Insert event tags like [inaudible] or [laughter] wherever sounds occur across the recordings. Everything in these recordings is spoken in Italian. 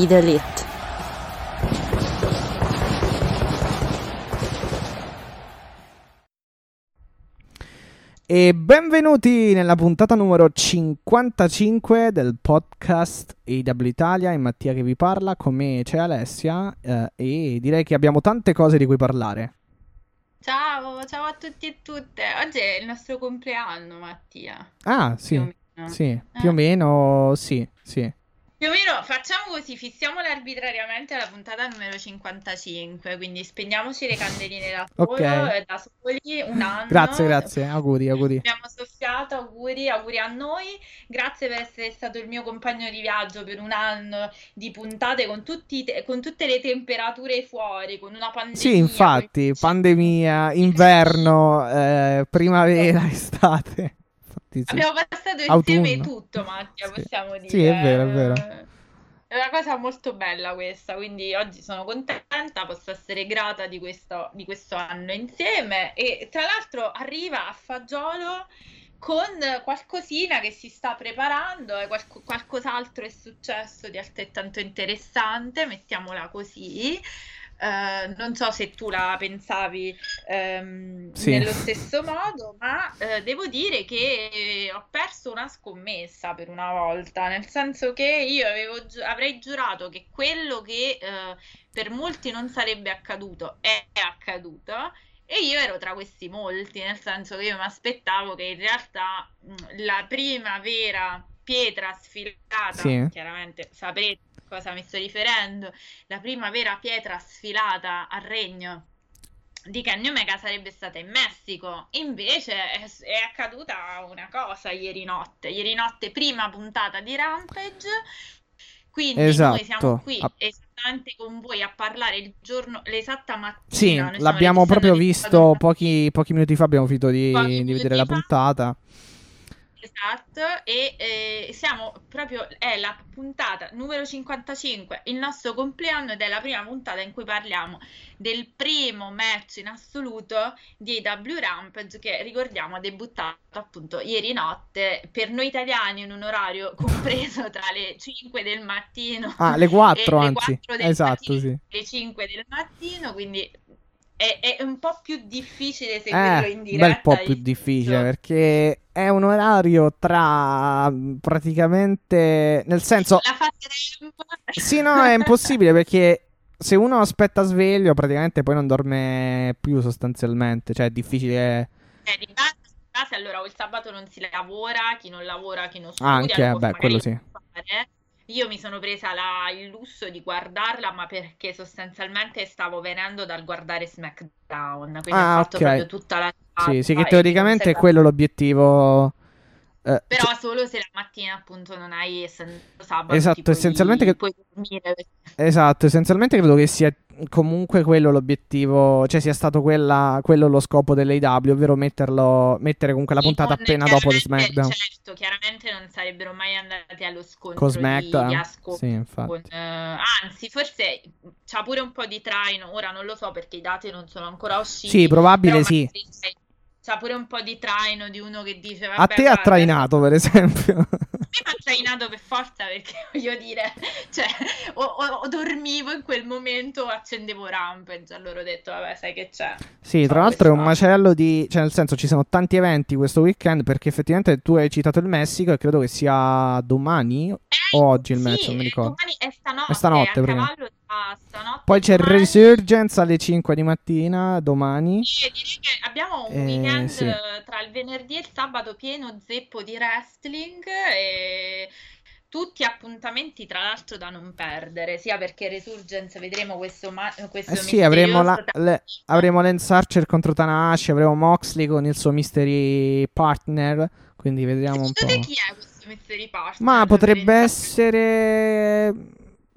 Be the elite. E benvenuti nella puntata numero 55 del podcast AW Italia. È Mattia che vi parla, con me c'è Alessia eh, e direi che abbiamo tante cose di cui parlare. Ciao, ciao a tutti e tutte. Oggi è il nostro compleanno, Mattia. Ah, sì, Più o meno. sì, più o Eh. meno sì, sì. Più o meno facciamo così, fissiamola arbitrariamente alla puntata numero 55, quindi spegniamoci le candeline da solo, Ok. eh, da soli, un anno. Grazie, grazie, auguri, auguri. Abbiamo soffiato, auguri, auguri a noi. Grazie per essere stato il mio compagno di viaggio per un anno di puntate con, tutti con tutte le temperature fuori, con una pandemia. Sì, infatti, pandemia, inverno, eh, primavera, [laughs] estate. Sì. Abbiamo passato Autunno. insieme tutto, Mattia, Sì. possiamo dire. Sì, è vero, è vero. È una cosa molto bella questa, quindi oggi sono contenta, posso essere grata di questo, di questo anno insieme e tra l'altro arriva a fagiolo con qualcosina che si sta preparando e qualco- qualcos'altro è successo di altrettanto interessante, mettiamola così. Eh, non so se tu la pensavi ehm, Sì. nello stesso modo, ma eh, devo dire che ho perso una scommessa per una volta, nel senso che io avevo avrei giurato che quello che eh, per molti non sarebbe accaduto è accaduto. E io ero tra questi molti, nel senso che io mi aspettavo che in realtà mh, la prima vera pietra sfilata, Sì. chiaramente saprete cosa mi sto riferendo, la prima vera pietra sfilata al regno di Kenny Omega sarebbe stata in Messico. Invece è, è accaduta una cosa ieri notte. Ieri notte, prima puntata di Rampage. Quindi Esatto. noi siamo qui A- esattamente con voi a parlare il giorno, l'esatta mattina. Sì, l'abbiamo proprio visto pochi, pochi minuti fa, abbiamo finito di, di vedere la fa. puntata. Esatto, e eh, siamo proprio, è la puntata numero 55, il nostro compleanno ed è la prima puntata in cui parliamo del primo match in assoluto di AW Rampage che ricordiamo ha debuttato appunto ieri notte per noi italiani in un orario [laughs] compreso tra le 5 del mattino Ah, le 4 e le anzi. 4 del Esatto, mattino, sì. le 5 del mattino, quindi è, è un po' più difficile seguirlo Eh, in un diretta. bel po' più difficile perché è un orario tra mm, praticamente nel senso La fase tempo. sì no è impossibile perché se uno aspetta sveglio praticamente poi non dorme più sostanzialmente cioè è difficile Eh, di base, di base, allora o il sabato non si lavora, chi non lavora, chi non studia, Anche, lo può beh, quello sì. fare. Io mi sono presa la- il lusso di guardarla, ma perché sostanzialmente stavo venendo dal guardare SmackDown, quindi Ah, ho fatto ok. proprio tutta la sì sì che teoricamente è quello l'obiettivo eh, Però cioè- solo se la mattina appunto non hai essendo sabato Esatto, ti puoi- essenzialmente che- puoi dormire. Esatto, essenzialmente credo che sia comunque quello l'obiettivo, cioè sia stato quella, quello lo scopo dell'AW, ovvero metterlo, mettere comunque la puntata appena dopo di SmackDown. Certo, chiaramente non sarebbero mai andati allo scontro Con di- SmackDown? di ascolto. Sì, infatti. con, eh, anzi, forse c'ha pure un po' di traino, ora non lo so perché i dati non sono ancora usciti. Sì, probabile sì. C'ha pure un po' di traino di uno che dice A vabbè, te ha trainato, per esempio. Trainato per forza perché [laughs] voglio dire, cioè, o, o- dormivo in quel momento o accendevo Rampage, allora ho detto vabbè, sai che c'è. Sì, tra l'altro è un macello di... cioè nel senso ci sono tanti eventi questo weekend perché effettivamente tu hai citato il Messico e credo che sia domani o oggi il Sì, match, non mi ricordo. domani è stanotte, È stanotte, a prima. cavallo stanotte Poi c'è il. Resurgence alle 5 di mattina, domani. Che abbiamo un Eh, weekend sì. eh, tra il venerdì e il sabato pieno zeppo di wrestling e tutti appuntamenti tra l'altro da non perdere, sia perché Resurgence vedremo questo, ma- questo Eh sì, avremo, la, le- avremo Lance Archer contro Tanahashi, avremo Moxley con il suo mystery partner, quindi vediamo un po'. Chi è questo mystery partner? Ma potrebbe essere.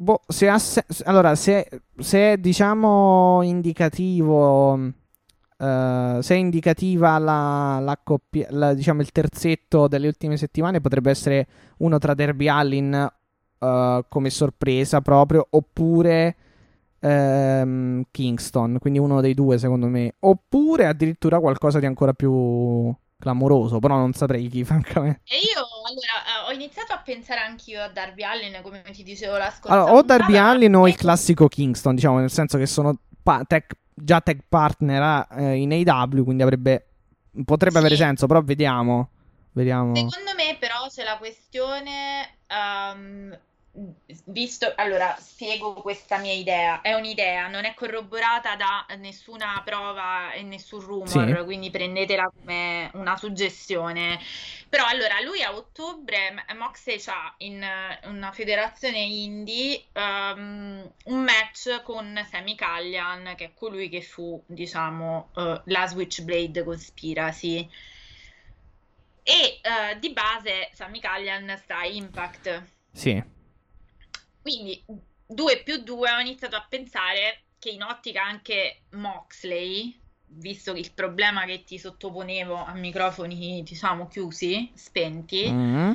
Boh, se ha se- allora, se, se è diciamo indicativo. eh, se è indicativa la, la coppia, la- diciamo il terzetto delle ultime settimane, potrebbe essere uno tra Derby Allin eh, come sorpresa proprio, oppure ehm, Kingston, quindi uno dei due secondo me, oppure addirittura qualcosa di ancora più clamoroso, però non saprei chi, [laughs] francamente. E io allora eh, ho iniziato a pensare anch'io a Darby Allin, come ti dicevo la scorsa Allora, o Darby Allin o il classico Kingston, diciamo, nel senso che sono pa- tech- già tech partner eh, in AW, quindi avrebbe, potrebbe Sì. avere senso, però vediamo. Vediamo. Secondo me però c'è la questione, ehm, visto, allora spiego questa mia idea, è un'idea, non è corroborata da nessuna prova e nessun rumor, Sì. quindi prendetela come una suggestione. Però allora lui a ottobre, Moxley ha in una federazione indie ehm, un match con Sammy Callihan, che è colui che fu, diciamo, eh, la Switchblade Conspiracy. E eh, di base Sammy Callihan sta a Impact. Sì. Quindi 2 più 2 ho iniziato a pensare che in ottica anche Moxley, visto il problema che ti sottoponevo a microfoni, diciamo, chiusi, spenti, Mm.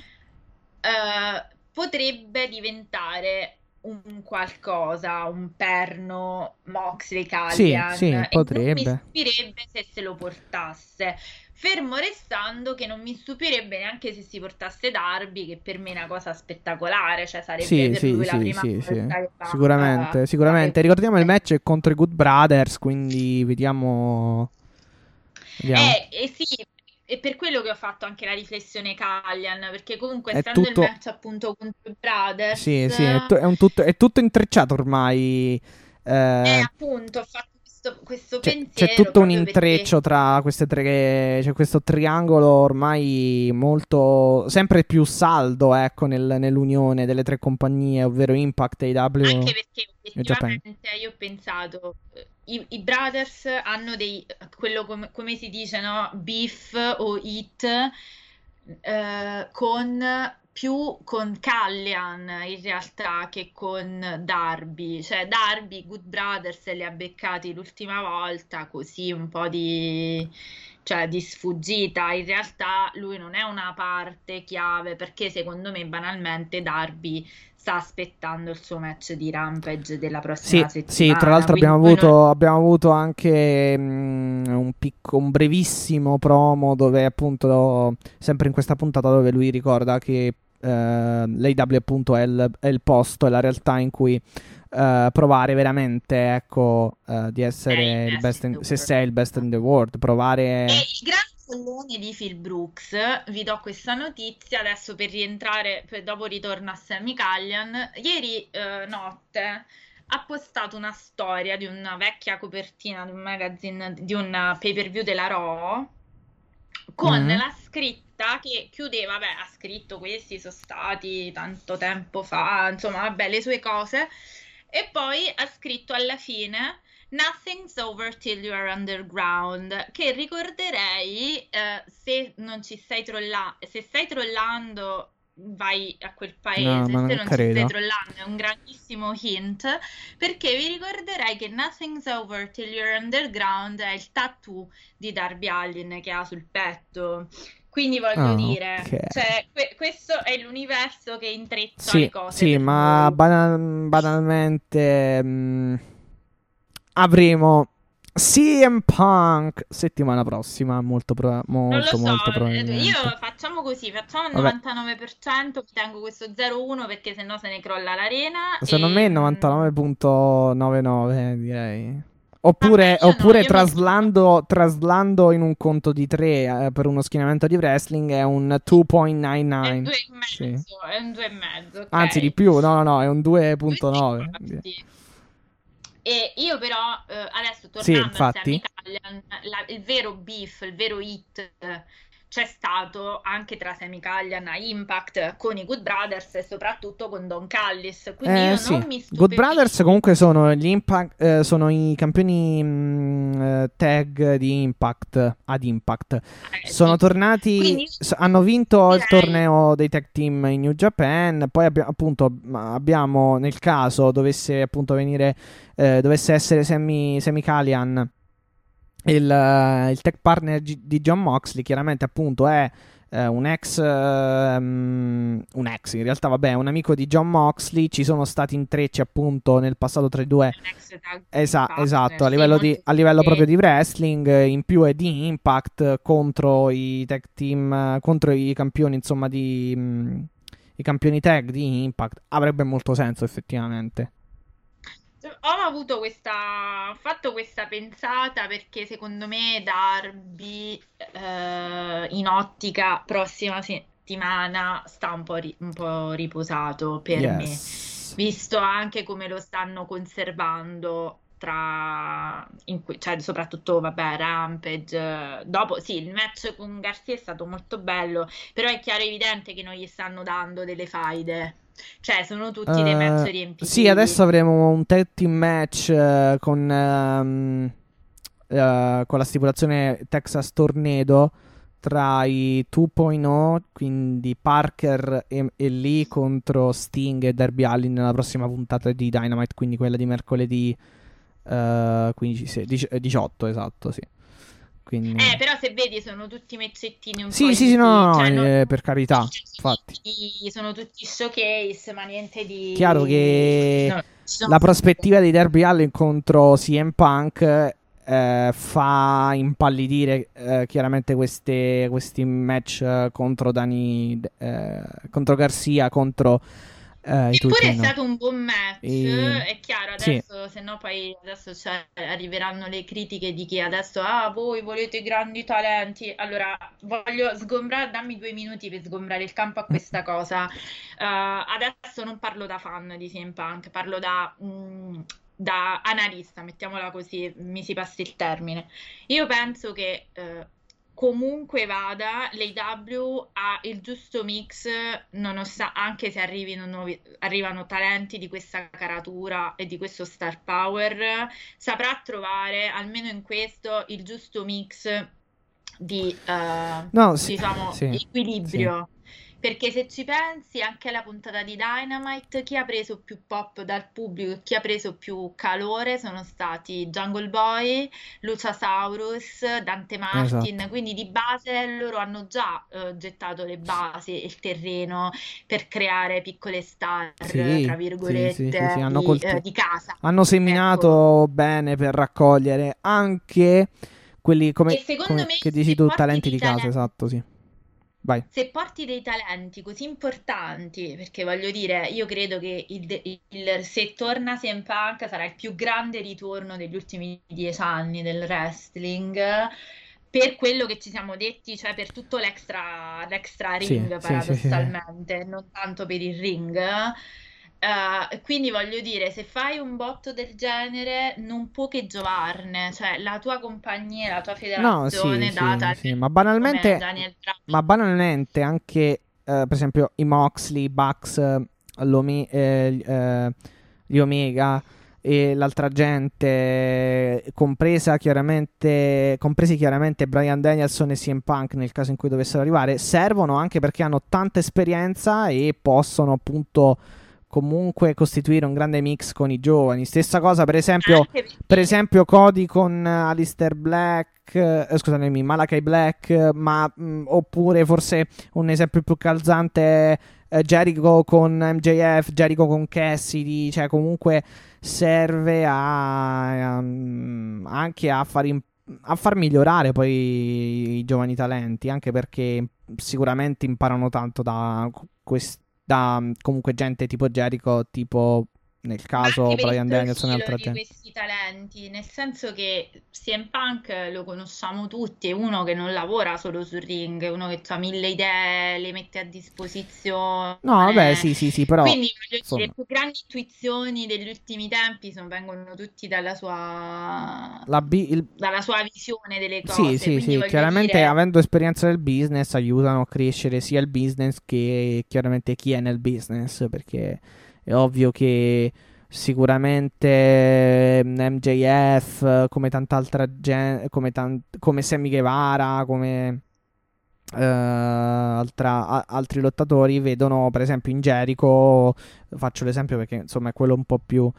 eh, potrebbe diventare un qualcosa, un perno Moxley Callihan sì, e non mi potrebbe. stupirebbe se se lo portasse. Fermo restando che non mi stupirebbe neanche se si portasse Darby, che per me è una cosa spettacolare, cioè sarebbe Sì, per sì, lui la sì, prima sì, sì. va Sicuramente, sicuramente. Ricordiamo il match è contro i Good Brothers, quindi vediamo. Vediamo. Eh, eh sì, è per quello che ho fatto anche la riflessione Callian, perché comunque È essendo tutto- il match appunto contro i Brothers, Sì, sì, è, tu- è un tutto, è tutto intrecciato ormai. eh, Eh, appunto ho fatto questo, questo C'è, pensiero c'è tutto un intreccio tra queste tre. C'è questo triangolo ormai molto. sempre più saldo, ecco, nel- nell'unione delle tre compagnie, ovvero Impact, AW. perché, anche perché e Japan. obiettivamente io ho pensato, eh, i, i Brothers hanno dei, quello come, come si dice, no? Beef o hit eh, con più con Callian in realtà che con Darby, cioè Darby, Good Brothers li ha beccati l'ultima volta così un po' di, cioè, di sfuggita, in realtà lui non è una parte chiave perché secondo me banalmente Darby sta aspettando il suo match di Rampage della Sì, prossima sì, settimana, tra l'altro abbiamo poi non- avuto, abbiamo avuto anche mm, un, picco- un brevissimo promo dove appunto, sempre in questa puntata dove lui ricorda che l'AW appunto è il, è il posto, è la realtà in cui eh, provare veramente, ecco, eh, di essere il il best best in in- se sei il best in the world, provare... E il grande follone di Phil Brooks, vi do questa notizia adesso per rientrare, per- dopo ritorno a Sammy Callian. Ieri eh, notte ha postato una storia di una vecchia copertina di un magazine, di un pay per view della Raw con Mhm. la scritta che chiudeva, vabbè, ha scritto questi sono stati tanto tempo fa, insomma, vabbè, le sue cose. E poi ha scritto alla fine Nothing's over till you are underground, che ricorderei eh, se non ci stai trollando, se stai trollando vai a quel paese, No, ma se non non credo. stai trollando è un grandissimo hint, perché vi ricorderei che Nothing's over till you're underground è il tattoo di Darby Allin che ha sul petto. Quindi voglio Ah, dire, ok. cioè, que- questo è l'universo che intreccia Sì, le cose sì, ma banal- banalmente mm, avremo CM Punk settimana prossima, molto, pro- Non lo molto, so, molto eh, probabilmente. io facciamo così, facciamo il Vabbè. 99%, mi tengo questo 0,1 perché sennò se ne crolla l'arena. Secondo e, me mm, 99.99 direi. Oppure, Vabbè, io no, oppure io mi- traslando, traslando in un conto di 3 per uno schienamento di wrestling è un È 2.99. un 2,5, Sì. è un 2,5, ok. Anzi, di più, no, no, no, è un 2,5, 2.9. E io però eh, adesso Sì, tornando a infatti. Sammy Callihan, la- il vero beef, il vero hit c'è stato anche tra Semi Callian a Impact con i Good Brothers e soprattutto con Don Callis. Quindi Eh, io sì. non mi Good Brothers comunque sono, gli Impact, eh, sono i campioni mh, eh, tag di Impact ad Impact. Eh, Sono sì. tornati, Quindi- hanno vinto il direi- torneo dei tag team in New Japan. Poi abbi- appunto abbiamo nel caso dovesse appunto venire, eh, dovesse essere Sammy, Sammy Callihan il, eh, il tech partner di John Moxley. Chiaramente appunto è eh, un ex, ehm, un ex in realtà, vabbè, un amico di John Moxley. Ci sono stati intrecci appunto nel passato tra i due. Esa- esatto, a livello, di- a livello proprio di wrestling, eh, in più è di Impact contro i tag team, eh, contro i campioni, insomma, di mh, i campioni tag di Impact. Avrebbe molto senso, effettivamente. Ho avuto questa, ho fatto questa pensata perché secondo me Darby eh, in ottica prossima settimana sta un po', ri- un po' riposato per me, Yes. visto anche come lo stanno conservando tra, in cui- cioè soprattutto vabbè Rampage, eh, dopo sì il match con Garcia è stato molto bello, però è chiaro e evidente che non gli stanno dando delle faide, cioè sono tutti dei Eh, match riempitivi. Sì, adesso avremo un tag team match eh, con, ehm, eh, con la stipulazione Texas Tornado tra i 2.0, quindi Parker e, e Lee contro Sting e Darby Allin nella prossima puntata di Dynamite, quindi quella di mercoledì eh, 15, sì, dici- eh, 18, esatto, sì. Quindi... Eh, però se vedi sono tutti mezzettini un Sì, po' sì, sì, no, no, cioè no, non- eh, per carità, infatti. sono tutti showcase, ma niente di... Chiaro che no, sono- la prospettiva di Derby Allin contro CM Punk eh, fa impallidire eh, chiaramente queste- questi match eh, contro Dani eh, contro Garcia contro eh, Eppure è no. stato un buon match, E- è chiaro, sì. adesso se no poi adesso cioè, arriveranno le critiche di chi adesso, ah, voi volete grandi talenti, allora voglio sgombrare, dammi due minuti per sgombrare il campo a questa cosa. Eh, adesso non parlo da fan di CM Punk, parlo da, mm, da analista, mettiamola così, mi si passi il termine. Io penso che eh, comunque vada, l'AEW ha il giusto mix, nonosta- anche se arrivino nuovi- arrivano talenti di questa caratura e di questo star power, saprà trovare, almeno in questo, il giusto mix di, eh, No, sì, diciamo, sì, equilibrio. Perché se ci pensi anche alla puntata di Dynamite, chi ha preso più pop dal pubblico e chi ha preso più calore sono stati Jungle Boy, Luciasaurus, Dante Martin, Esatto. quindi di base loro hanno già eh, gettato le basi, il terreno per creare piccole star, Sì, tra virgolette, sì, sì, hanno di, colti- eh, di casa. hanno seminato bene per raccogliere anche quelli come, come- me che dici tu talenti dei di casa talenti- esatto sì vai Se porti dei talenti così importanti, perché voglio dire, io credo che il, il- se torna CM Punk sarà il più grande ritorno degli ultimi dieci anni del wrestling, per quello che ci siamo detti, cioè per tutto l'extra, l'extra ring, sì, sì, sì, sì. paradossalmente, non tanto per il ring. Eh, quindi voglio dire, se fai un botto del genere, non può che giovarne, cioè la tua compagnia, la tua no sì, federazione sì, data sì, ma banalmente. Ma banalmente anche, eh, per esempio, i Moxley, i Bucks, eh, eh, gli Omega e l'altra gente, compresa chiaramente, compresi chiaramente Brian Danielson e CM Punk nel caso in cui dovessero arrivare, servono anche perché hanno tanta esperienza e possono appunto comunque costituire un grande mix con i giovani. Stessa cosa, per esempio, per esempio, Cody con eh, Alistair Black, eh, scusatemi, Malakai Black, ma mh, oppure forse un esempio più calzante, eh, Jericho con MJF, Jericho con Cassidy, cioè comunque serve a, um, anche a far, im- a far migliorare poi i giovani talenti, anche perché sicuramente imparano tanto da, quest- da mm, comunque gente tipo Jericho, tipo nel caso Brian Danielson e altra di questi talenti, nel senso che CM Punk lo conosciamo tutti, è uno che non lavora solo sul ring, è uno che ha mille idee, le mette a disposizione. No, vabbè, sì, sì, sì, però Quindi insomma. dire, le più grandi intuizioni degli ultimi tempi sono- vengono tutti dalla sua, la bi- il- dalla sua visione delle cose. Sì, sì, sì, chiaramente dire- avendo esperienza del business aiutano a crescere sia il business che chiaramente chi è nel business, perché è ovvio che sicuramente MJF, eh, come tanta altra gente, come, tan- come Sammy Guevara, come eh, altra- a- altri lottatori vedono per esempio in Jericho, faccio l'esempio perché insomma è quello un po' più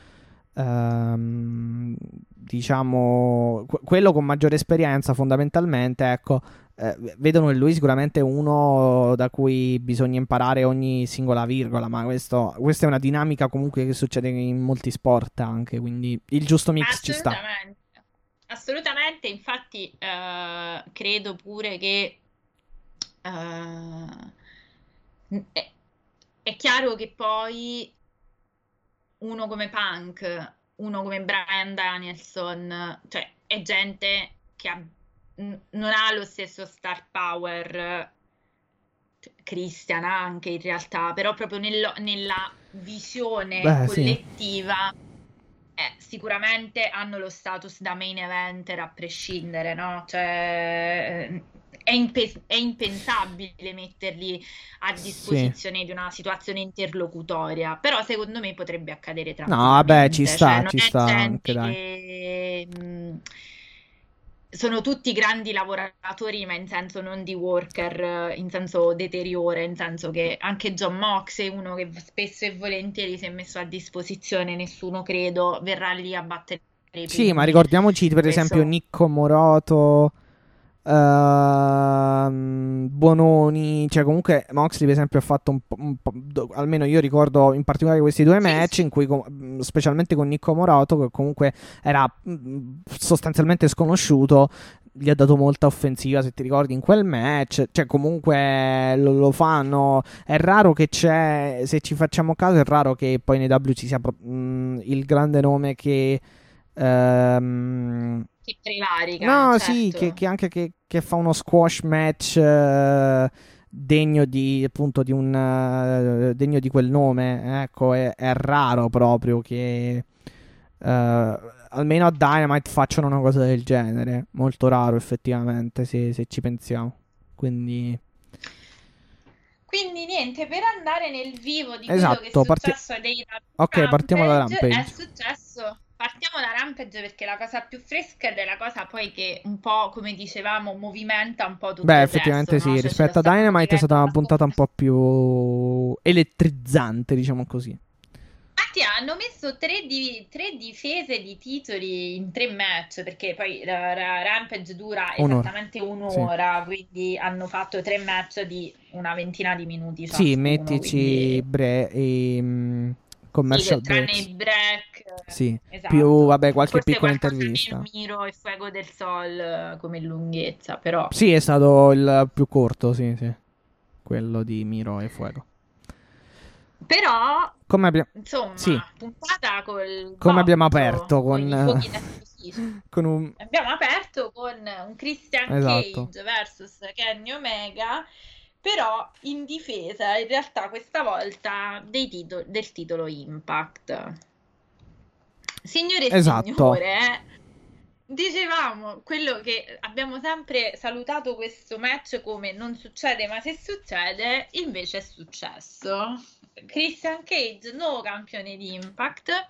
ehm, diciamo que- quello con maggiore esperienza fondamentalmente ecco eh, vedono in lui sicuramente uno da cui bisogna imparare ogni singola virgola ma questo, questa è una dinamica comunque che succede in molti sport anche quindi il giusto mix ci sta. Assolutamente, infatti eh, credo pure che eh, è chiaro che poi uno come Punk, uno come Brian Danielson, cioè è gente che ha- n- non ha lo stesso star power, Christian anche in realtà, però proprio nello- nella visione Beh, sì. collettiva eh, sicuramente hanno lo status da main eventer a prescindere, no? Cioè, eh, è, impe- è impensabile metterli a disposizione di una situazione interlocutoria, però secondo me potrebbe accadere No, vabbè, ci sta, Cioè, ci sta anche, dai. che, mh, sono tutti grandi lavoratori, ma in senso non di worker, in senso deteriore, in senso che anche John Mox è uno che spesso e volentieri si è messo a disposizione, nessuno credo verrà lì a battere i Sì, ma ricordiamoci per Questo- esempio Nicco Moroto, ehm, Bononi, cioè comunque Moxley per esempio ha fatto un po', un po'- almeno io ricordo in particolare questi due match in cui mh, specialmente con Nicco Moroto che comunque era mh, sostanzialmente sconosciuto. Gli ha dato molta offensiva, se ti ricordi, in quel match. Cioè, comunque lo, lo fanno. È raro che c'è. Se ci facciamo caso, è raro che poi nei W ci sia pro- mh, il grande nome che. ehm, Che prevarica, No, certo. sì, che, che anche che, che fa uno squash match eh, degno di appunto di un eh, degno di quel nome. Ecco, è, è raro proprio che eh, almeno a Dynamite facciano una cosa del genere. Molto raro, effettivamente, se, se ci pensiamo. Quindi, Quindi niente, per andare nel vivo di Esatto, quello che è parti- successo ai dei Ok, partiamo da Rampage. È successo, partiamo da Rampage perché la cosa più fresca ed è la cosa poi che un po', come dicevamo, movimenta un po' tutto beh, il effettivamente resto, no? sì. Cioè, rispetto a Dynamite è stata una puntata un po' più elettrizzante, diciamo così. Infatti hanno messo tre, di- tre difese di titoli in tre match perché poi la, la Rampage dura Un'ora. esattamente un'ora, quindi hanno fatto tre match di una ventina di minuti Sì, mettici quindi- bre- e, Sì, commercial tranne breaks. i break. Sì, Esatto. più vabbè, qualche Forse piccola intervista. nel Miro e Fuego del Sol eh, come lunghezza, però Sì, è stato il più corto, sì, sì. Quello di Miro e Fuego. però Come abbiamo insomma, Sì. puntata col Come abbiamo aperto con, [laughs] con un Abbiamo aperto con un Christian Esatto. Cage versus Kenny Omega, però in difesa in realtà questa volta dei tito- del titolo Impact. Signore e Esatto. signore, dicevamo quello che abbiamo sempre salutato questo match come non succede, ma se succede, invece è successo. Christian Cage, nuovo campione di Impact,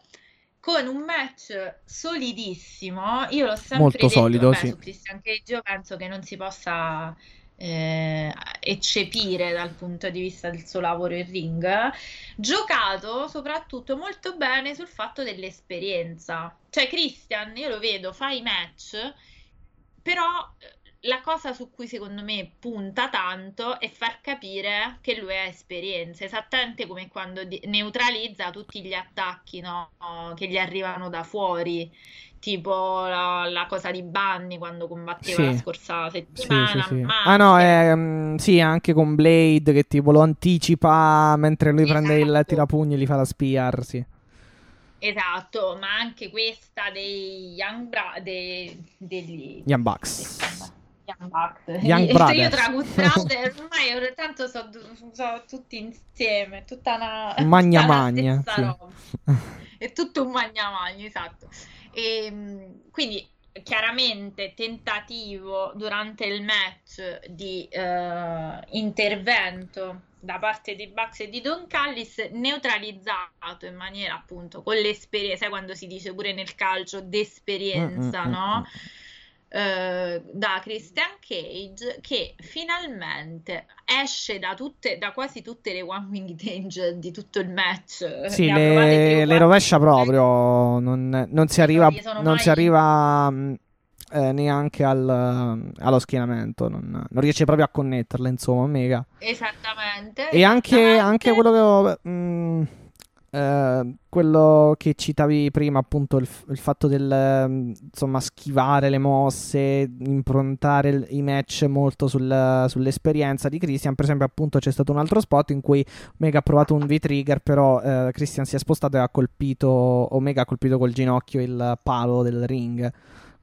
con un match solidissimo. Io l'ho sempre Molto detto, solido, vabbè, sì. su Christian Cage io penso che non si possa eh, eccepire dal punto di vista del suo lavoro in ring. Giocato soprattutto molto bene sul fatto dell'esperienza. Cioè, Christian, io lo vedo, fa i match, però eh, la cosa su cui secondo me punta tanto è far capire che lui ha esperienza, esattamente come quando neutralizza tutti gli attacchi, no, che gli arrivano da fuori, tipo la, la cosa di Bunny quando combatteva Sì. la scorsa settimana, sì, sì. Ah no, è, mm, sì, anche con Blade che tipo lo anticipa mentre lui prende il Esatto. tirapugni e gli fa la spear, sì. Esatto, ma anche questa dei Young Bra- dei, degli Young Bucks. Young Bucks. Young [laughs] Io Brothers. tra Brother, [laughs] ormai tanto so, so tutti insieme, tutta una Magna tutta magna, sì. roba. È tutto un magna magna, esatto. E, mh, quindi chiaramente tentativo durante il match di eh, intervento da parte di Bucks e di Don Callis neutralizzato in maniera appunto con l'esperienza, sai quando si dice pure nel calcio d'esperienza, Mm, mm, mm, no? mm. Eh, da Christian Cage che finalmente esce da, tutte, da quasi tutte le One Winged Angel di tutto il match. Sì, le, le rovescia proprio. Non, non si arriva, non si mai- arriva mh, eh, neanche al- allo schienamento. Non, non riesce proprio a connetterle, insomma, Omega. Esattamente. E anche, anche quello che ho, mh, eh, quello che citavi prima, appunto, il, il fatto del mh, insomma schivare le mosse, improntare il- i match molto sul- sull'esperienza di Christian. Per esempio, appunto, c'è stato un altro spot in cui Omega ha provato un V-trigger, però eh, Christian si è spostato e ha colpito Omega ha colpito col ginocchio il palo del ring.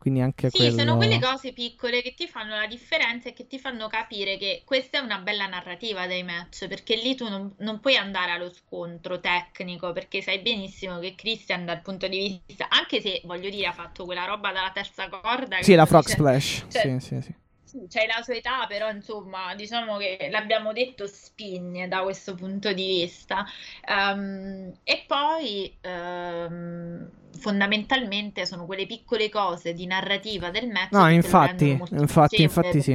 Quindi anche Sì, quello. sono quelle cose piccole che ti fanno la differenza e che ti fanno capire che questa è una bella narrativa dei match, perché lì tu non, non puoi andare allo scontro tecnico, perché sai benissimo che Christian dal punto di vista, anche se voglio dire ha fatto quella roba dalla terza corda, Sì, la frog dice- splash. [laughs] cioè, Sì, sì, sì. C'hai la sua età, però insomma, diciamo che l'abbiamo detto spigne da questo punto di vista. Ehm, e poi ehm, fondamentalmente sono quelle piccole cose di narrativa del match No, infatti, infatti, infatti sì.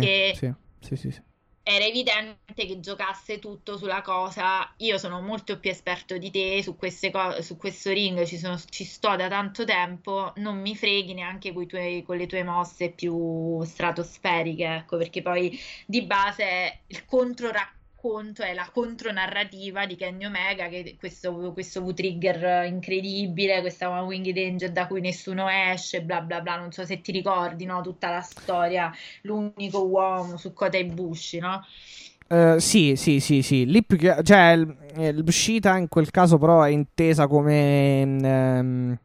Sì, sì, sì, era evidente che giocasse tutto sulla cosa. Io sono molto più esperto di te su queste co- su questo ring, ci, sono- ci sto da tanto tempo. Non mi freghi neanche coi tuoi- con le tue mosse più stratosferiche, ecco, perché poi di base il controracconto è la contronarrativa di Kenny Omega, che questo, questo V-trigger incredibile, questa One Winged Angel da cui nessuno esce, bla bla bla. Non so se ti ricordi, no? Tutta la storia l'unico uomo su Kota Ibushi, no? Eh, sì, sì, sì, sì. Lì più che- cioè, eh, l'uscita in quel caso però è intesa come ehm,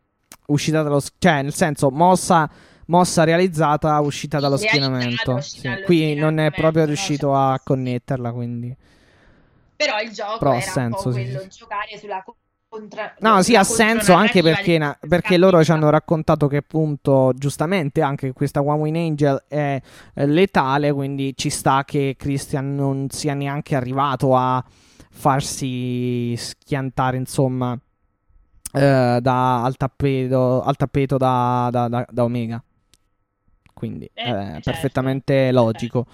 uscita dallo cioè, nel senso, mossa, mossa realizzata, uscita dallo schienamento. uscita Sì. Qui non è proprio riuscito a connetterla, quindi. Però il gioco Però ha era senso, quello, sì. giocare sulla contra... No, sì, ha senso anche perché, na- perché loro ci hanno raccontato che appunto giustamente anche questa One Win Angel è letale, quindi ci sta che Christian non sia neanche arrivato a farsi schiantare, insomma, eh, da- al tappeto, al tappeto da, da- da- da Omega. Quindi Eh, è certo, perfettamente logico.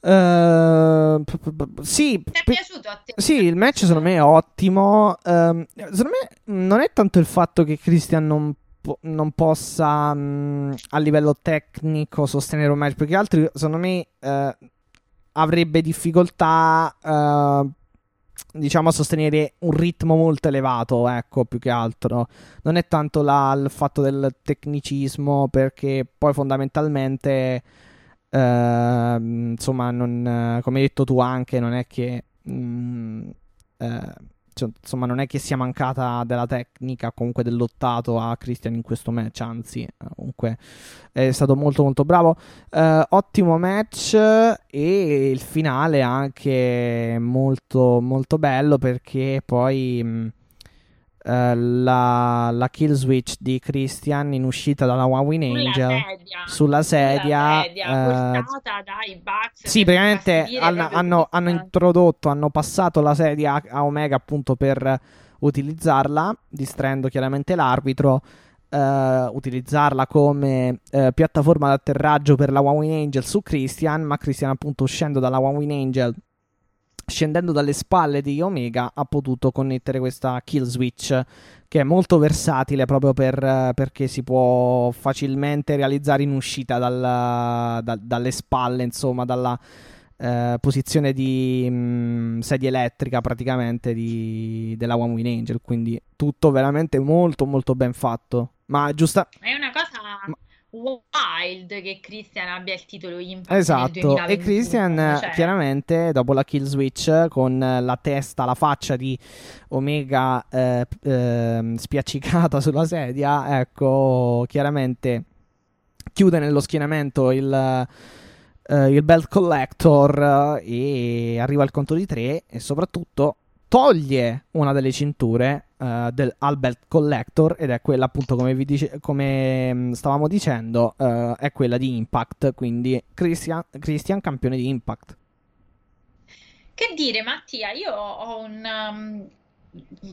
Eh, p- p- p- sì, Ti è pe- piaciuto a te? sì, il match secondo me è ottimo. Ehm, secondo me non è tanto il fatto che Christian non, po- non possa mh, a livello tecnico sostenere un match, perché altri secondo me eh, avrebbe difficoltà eh, diciamo a sostenere un ritmo molto elevato, ecco, più che altro. Non è tanto la- il fatto del tecnicismo, perché poi fondamentalmente Ehm, insomma, non, eh, come hai detto tu anche, non è che mm, eh, cioè, insomma, non è che sia mancata della tecnica, comunque del lottato a Christian in questo match, anzi, eh, comunque è stato molto molto bravo. Eh, ottimo match e il finale anche molto molto bello perché poi mh, eh, la, la kill switch di Christian in uscita dalla One Win Angel. sedia, sulla sedia, sulla sedia, eh, portata dai Bucks sì, praticamente hanno, hanno- hanno introdotto, hanno passato la sedia a, a Omega appunto per utilizzarla, distraendo chiaramente l'arbitro, eh, utilizzarla come eh, piattaforma d'atterraggio per la One Win Angel su Christian, ma Christian appunto uscendo dalla One Win Angel, scendendo dalle spalle di Omega, ha potuto connettere questa kill switch che è molto versatile proprio per, perché si può facilmente realizzare in uscita dal- da- dalle spalle, insomma, dalla eh, posizione di mh, sedia elettrica praticamente di- della One Win Angel. Quindi tutto veramente molto molto ben fatto. Ma giusta... È una cosa, Ma- wild che Christian abbia il titolo Impact esatto. E Christian cioè... chiaramente dopo la kill switch con la testa la faccia di Omega eh, eh, spiaccicata sulla sedia ecco chiaramente chiude nello schienamento il Uh, il belt collector uh, e arriva al conto di tre e soprattutto toglie una delle cinture uh, del, al belt collector ed è quella appunto come, vi dice, come mm, stavamo dicendo uh, è quella di Impact quindi Christian, Christian campione di Impact. Che dire Mattia io ho un um,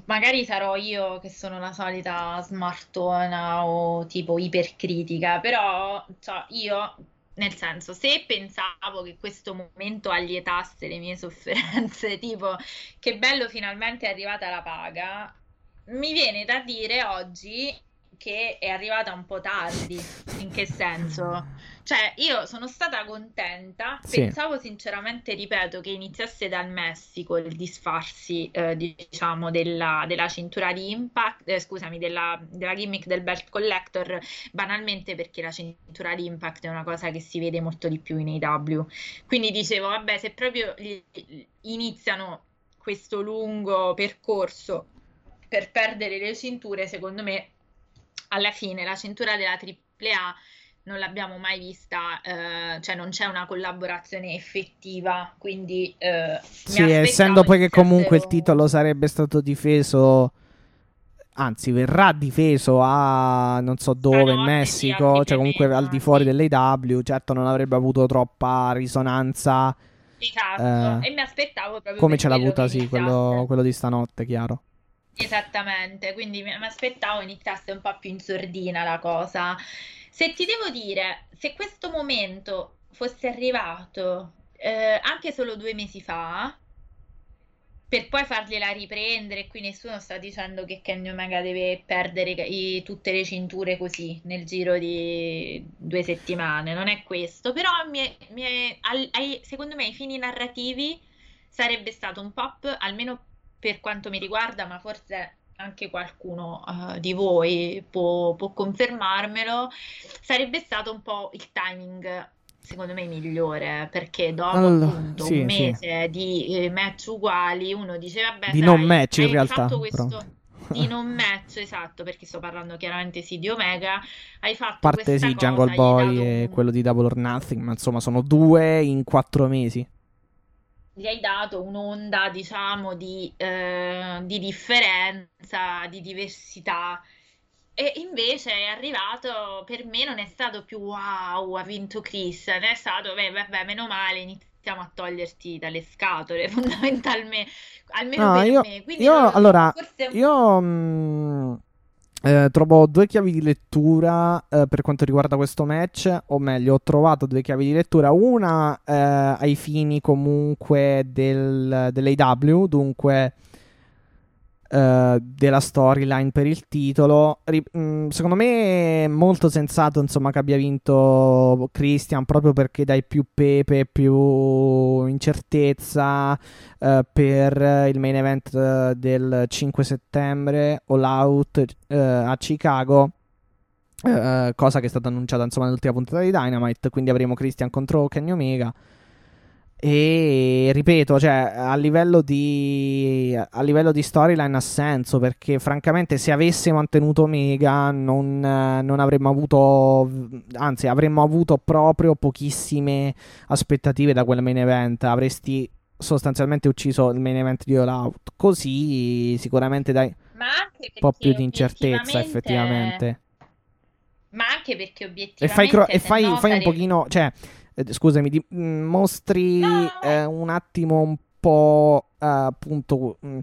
magari sarò io che sono la solita smartona o tipo ipercritica però cioè, io nel senso, se pensavo che questo momento allietasse le mie [laughs] sofferenze, tipo che bello finalmente è arrivata la paga, mi viene da dire oggi che è arrivata un po' tardi. In che senso? [laughs] Cioè, io sono stata contenta, sì. pensavo sinceramente, ripeto, che iniziasse dal Messico il disfarsi, eh, diciamo, della, della, cintura di impact, eh, scusami, della, della, gimmick del belt collector, banalmente perché la cintura di impact è una cosa che si vede molto di più in AW. Quindi dicevo, vabbè, se proprio iniziano questo lungo percorso per perdere le cinture, secondo me, alla fine la cintura della AAA non l'abbiamo mai vista, eh, cioè non c'è una collaborazione effettiva, quindi eh, sì, essendo poi che comunque il titolo sarebbe stato difeso anzi verrà difeso a non so dove, in Messico, cioè comunque al di fuori dell'AW, certo non avrebbe avuto troppa risonanza. Esatto, eh, e mi aspettavo proprio come ce l'ha avuta, sì, quello, quello, di stanotte, chiaro. Esattamente, quindi mi aspettavo iniziasse un po' più in sordina la cosa. Se ti devo dire, se questo momento fosse arrivato eh, anche solo due mesi fa, per poi fargliela riprendere, qui nessuno sta dicendo che Kenny Omega deve perdere i, tutte le cinture così nel giro di due settimane, non è questo, però mi è, mi è, al, ai, secondo me ai fini narrativi sarebbe stato un pop, almeno per quanto mi riguarda, ma forse anche qualcuno uh, di voi può, può, confermarmelo, sarebbe stato un po' il timing secondo me migliore perché dopo allora, appunto sì, un mese sì. di eh, match uguali uno dice vabbè di dai, non match in realtà questo [laughs] di non match esatto perché sto parlando chiaramente sì di Omega. Hai fatto parte sì Jungle Boy e un... quello di Double or Nothing ma insomma sono due in quattro mesi gli hai dato un'onda, diciamo, di, eh, di differenza, di diversità. E invece è arrivato, per me non è stato più wow, ha vinto Chris, è stato, beh, vabbè, meno male, iniziamo a toglierti dalle scatole, [laughs] fondamentalmente, almeno no, per io, me. Quindi io, allora, forse... io... Mh eh, trovo due chiavi di lettura eh, per quanto riguarda questo match, o meglio, ho trovato due chiavi di lettura, una eh, ai fini comunque del, dell'AW, dunque Uh, della storyline per il titolo. Ri- mh, mm, secondo me è molto sensato insomma, che abbia vinto Christian proprio perché dai più pepe, più incertezza uh, per il main event uh, del 5 settembre All Out a Chicago. cosa che è stata annunciata insomma nell'ultima puntata di Dynamite. Quindi avremo Christian contro Kenny Omega. E ripeto, cioè, a livello di, a livello di storyline ha senso perché, francamente, se avesse mantenuto Omega, non, non, avremmo avuto, anzi, avremmo avuto proprio pochissime aspettative da quel main event. Avresti sostanzialmente ucciso il main event di All Out. Così, sicuramente dai un po' più di incertezza, effettivamente. Ma anche perché obiettivamente. E fai, cro- e fai, fai un pochino, cioè eh, scusami, di, mm, mostri no. eh, un attimo un po' uh, appunto. Mh, mm,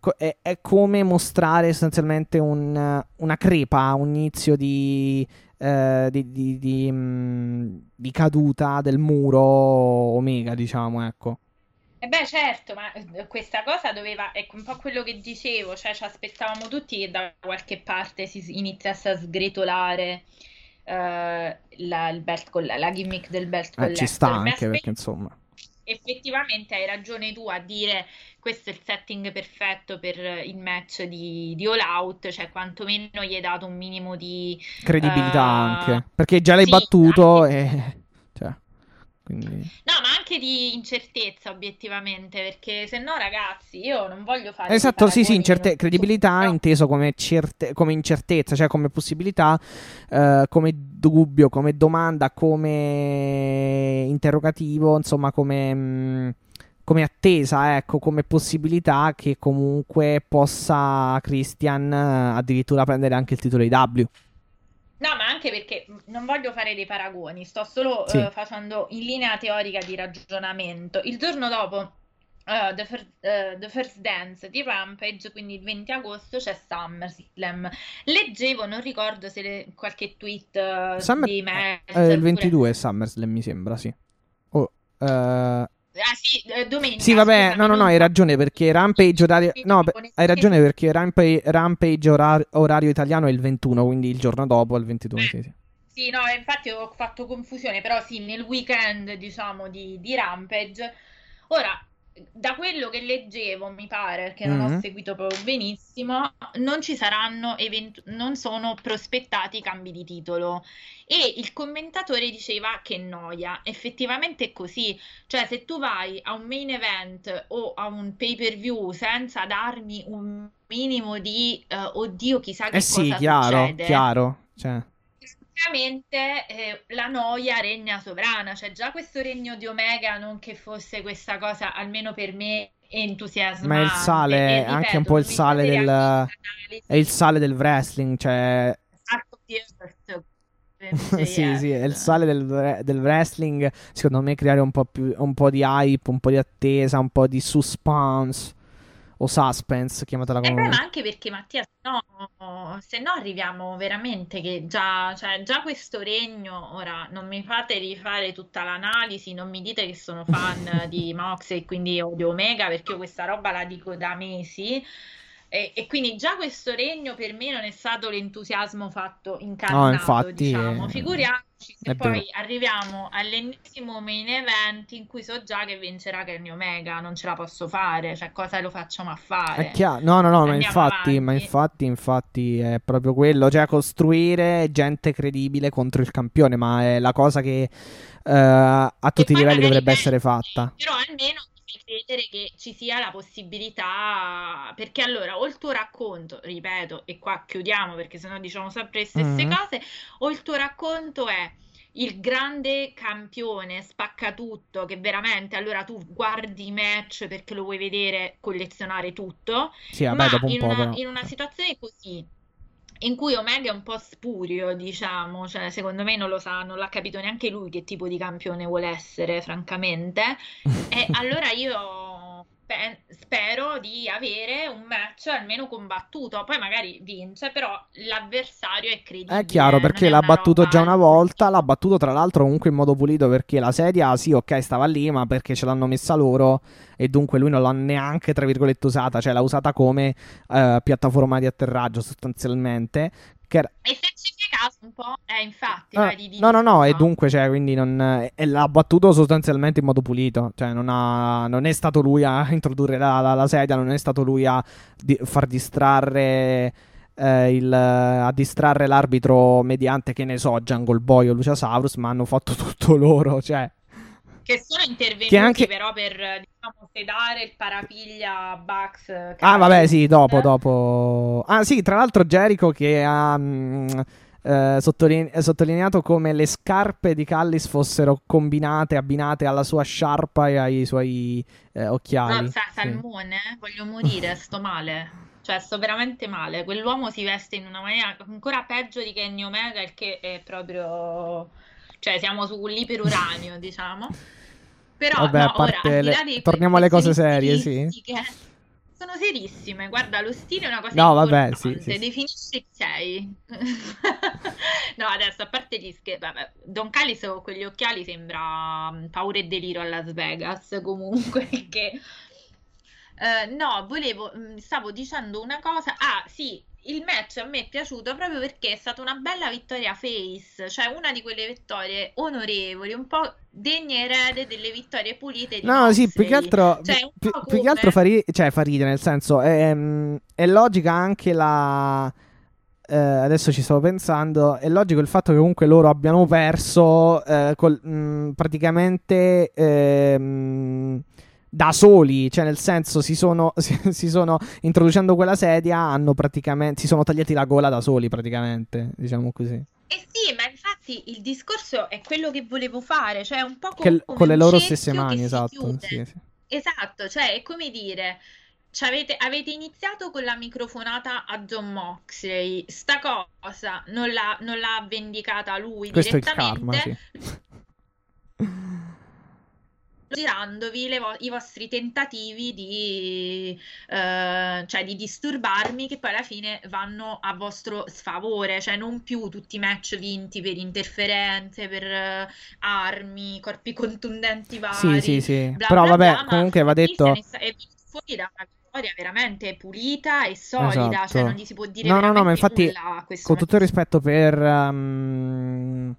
co- è, è, come mostrare sostanzialmente un, una crepa, un inizio di, uh, di, di, di, mh, mm, di caduta del muro Omega, diciamo, ecco. E eh beh, certo, ma eh, questa cosa doveva, è un po' quello che dicevo, cioè ci aspettavamo tutti che da qualche parte si iniziasse a sgretolare uh, la, il belt coll- la gimmick del belt collector. Eh, ci sta anche aspe- perché insomma. effettivamente hai ragione tu a dire questo è il setting perfetto per il match di, di All Out, cioè quantomeno gli hai dato un minimo di credibilità uh, anche, perché già l'hai sì, battuto anche... e... Cioè, quindi... No, anche di incertezza obiettivamente, perché se no ragazzi io non voglio fare... Esatto, sì, sì, incerte- credibilità no. inteso come, certe- come, incertezza, cioè come possibilità, uh, come dubbio, come domanda, come interrogativo, insomma come... Mh, come attesa, ecco, come possibilità che comunque possa Christian addirittura prendere anche il titolo di W. No, ma anche perché non voglio fare dei paragoni, sto solo sì. uh, facendo in linea teorica di ragionamento. Il giorno dopo uh, the, first, uh, the, First, Dance di Rampage, quindi il 20 agosto, c'è SummerSlam. Leggevo, non ricordo se le, qualche tweet Summer... di me. Eh, il 22 è SummerSlam, mi sembra, sì. Oh, Ah sì, domenica. Sì, vabbè, no, no, no, hai ragione perché Rampage orario... No, hai ragione perché Rampage, Rampage orario, orario italiano è il 21, quindi il giorno dopo il 22, sì, sì. Sì, no, infatti ho fatto confusione, però sì, nel weekend, diciamo, di, di Rampage. Ora, da quello che leggevo, mi pare, che non mm-hmm. ho seguito proprio benissimo, non ci saranno, event- non sono prospettati cambi di titolo. E il commentatore diceva che noia. Effettivamente è così. Cioè, se tu vai a un main event o a un pay per view senza darmi un minimo di uh, oddio, chissà che eh sì, cosa chiaro, succede. chiaro. Cioè ovviamente eh, la noia regna sovrana, cioè già questo regno di Omega non che fosse questa cosa, almeno per me, entusiasmante. Ma il sale, e, ripeto, anche un po' il sale del... È il sale del wrestling, cioè... [laughs] sì, sì, è il sale del, del, wrestling. Secondo me creare un po' più un po' di hype, un po' di attesa, un po' di suspense o suspense, chiamatela come eh, ma anche perché Mattia, se no, se no arriviamo veramente che già, cioè, già questo regno, ora non mi fate rifare tutta l'analisi, non mi dite che sono fan [laughs] di Mox e quindi odio Omega, perché io questa roba la dico da mesi. E, e, quindi già questo regno per me non è stato l'entusiasmo fatto incarnato, no, infatti, diciamo. eh, Figuriamoci se poi vero. arriviamo all'ennesimo main event in cui so già che vincerà Kenny Omega, non ce la posso fare, cioè cosa lo facciamo a fare? È chiaro, no, no, no, ma infatti, ma infatti, infatti è proprio quello, cioè costruire gente credibile contro il campione, ma è la cosa che uh, a tutti i livelli dovrebbe essere fatta. Però almeno credere che ci sia la possibilità, perché allora o il tuo racconto, ripeto, e qua chiudiamo perché sennò diciamo sempre le stesse mm-hmm. cose, o il tuo racconto è il grande campione spacca tutto che veramente allora tu guardi i match perché lo vuoi vedere collezionare tutto sì, vabbè, ma un in, po', una, in una situazione così in cui Omega è un po' spurio, diciamo, cioè secondo me non lo sa, non l'ha capito neanche lui che tipo di campione vuole essere, francamente. e [laughs] allora io pe- spero di avere un match almeno combattuto, poi magari vince, però l'avversario è credibile. È chiaro perché è l'ha battuto roba- già una volta, l'ha battuto tra l'altro comunque in modo pulito perché la sedia sì ok stava lì ma perché ce l'hanno messa loro e dunque lui non l'ha neanche tra virgolette usata, cioè l'ha usata come eh, piattaforma di atterraggio sostanzialmente. Che era... E se caso un po', eh, infatti, Ah, vai di- di- no, no, no, e dunque, cioè, quindi non, e l'ha battuto sostanzialmente in modo pulito. Cioè, non, ha, non è stato lui a [laughs] introdurre la, la- la sedia, non è stato lui a di- far distrarre. eh, il- a distrarre l'arbitro mediante, che ne so, Jungle Boy o Luciasaurus, ma hanno fatto [laughs] tutto loro. Cioè, che sono intervenuti Che anche- però per diciamo, sedare il parapiglia Bucks. Ah, vabbè, sì, dopo, Eh. dopo. Ah, sì, tra l'altro Jericho che ha mm, eh, sottoline- sottolineato come le scarpe di Callis fossero combinate, abbinate alla sua sciarpa e ai suoi eh, occhiali. No, sa- Sì. salmone, eh? voglio morire, sto male. Cioè, sto veramente male. Quell'uomo si veste in una maniera ancora peggio di Kenny Omega, il che è proprio... Cioè, siamo sull'iperuranio, diciamo. [laughs] Però, Vabbè, no, ora, le- torniamo alle cose serie, sì. Sono serissime. Guarda, lo stile è una cosa No, vabbè, importante. sì, sì, sì. Definisci chi sei. [laughs] No, adesso, a parte gli scherzi, Don Callis con quegli occhiali sembra mm, paura e delirio a Las Vegas, [laughs] comunque, che... Eh, no, volevo, mm, stavo dicendo una cosa. Ah, sì, il match a me è piaciuto proprio perché è stata una bella vittoria face, cioè una di quelle vittorie onorevoli, un po' degne erede delle vittorie pulite di No, sì, Moxley. più che altro, Cioè, più, po' più che altro come- fa, ri- cioè, fa ridere, nel senso, è, mm, è logica anche la... eh, adesso ci stavo pensando, è logico il fatto che comunque loro abbiano perso eh, col- mm, praticamente ehm, da soli, cioè nel senso si sono, [laughs] si, si sono introducendo quella sedia, hanno praticamente, si sono tagliati la gola da soli praticamente, diciamo così. Eh sì, ma infatti il discorso è quello che volevo fare, cioè un po' Che- come con le loro stesse mani, esatto. sì, sì. Esatto, cioè è come dire, avete, avete iniziato con la microfonata a John Moxley, sta cosa non l'ha, non l'ha vendicata lui Questo è il karma, direttamente, sì. [laughs] girandovi vo- i vostri tentativi di, eh, cioè, di disturbarmi che poi alla fine vanno a vostro sfavore, cioè non più tutti i match vinti per interferenze, per eh, armi, corpi contundenti vari. Sì, sì, sì. bla Però bla vabbè, bla, comunque va detto... è, fuori da una vittoria veramente pulita e solida, Esatto. cioè non gli si può dire No, no, no, ma infatti, Con tutto il rispetto per... ehm,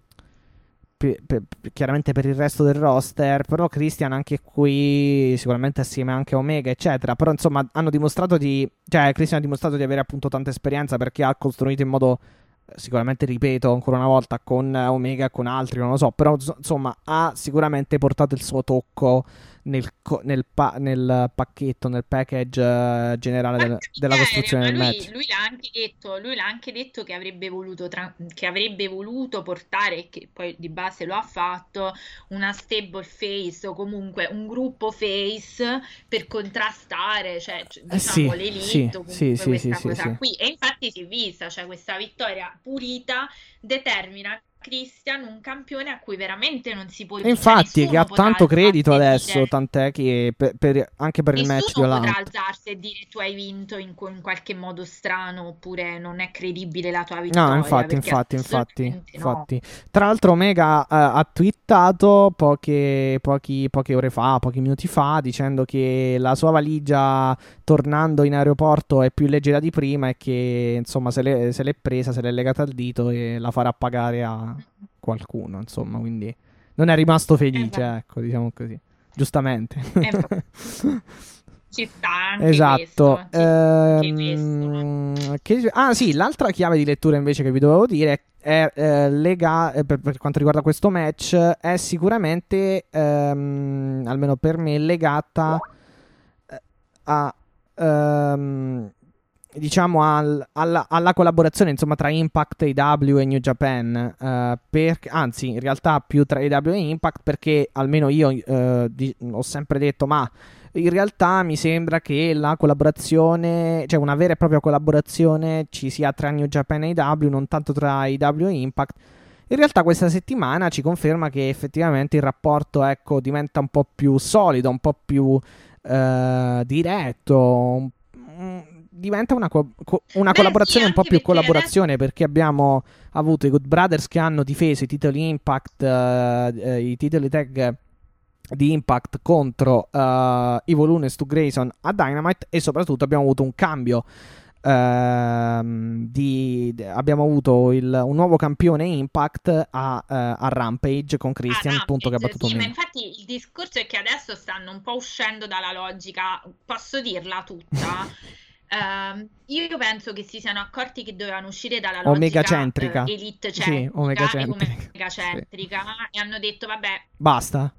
pe- pe- pe- chiaramente per il resto del roster, però Christian anche qui, sicuramente assieme anche a Omega, eccetera. Però insomma hanno dimostrato di... Cioè, Christian ha dimostrato di avere appunto tanta esperienza perché ha costruito in modo... Sicuramente, ripeto ancora una volta, con Omega e con altri, non lo so, però ins- insomma ha sicuramente portato il suo tocco nel, nel pa- nel pacchetto, nel package eh, generale del- della costruzione del lui, match. lui l'ha anche detto, lui l'ha anche detto che avrebbe voluto, tra- che avrebbe voluto portare, che poi di base lo ha fatto, una stable face o comunque un gruppo face per contrastare, cioè c- Eh sì, diciamo l'elite sì, sì, sì, sì. qui. E infatti si è vista, cioè questa vittoria pulita determina Christian un campione a cui veramente non si può E cioè Infatti, che nessuno ha tanto credito adesso, dire- tant'è che per- per- anche per il match Nessuno potrà violento. alzarsi e dire tu hai vinto in, in qualche modo strano oppure non è credibile la tua No, vittoria. infatti, perché infatti, infatti, assolutamente no. infatti. Tra l'altro Omega eh, ha twittato poche, pochi- poche ore fa, pochi minuti fa, dicendo che la sua valigia tornando in aeroporto è più leggera di prima e che insomma se l'è, se l'è presa, se l'è legata al dito e la farà pagare a qualcuno, insomma, quindi non è rimasto felice, Esatto. ecco, diciamo così. Giustamente. Eh, [laughs] Ci sta anche Esatto. questo, Ehm, che- ah sì, l'altra chiave di lettura invece che vi dovevo dire è eh, lega- eh, per, per quanto riguarda questo match è sicuramente, ehm, almeno per me, legata eh, a... ehm, diciamo al- alla, alla collaborazione insomma tra Impact, AW e New Japan eh, per- anzi in realtà più tra AW e Impact perché almeno io eh, di- ho sempre detto ma in realtà mi sembra che la collaborazione, cioè una vera e propria collaborazione ci sia tra New Japan e AW, non tanto tra AW e Impact. In realtà questa settimana ci conferma che effettivamente il rapporto ecco, diventa un po' più solido, un po' più eh, diretto, un- un- diventa una, co- co- una Beh, collaborazione sì, un po' più perché collaborazione perché abbiamo avuto i Good Brothers che hanno difeso i titoli Impact, eh, eh, i titoli tag di Impact contro uh, Evil Uno e Stu Grayson a Dynamite e soprattutto abbiamo avuto un cambio ehm, di, abbiamo avuto il- un nuovo campione Impact a, eh, a Rampage con Christian Ah, appunto che ha Rampage, battuto sì, ma infatti il discorso è che adesso stanno un po' uscendo dalla logica, posso dirla tutta. [laughs] Ehm, io penso che si siano accorti che dovevano uscire dalla logica Omegacentrica. eh, elite Sì, centrica omegacentrica. e omegacentrica e hanno detto vabbè Basta.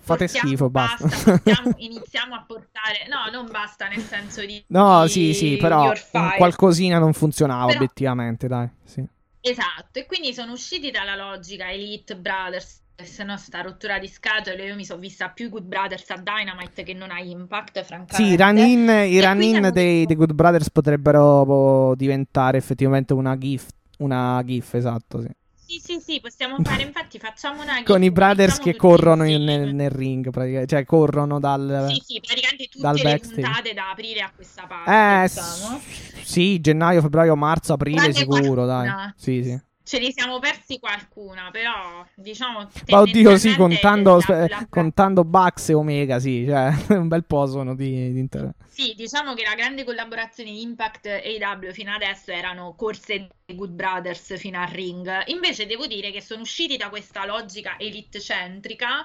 Fate portiamo- schifo, basta. portiamo- [laughs] iniziamo a portare no non basta nel senso di no, di sì, sì, però qualcosina non funzionava Però- obiettivamente, dai. Sì. Esatto, e quindi sono usciti dalla logica Elite Brothers, se no sta rottura di schedule, io mi sono vista più Good Brothers a Dynamite che non a Impact, francamente. Sì, i run-in, i E run-in dei, dei Good Brothers potrebbero boh, diventare effettivamente una GIF. Una GIF, esatto, sì. Sì, sì, sì, possiamo fare, infatti facciamo una [laughs] Con i brothers che corrono in- nel, nel ring, praticamente. Cioè, corrono dal... Sì, sì, praticamente dal tutte le backstage. puntate da aprire a questa parte, Eh, diciamo. sì, gennaio, febbraio, marzo, aprile Tranne sicuro, qualcuna. dai. Sì, sì. Ce li siamo persi qualcuna, però diciamo... Ma oddio, sì, contando, la- la- contando Bucks e Omega, sì, cioè [laughs] un bel po' sono di, di inter- Sì, diciamo che la grande collaborazione di Impact e AEW fino adesso erano corse dei Good Brothers fino al ring. Invece devo dire che sono usciti da questa logica elite centrica,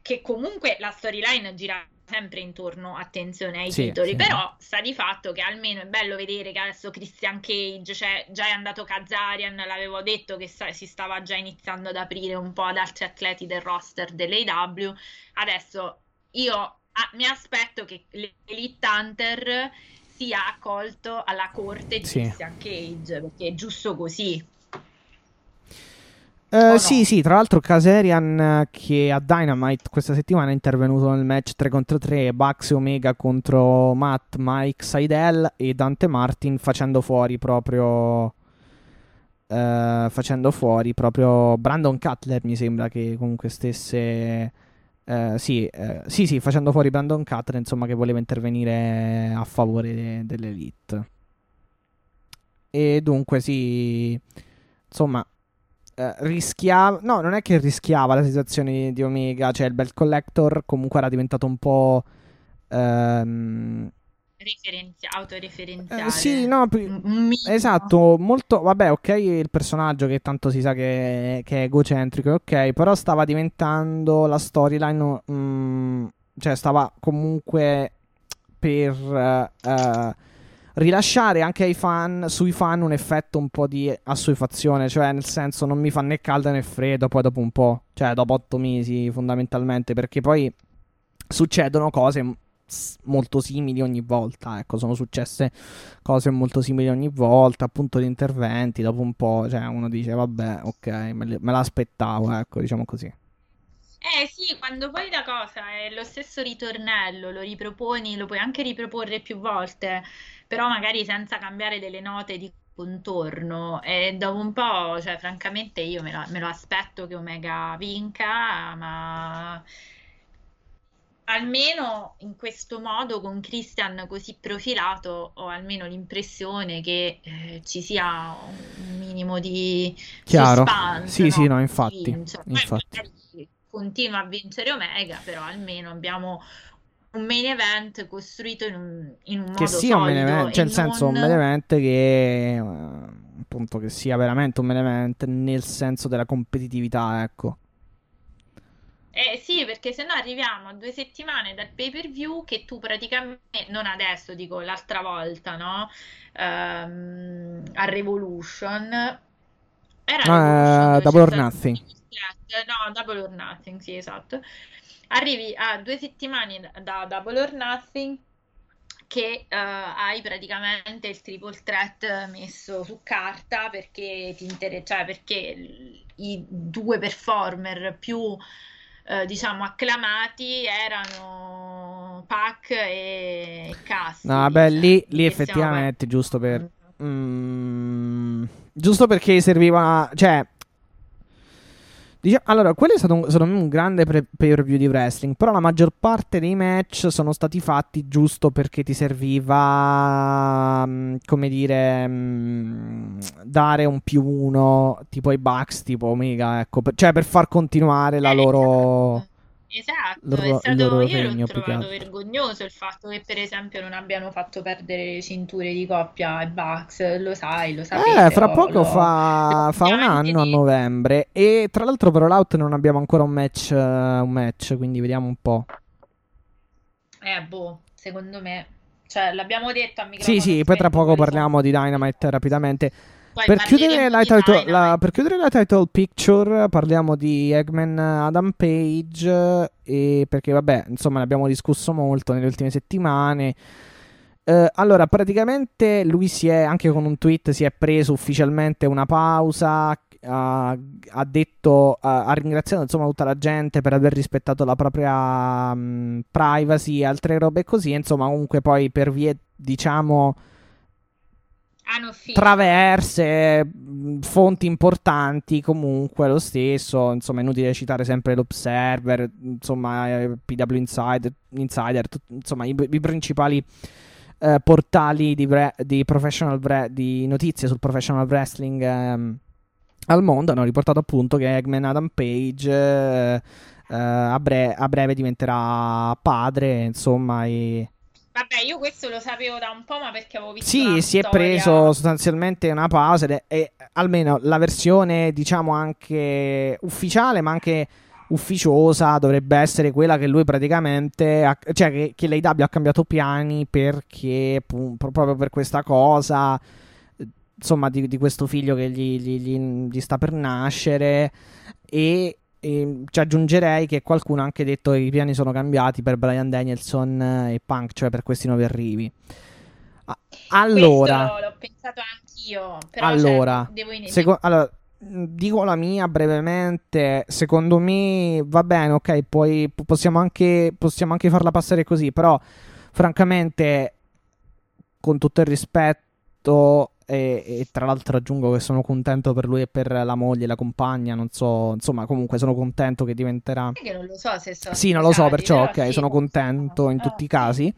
che comunque la storyline gira sempre intorno, attenzione ai Sì, titoli, sì. però sta di fatto che almeno è bello vedere che adesso Christian Cage, cioè già è andato Kazarian, l'avevo detto che sta- si stava già iniziando ad aprire un po' ad altri atleti del roster dell'AEW. Adesso io ah, mi aspetto che l'Elite Hunter sia accolto alla corte di Sì. Christian Cage, perché è giusto così. Eh, no? Sì, sì, tra l'altro Kaserian eh, che a Dynamite questa settimana è intervenuto nel match 3 contro 3 Bucks e Omega contro Matt, Mike Seidel e Dante Martin facendo fuori proprio eh, facendo fuori proprio Brandon Cutler mi sembra che comunque stesse eh, sì, sì, sì, facendo fuori Brandon Cutler insomma che voleva intervenire a favore de- dell'Elite e dunque sì insomma eh, rischiava. No, non è che rischiava la situazione di, Omega. Cioè, il Belt Collector comunque era diventato un po'. ehm, eh, autoreferenziale. sì, no. minimo. Esatto, molto. Vabbè, ok, il personaggio che tanto si sa che, che è egocentrico, ok. Però stava diventando la storyline. mm, cioè, stava comunque per. eh, eh, rilasciare anche ai fan, sui fan un effetto un po' di assuefazione, cioè nel senso non mi fa né caldo né freddo poi dopo un po', cioè dopo otto mesi fondamentalmente, perché poi succedono cose molto simili ogni volta, ecco, sono successe cose molto simili ogni volta, appunto di interventi, dopo un po', cioè uno dice vabbè, ok, me, me l'aspettavo, ecco, diciamo così. Eh sì, quando poi la cosa è lo stesso ritornello, lo riproponi, lo puoi anche riproporre più volte, però magari senza cambiare delle note di contorno. E dopo un po', cioè, francamente, io me, la- me lo aspetto che Omega vinca, ma almeno in questo modo, con Christian così profilato, ho almeno l'impressione che eh, ci sia un minimo di Chiaro. suspense, Sì, sì, no? no, infatti, infatti. continua a vincere Omega, però almeno abbiamo un main event costruito in un, in un modo Che sia un main event, cioè nel senso un non- main event che eh, appunto che sia veramente un main event nel senso della competitività, ecco. Eh sì, perché se no arriviamo a due settimane dal pay-per-view che tu praticamente, non adesso, dico l'altra volta, no? Ehm, a Revolution. Era Revolution dove Double or Nothing. No, Double or Nothing, sì, esatto. Arrivi a due settimane da Double or Nothing che eh, hai praticamente il triple threat messo su carta perché ti inter- cioè perché i due performer più eh, diciamo acclamati erano Pac e Cassidy. No, vabbè, cioè, lì, lì effettivamente, giusto per... Mm, giusto perché serviva... Cioè... dicia- allora, quello è stato un, secondo me un grande pre- pay-per-view di wrestling, però la maggior parte dei match sono stati fatti giusto perché ti serviva, mm, come dire, mm, dare un più uno, tipo i Bucks, tipo Omega, ecco, per- cioè per far continuare la Eh, loro... Esatto, loro- stato, loro io l'ho trovato vergognoso il fatto che per esempio non abbiano fatto perdere le cinture di coppia ai Bucks, lo sai, lo sapete, Eh, fra poco lo- fa, [laughs] fa un anno a novembre. E tra l'altro per All Out non abbiamo ancora un match, eh, un match, quindi vediamo un po'. Eh, boh, secondo me, cioè l'abbiamo detto a Sì, microfono sì, poi tra poco parliamo di Dynamite rapidamente. Per chiudere, la title, la- per chiudere la title picture parliamo di Eggman Adam Page e perché vabbè, insomma, ne abbiamo discusso molto nelle ultime settimane. Eh, allora, praticamente lui si è, anche con un tweet, si è preso ufficialmente una pausa, ha, ha detto, ha, ha ringraziato insomma tutta la gente per aver rispettato la propria mh, privacy e altre robe così, insomma, comunque poi per vie, diciamo. Traverse, mh, fonti importanti comunque lo stesso, insomma è inutile citare sempre l'Observer, insomma eh, PW Insider, Insider tut- insomma i, i principali eh, portali di, vre- di vre- di notizie sul professional wrestling ehm, al mondo hanno riportato appunto che Eggman Adam Page eh, eh, a, bre- a breve diventerà padre, insomma, e... Questo lo sapevo da un po', ma perché avevo visto Sì, si è storia. preso sostanzialmente una pausa ed è- e almeno la versione, diciamo, anche ufficiale, ma anche ufficiosa dovrebbe essere quella che lui praticamente, ha- cioè che, che l'AEW ha cambiato piani perché pro- proprio per questa cosa, insomma, di, di questo figlio che gli, gli- gli- gli sta per nascere e, e ci aggiungerei che qualcuno ha anche detto che i piani sono cambiati per Brian Danielson e Punk, cioè per questi nuovi arrivi. Allora, Questo l'ho pensato anch'io, però Allora, cioè, devo in- seco- allora, dico la mia brevemente. Secondo me va bene, ok. Poi possiamo anche, possiamo anche farla passare così. Però, francamente, con tutto il rispetto, e, e tra l'altro aggiungo che sono contento per lui e per la moglie, la compagna. Non so, insomma, comunque sono contento che diventerà. Che non lo so se sono Sì, non lo so, perciò, ok, sì, sono non so. contento in Ah, tutti i sì. casi.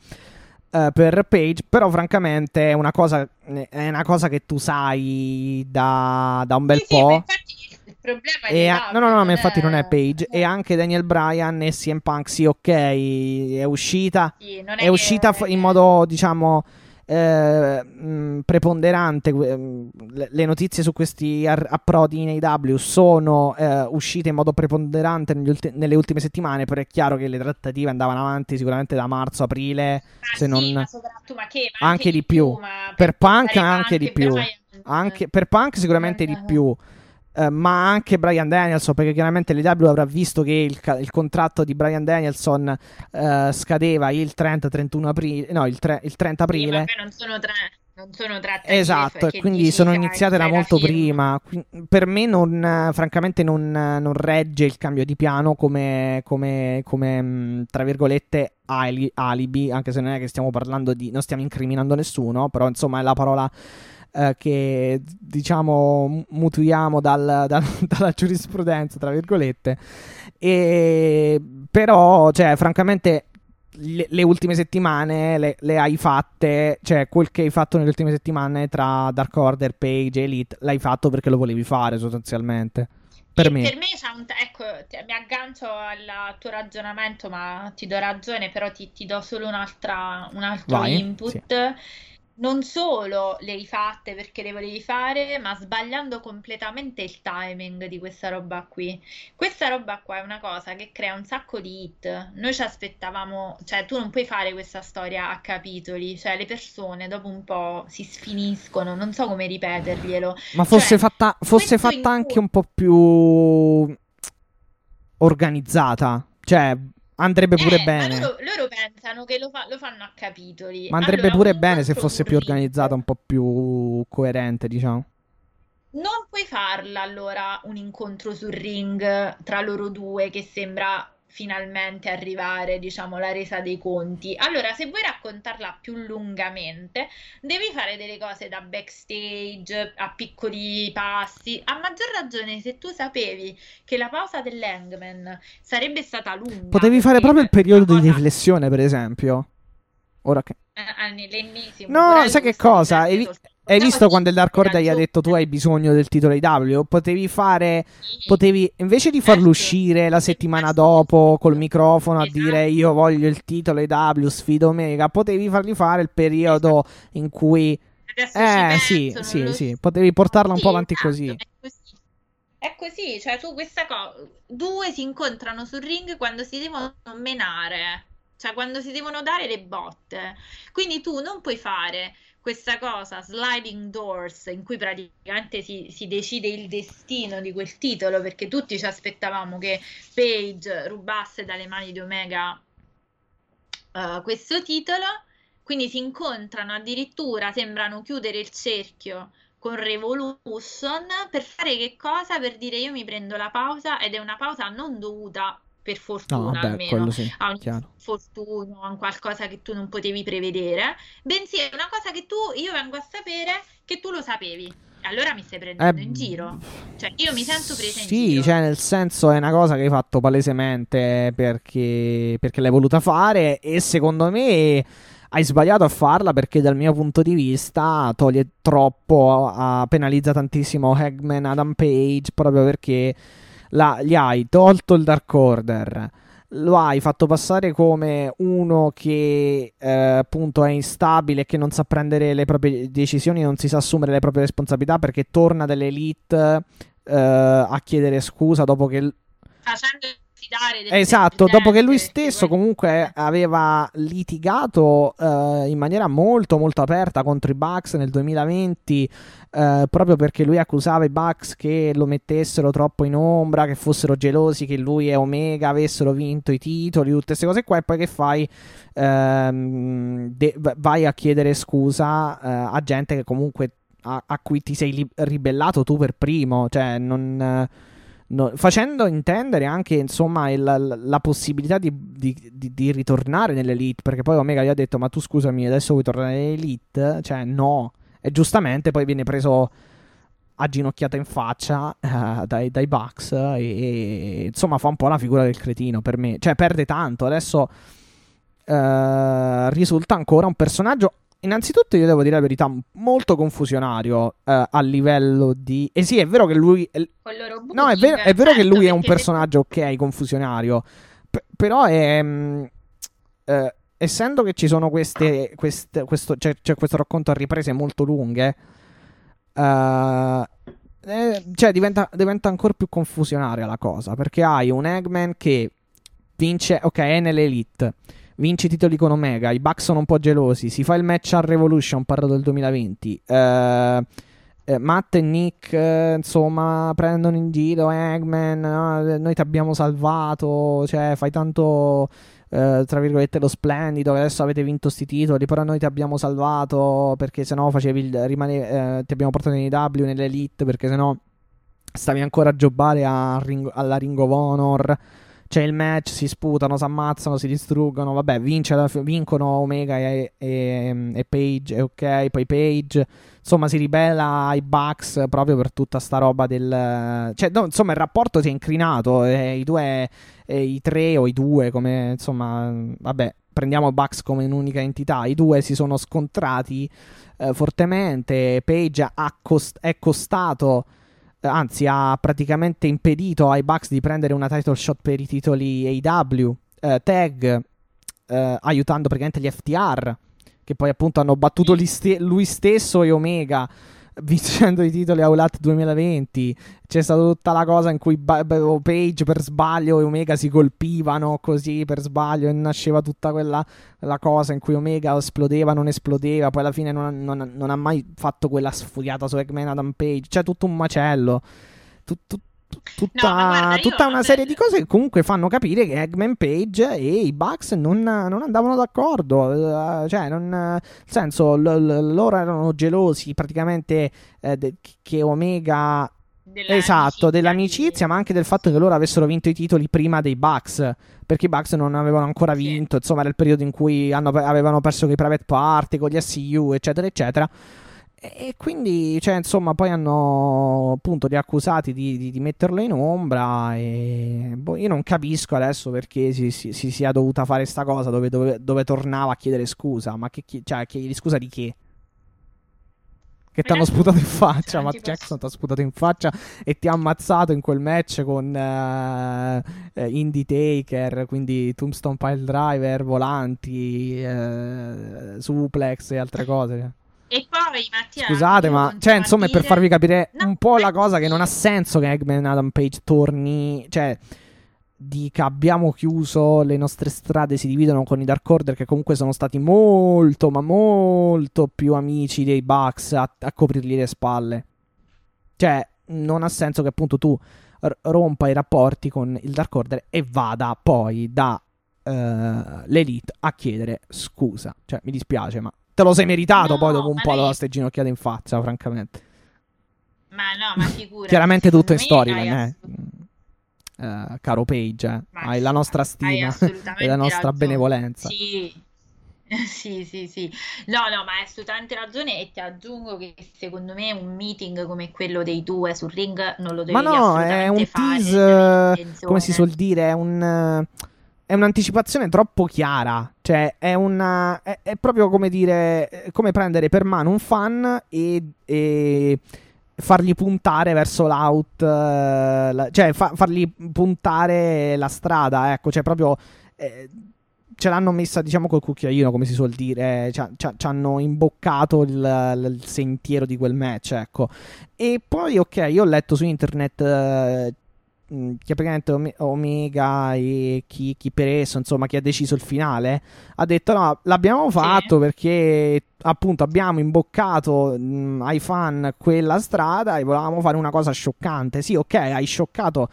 eh, per Page, però francamente è una cosa, è una cosa che tu sai da, da un bel Sì, sì, po'. infatti il problema è a- no, no, no, ma infatti non è Page. eh, E anche Daniel Bryan e CM Punk, sì, ok, è uscita. sì, È che- uscita f- in modo, diciamo, eh, mh, preponderante. mh, Le, notizie su questi ar- approdi in AW sono eh, uscite in modo preponderante ulti- nelle ultime settimane. Però è chiaro che le trattative andavano avanti sicuramente da marzo-aprile. Ma se sì, non- ma ma che? Ma anche di più. ma Per Punk portare anche di più. Anche per Punk sicuramente di Non- più. Eh, ma anche Brian Danielson, perché chiaramente l'IW avrà visto che il, ca- il contratto di Brian Danielson eh, scadeva il 30-31 aprile, no, il, tre- il 30 Sì, aprile. vabbè, non sono tre, non sono trattative Esatto, e quindi sono ah, iniziate da molto prima. Per me, non, francamente, non, non regge il cambio di piano come, come, come, tra virgolette, ali- alibi. Anche se non è che stiamo parlando di. Non stiamo incriminando nessuno, però insomma è la parola. Eh, che diciamo mu- mutuiamo dal- dal- [laughs] dalla giurisprudenza, tra virgolette, e però, cioè, francamente, le, le ultime settimane le, le hai fatte, cioè quel che hai fatto nelle ultime settimane tra Dark Order, Page e Elite, l'hai fatto perché lo volevi fare sostanzialmente. Per E me. Per me. Ecco, mi aggancio al, tuo ragionamento, ma ti do ragione, però ti, ti do solo un'altra, un altro Vai, input. Non solo le hai fatte perché le volevi fare, ma sbagliando completamente il timing di questa roba qui. Questa roba qua è una cosa che crea un sacco di hit. Noi ci aspettavamo, cioè tu non puoi fare questa storia a capitoli, cioè le persone dopo un po' si sfiniscono, non so come ripeterglielo. Ma fosse cioè, fatta, fosse fatta anche cui- un po' più organizzata. Cioè, andrebbe pure Eh, bene. Loro, loro pensano che lo, fa- lo fanno a capitoli. Ma andrebbe Allora, pure bene se fosse più organizzata, un po' più coerente, diciamo. Non puoi farla allora un incontro sul ring tra loro due che sembra finalmente arrivare, diciamo, la resa dei conti. Allora, se vuoi raccontarla più lungamente, devi fare delle cose da backstage, a piccoli passi. A maggior ragione se tu sapevi che la pausa dell'Hangman sarebbe stata lunga. Potevi fare proprio il periodo di riflessione, per esempio. Ora che. Eh, l'ennesimo, No, sai che cosa? perché Hai, visto quando il Dark Order gli ha detto tu hai bisogno del titolo IW? Potevi fare. Potevi, invece di farlo uscire la settimana Esatto. dopo col microfono a Esatto. dire io voglio il titolo IW, sfido Omega, potevi fargli fare il periodo in cui. Adesso Eh, sì, sì, lo sì, potevi portarla un po' avanti esatto, così. È così, cioè tu questa cosa, due si incontrano sul ring quando si devono menare, cioè quando si devono dare le botte. Quindi tu non puoi fare questa cosa, sliding doors, in cui praticamente si, si decide il destino di quel titolo, perché tutti ci aspettavamo che Paige rubasse dalle mani di Omega eh, questo titolo. Quindi si incontrano addirittura, sembrano chiudere il cerchio con Revolution per fare che cosa? Per dire io mi prendo la pausa ed è una pausa non dovuta per No, fortuna vabbè, almeno sì, a un chiaro. infortunio, a qualcosa che tu non potevi prevedere, bensì è una cosa che tu, io vengo a sapere che tu lo sapevi. Allora mi stai prendendo Eh, in giro. Cioè, io mi sento presa in Sì, giro. cioè nel senso è una cosa che hai fatto palesemente perché, perché l'hai voluta fare e secondo me hai sbagliato a farla perché dal mio punto di vista toglie troppo, uh, penalizza tantissimo Hagman, Adam Page, proprio perché la, gli hai tolto il Dark Order, lo hai fatto passare come uno che eh, appunto è instabile, che non sa prendere le proprie decisioni, non si sa assumere le proprie responsabilità perché torna dall'elite eh, a chiedere scusa dopo che... Facendo Esatto, dopo che lui stesso comunque aveva litigato uh, in maniera molto molto aperta contro i Bucks nel 2020 uh, eh, proprio perché lui accusava i Bucks che lo mettessero troppo in ombra, che fossero gelosi che lui e Omega avessero vinto i titoli, tutte queste cose qua e poi che fai? Uh, de- vai a chiedere scusa uh, a gente che comunque a, a cui ti sei li- ribellato tu per primo, cioè non No, facendo intendere anche insomma il, la, possibilità di, di, di, di, ritornare nell'elite perché poi Omega gli ha detto ma tu scusami adesso vuoi tornare nell'elite? Cioè no. E giustamente poi viene preso a ginocchiata in faccia uh, dai, dai Bucks e, e, insomma fa un po' la figura del cretino per me. Cioè perde tanto. Adesso uh, risulta ancora un personaggio innanzitutto io devo dire la verità, molto confusionario eh, a livello di... E eh sì, è vero che lui... È... No, è vero, è vero che lui è un personaggio, ok, confusionario, P- però è... Mh, mm, eh, essendo che ci sono queste... queste questo, c'è, c'è, questo racconto a riprese molto lunghe, uh, eh, cioè diventa, diventa ancora più confusionaria la cosa, perché hai un Eggman che vince, ok, è nell'elite vince i titoli con Omega, i Bucks sono un po' gelosi, si fa il match a Revolution, parlo del 2020. Eh, eh, Matt e Nick, eh, insomma, prendono in giro Eggman, no? noi ti abbiamo salvato, cioè fai tanto, eh, tra virgolette, lo splendido, adesso avete vinto questi titoli, però noi ti abbiamo salvato perché sennò facevi il, rimane, eh, ti abbiamo portato in IW, nell'Elite, perché sennò stavi ancora a giocare Ring, alla Ring of Honor c'è il match, si sputano, si ammazzano, si distruggono. Vabbè, vince, vincono Omega e, e, e, Page, e ok. Poi Page, insomma, si ribella ai Bucks proprio per tutta sta roba del. Cioè, no, insomma, il rapporto si è incrinato. Eh, I due, eh, i tre o i due, come insomma, vabbè, prendiamo Bucks come un'unica entità. I due si sono scontrati eh, fortemente. Page cost- è costato anzi ha praticamente impedito ai Bucks di prendere una title shot per i titoli AW, eh, tag, eh, aiutando praticamente gli FTR, che poi appunto hanno battuto lui stesso e Omega vincendo i titoli Aulat 2020. C'è stata tutta la cosa in cui Page per sbaglio e Omega si colpivano così per sbaglio e nasceva tutta quella, quella cosa in cui Omega esplodeva, non esplodeva. Poi alla fine non, non, non ha mai fatto quella sfuriata su Eggman Adam Page. C'è tutto un macello. Tutto tutta, no, guarda, tutta una serie di cose che comunque fanno capire che Eggman Page e i Bucks non, non andavano d'accordo. Uh, cioè, non, nel senso, l- l- loro erano gelosi praticamente eh, de- che Omega. Della esatto, dell'amicizia, ma anche del fatto che loro avessero vinto i titoli prima dei Bucks. Perché i Bucks non avevano ancora vinto. Sì. Insomma, era il periodo in cui hanno, avevano perso con i private party, con gli SCU, eccetera, eccetera. E quindi, cioè, insomma, poi hanno appunto li accusati di, di, di, metterlo in ombra. E boh, io non capisco adesso perché si, si, si sia dovuta fare sta cosa dove, dove, dove, tornava a chiedere scusa. Ma che, cioè, chiedi scusa di che? Che ti hanno sputato in [laughs] faccia. Matt Jackson ti ha sputato in faccia e ti ha ammazzato in quel match con uh, uh, Indie Taker. Quindi Tombstone Pile Driver, volanti, uh, suplex e altre cose. E poi Mattia. Scusate, ma cioè, insomma, dire... per farvi capire no, un po' la cosa che non ha senso che Eggman Adam Page torni. Cioè, dica abbiamo chiuso le nostre strade, si dividono con i Dark Order, che comunque sono stati molto, ma molto più amici dei Bucks a, a coprirgli le spalle. Cioè, non ha senso che appunto tu r- rompa i rapporti con il Dark Order e vada poi da uh, l'Elite a chiedere scusa. Cioè, mi dispiace, ma te lo sei meritato no, poi dopo un po' lei... stai ginocchiata in faccia, francamente. Ma no, ma figura. Chiaramente tutto in storyline, eh. Uh, caro Page, eh. hai la nostra stima e la nostra ragione. benevolenza. Sì. [laughs] sì, sì, sì. No, no, ma hai assolutamente ragione e ti aggiungo che secondo me un meeting come quello dei due sul ring non lo devi Ma no, è un tease, come si suol dire, è un è un'anticipazione troppo chiara. Cioè, è una. È, è proprio come dire. Come prendere per mano un fan e. e fargli puntare verso l'out. eh, cioè, fa- fargli puntare la strada. Ecco, cioè, proprio. eh, ce l'hanno messa, diciamo, col cucchiaino, come si suol dire. Ci, ci hanno imboccato il, il sentiero di quel match, ecco. E poi, ok, io ho letto su internet eh, mh, che praticamente Ome- Omega e chi, chi per esso, insomma, chi ha deciso il finale, ha detto no, l'abbiamo fatto perché appunto abbiamo imboccato mh, ai fan quella strada e volevamo fare una cosa scioccante. Sì, ok, hai scioccato.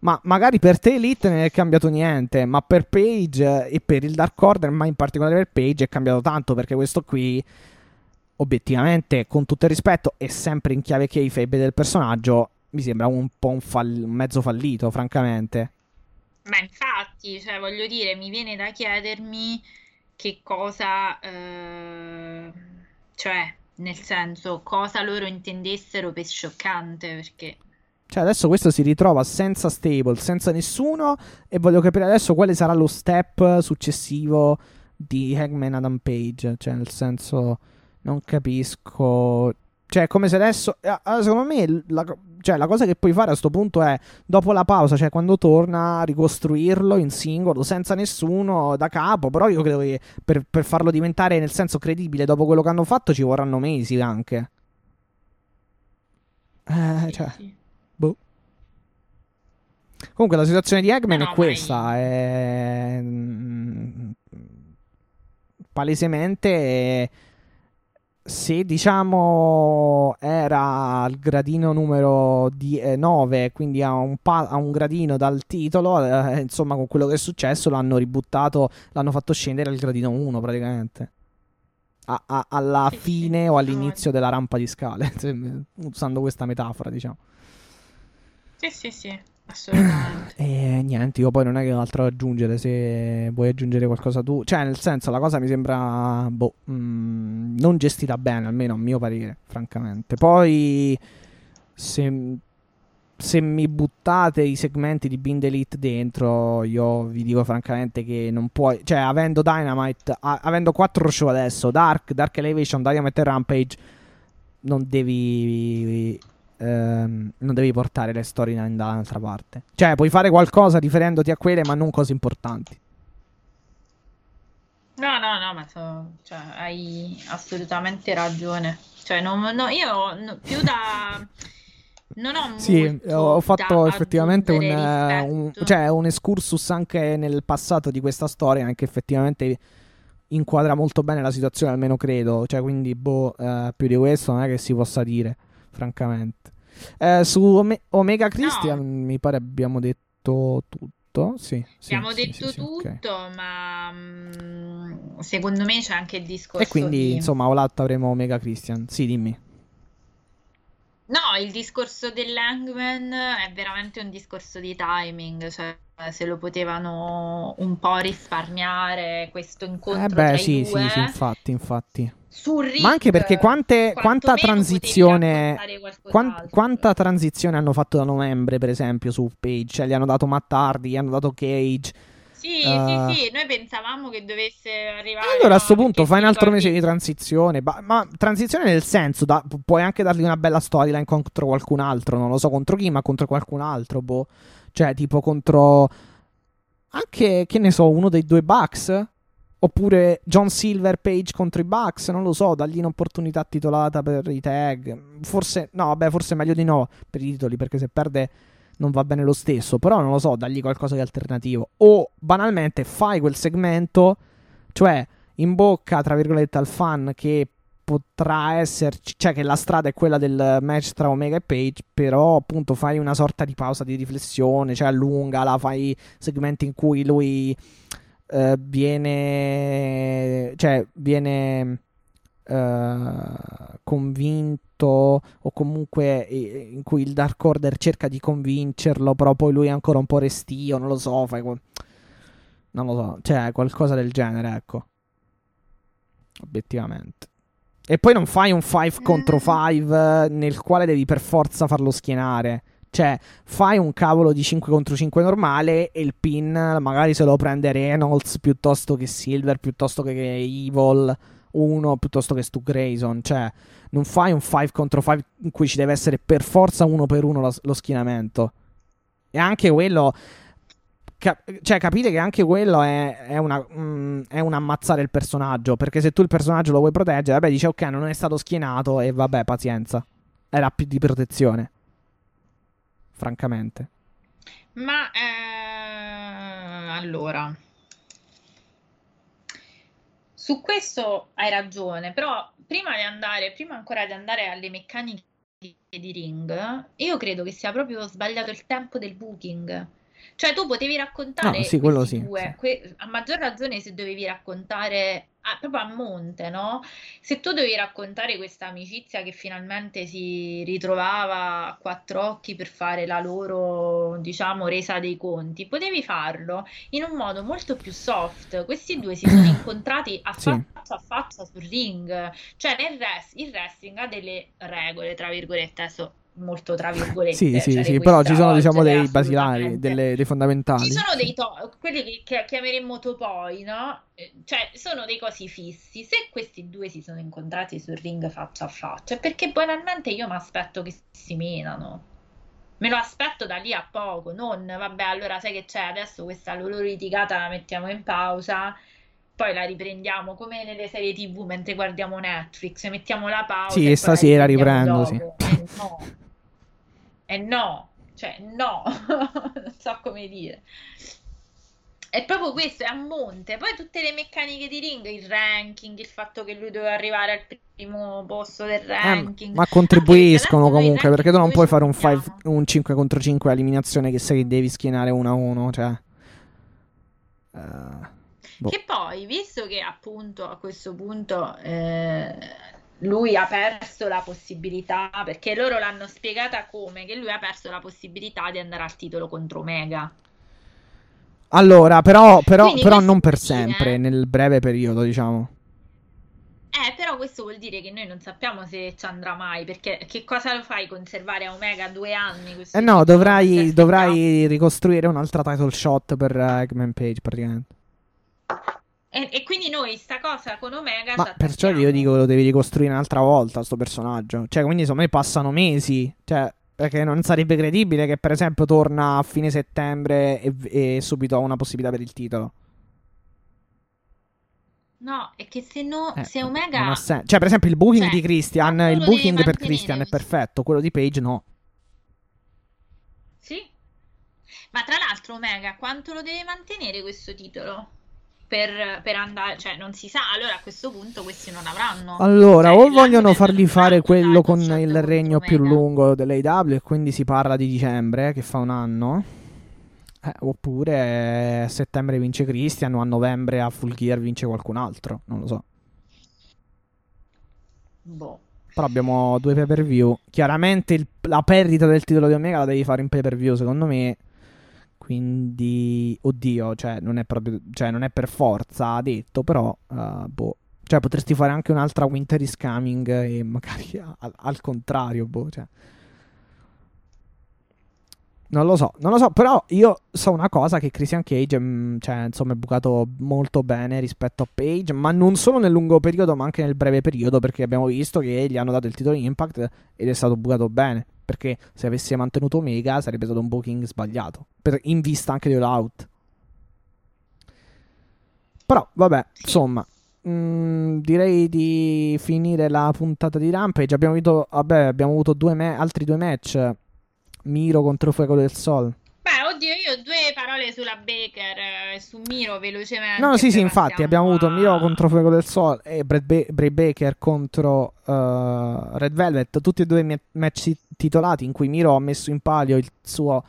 Ma magari per te Elite non è cambiato niente, ma per Page e per il Dark Order, ma in particolare per Page è cambiato tanto perché questo qui obiettivamente, con tutto il rispetto, e sempre in chiave kayfabe del personaggio, mi sembra un po' un, fall- un mezzo fallito, francamente. Ma infatti, cioè, voglio dire, mi viene da chiedermi che cosa, eh, cioè, nel senso, cosa loro intendessero per scioccante, perché Cioè, adesso questo si ritrova senza stable, senza nessuno, e voglio capire adesso quale sarà lo step successivo di Hangman Adam Page. Cioè, nel senso, non capisco. Cioè, come se adesso. eh, allora, secondo me, la, cioè, la cosa che puoi fare a sto punto è, dopo la pausa, cioè quando torna, ricostruirlo in singolo, senza nessuno da capo. Però io credo che per, per farlo diventare, nel senso, credibile dopo quello che hanno fatto, ci vorranno mesi anche. Eh, cioè. Boh. Comunque la situazione di Eggman No, è questa, è mm, palesemente eh, se diciamo era al gradino numero 9, quindi a un, pa- a un gradino dal titolo, eh, insomma con quello che è successo l'hanno ributtato, l'hanno fatto scendere al gradino 1 praticamente. A- a- alla fine o all'inizio della rampa di scale, [laughs] usando questa metafora, diciamo. Sì, sì, sì, assolutamente. E [clears throat] niente, io poi non è che altro da aggiungere. Se vuoi aggiungere qualcosa tu, cioè, nel senso, la cosa mi sembra boh, mm, non gestita bene, almeno a mio parere, francamente. Poi, se, se mi buttate i segmenti di Bind Elite dentro, io vi dico francamente che non puoi, cioè, avendo Dynamite, a- avendo quattro show adesso, Dark, Dark Elevation, Dynamite e Rampage, non devi. Ehm, non devi portare le storyline dall'altra parte. Cioè, puoi fare qualcosa riferendoti a quelle, ma non cose importanti. No, no, no, ma so- cioè, hai assolutamente ragione. Cioè, non, no, io no- più da... Non ho Sì, ho fatto effettivamente un, un- cioè, un excursus anche nel passato di questa storia, anche effettivamente inquadra molto bene la situazione, almeno credo. Cioè, quindi, boh, eh, più di questo non è che si possa dire, francamente. Eh, su Ome- Omega Christian mi pare abbiamo detto tutto. Sì, sì, Abbiamo sì, detto sì, sì, tutto, ma mm, secondo me c'è anche il discorso E quindi, di... insomma, Olatta avremo Omega Christian. Sì, dimmi. No, il discorso dell'Hangman è veramente un discorso di timing, cioè se lo potevano un po' risparmiare questo incontro Eh beh, sì, sì, due. sì, infatti, infatti. Ring, Ma anche perché quante, quanta transizione raccontare quan- qualcos'altro. quanta transizione hanno fatto da novembre, per esempio, su Page? Cioè, gli hanno dato Matt Hardy, gli hanno dato Cage. Sì, Eh. sì, sì, noi pensavamo che dovesse arrivare. Allora, a no, sto punto fai un altro mese di transizione. ba- ma transizione nel senso, da- pu- puoi anche dargli una bella storyline contro qualcun altro. Non lo so contro chi, ma contro qualcun altro. Boh. Cioè, tipo contro. Anche, che ne so, uno dei due Bucks. Oppure John Silver Page contro i Bucks. Non lo so, dagli un'opportunità titolata per i tag. Forse, no, vabbè, forse meglio di no per i titoli. Perché se perde non va bene lo stesso. Però non lo so, dagli qualcosa di alternativo. O banalmente fai quel segmento. Cioè, in bocca, tra virgolette, al fan che potrà esserci, cioè che la strada è quella del match tra Omega e Page, però appunto fai una sorta di pausa di riflessione, cioè allungala, fai segmenti in cui lui eh, viene, cioè viene eh, convinto o comunque eh, in cui il Dark Order cerca di convincerlo, però poi lui è ancora un po' restio, non lo so, fai non lo so, cioè qualcosa del genere, ecco. Obiettivamente. E poi non fai un 5 contro 5 nel quale devi per forza farlo schienare. Cioè, fai un cavolo di 5 contro 5 normale e il pin magari se lo prende Reynolds piuttosto che Silver, piuttosto che Evil 1, piuttosto che Stu Grayson. Cioè, non fai un 5 contro 5 in cui ci deve essere per forza uno per uno lo, lo schienamento. E anche quello... Cap- cioè, capite che anche quello è, è, una, mm, è un ammazzare il personaggio. Perché se tu il personaggio lo vuoi proteggere, vabbè, dice ok, non è stato schienato e vabbè, pazienza. Era più di protezione francamente. Ma eh, allora, su questo hai ragione, però prima di andare, prima ancora di andare alle meccaniche di ring, io credo che sia proprio sbagliato il tempo del booking. Cioè, tu potevi raccontare no, sì, quello sì, due, sì. Que- a maggior ragione se dovevi raccontare a, proprio a monte, no? Se tu dovevi raccontare questa amicizia che finalmente si ritrovava a quattro occhi per fare la loro, diciamo, resa dei conti, potevi farlo in un modo molto più soft. Questi due si sono [clears throat] incontrati a Sì. faccia a faccia sul ring, cioè nel res- il wrestling ha delle regole, tra virgolette, adesso molto tra virgolette. Sì, sì, cioè sì, però ci sono diciamo dei basilari, delle- dei fondamentali. Ci sono dei to- quelli che, chiameremmo topoi, no? Eh, Cioè, sono dei cosi fissi. Se questi due si sono incontrati sul ring faccia a faccia, è perché banalmente io mi aspetto che si menano. Me lo aspetto da lì a poco, non vabbè, allora sai che c'è, adesso questa loro litigata la mettiamo in pausa, poi la riprendiamo come nelle serie TV mentre guardiamo Netflix, mettiamo la pausa Sì, e stasera riprendo, dopo. Eh no. Eh no, cioè no, [laughs] non so come dire. È proprio questo, è a monte. Poi tutte le meccaniche di ring, il ranking, il fatto che lui doveva arrivare al primo posto del Eh, ranking. ma Anche contribuiscono comunque, perché tu non puoi fare un, five- un 5 contro 5 a eliminazione che sai che devi schienare 1 a 1, cioè... eh, boh. Che poi, visto che appunto a questo punto eh, lui ha perso la possibilità, perché loro l'hanno spiegata come, che lui ha perso la possibilità di andare al titolo contro Omega. Allora, però, però, però non per vuol dire- sempre, nel breve periodo, diciamo. Eh, però questo vuol dire che noi non sappiamo se ci andrà mai, perché che cosa lo fai conservare a Omega due anni? Eh no, dovrai, dovrai ricostruire un'altra title shot per eh, Eggman Page, praticamente. E, e quindi noi sta cosa con Omega Ma ci perciò io dico lo devi ricostruire un'altra volta, sto personaggio. Cioè, quindi secondo me passano mesi. Cioè, perché non sarebbe credibile che, per esempio, torna a fine settembre e, e subito ha una possibilità per il titolo. No, è che se no, Eh, se Omega... sen- cioè, per esempio, il booking Cioè, di Christian, il booking per Christian è perfetto, quello di Page no. Sì. Ma tra l'altro Omega quanto lo deve mantenere questo titolo? Per, per andare, cioè non si sa, allora a questo punto questi non avranno. Allora, Cioè, o vogliono fargli fare 2004 quello con il regno più Omega. lungo dell'AW e quindi si parla di dicembre, che fa un anno. Eh, oppure a settembre vince Christian o a novembre a Full Gear vince qualcun altro, non lo so. Boh. Però abbiamo due pay per view. Chiaramente il- la perdita del titolo di Omega la devi fare in pay per view, secondo me. Quindi, oddio, cioè, non è proprio, cioè, non è per forza detto, però, eh, boh. Cioè, potresti fare anche un'altra Winter is Coming e magari [laughs] al, al contrario, boh, cioè. Non lo so, non lo so, però io so una cosa che Christian Cage, mm, cioè, insomma, è bucato molto bene rispetto a Page, ma non solo nel lungo periodo, ma anche nel breve periodo, perché abbiamo visto che gli hanno dato il titolo Impact ed è stato bucato bene, perché se avesse mantenuto Omega sarebbe stato un booking sbagliato, per- in vista anche di All Out. Però, vabbè, insomma, mm, direi di finire la puntata di Rampage. Abbiamo avuto, vabbè, abbiamo avuto due me- altri due match. Miro contro Fuego del Sol. Beh, oddio, io due parole sulla Baker e su Miro velocemente. No, sì, sì, infatti abbiamo avuto Miro contro Fuego del Sol e Brad Bray Baker contro uh, Red Velvet, tutti e due ma- match titolati in cui Miro ha messo in palio il suo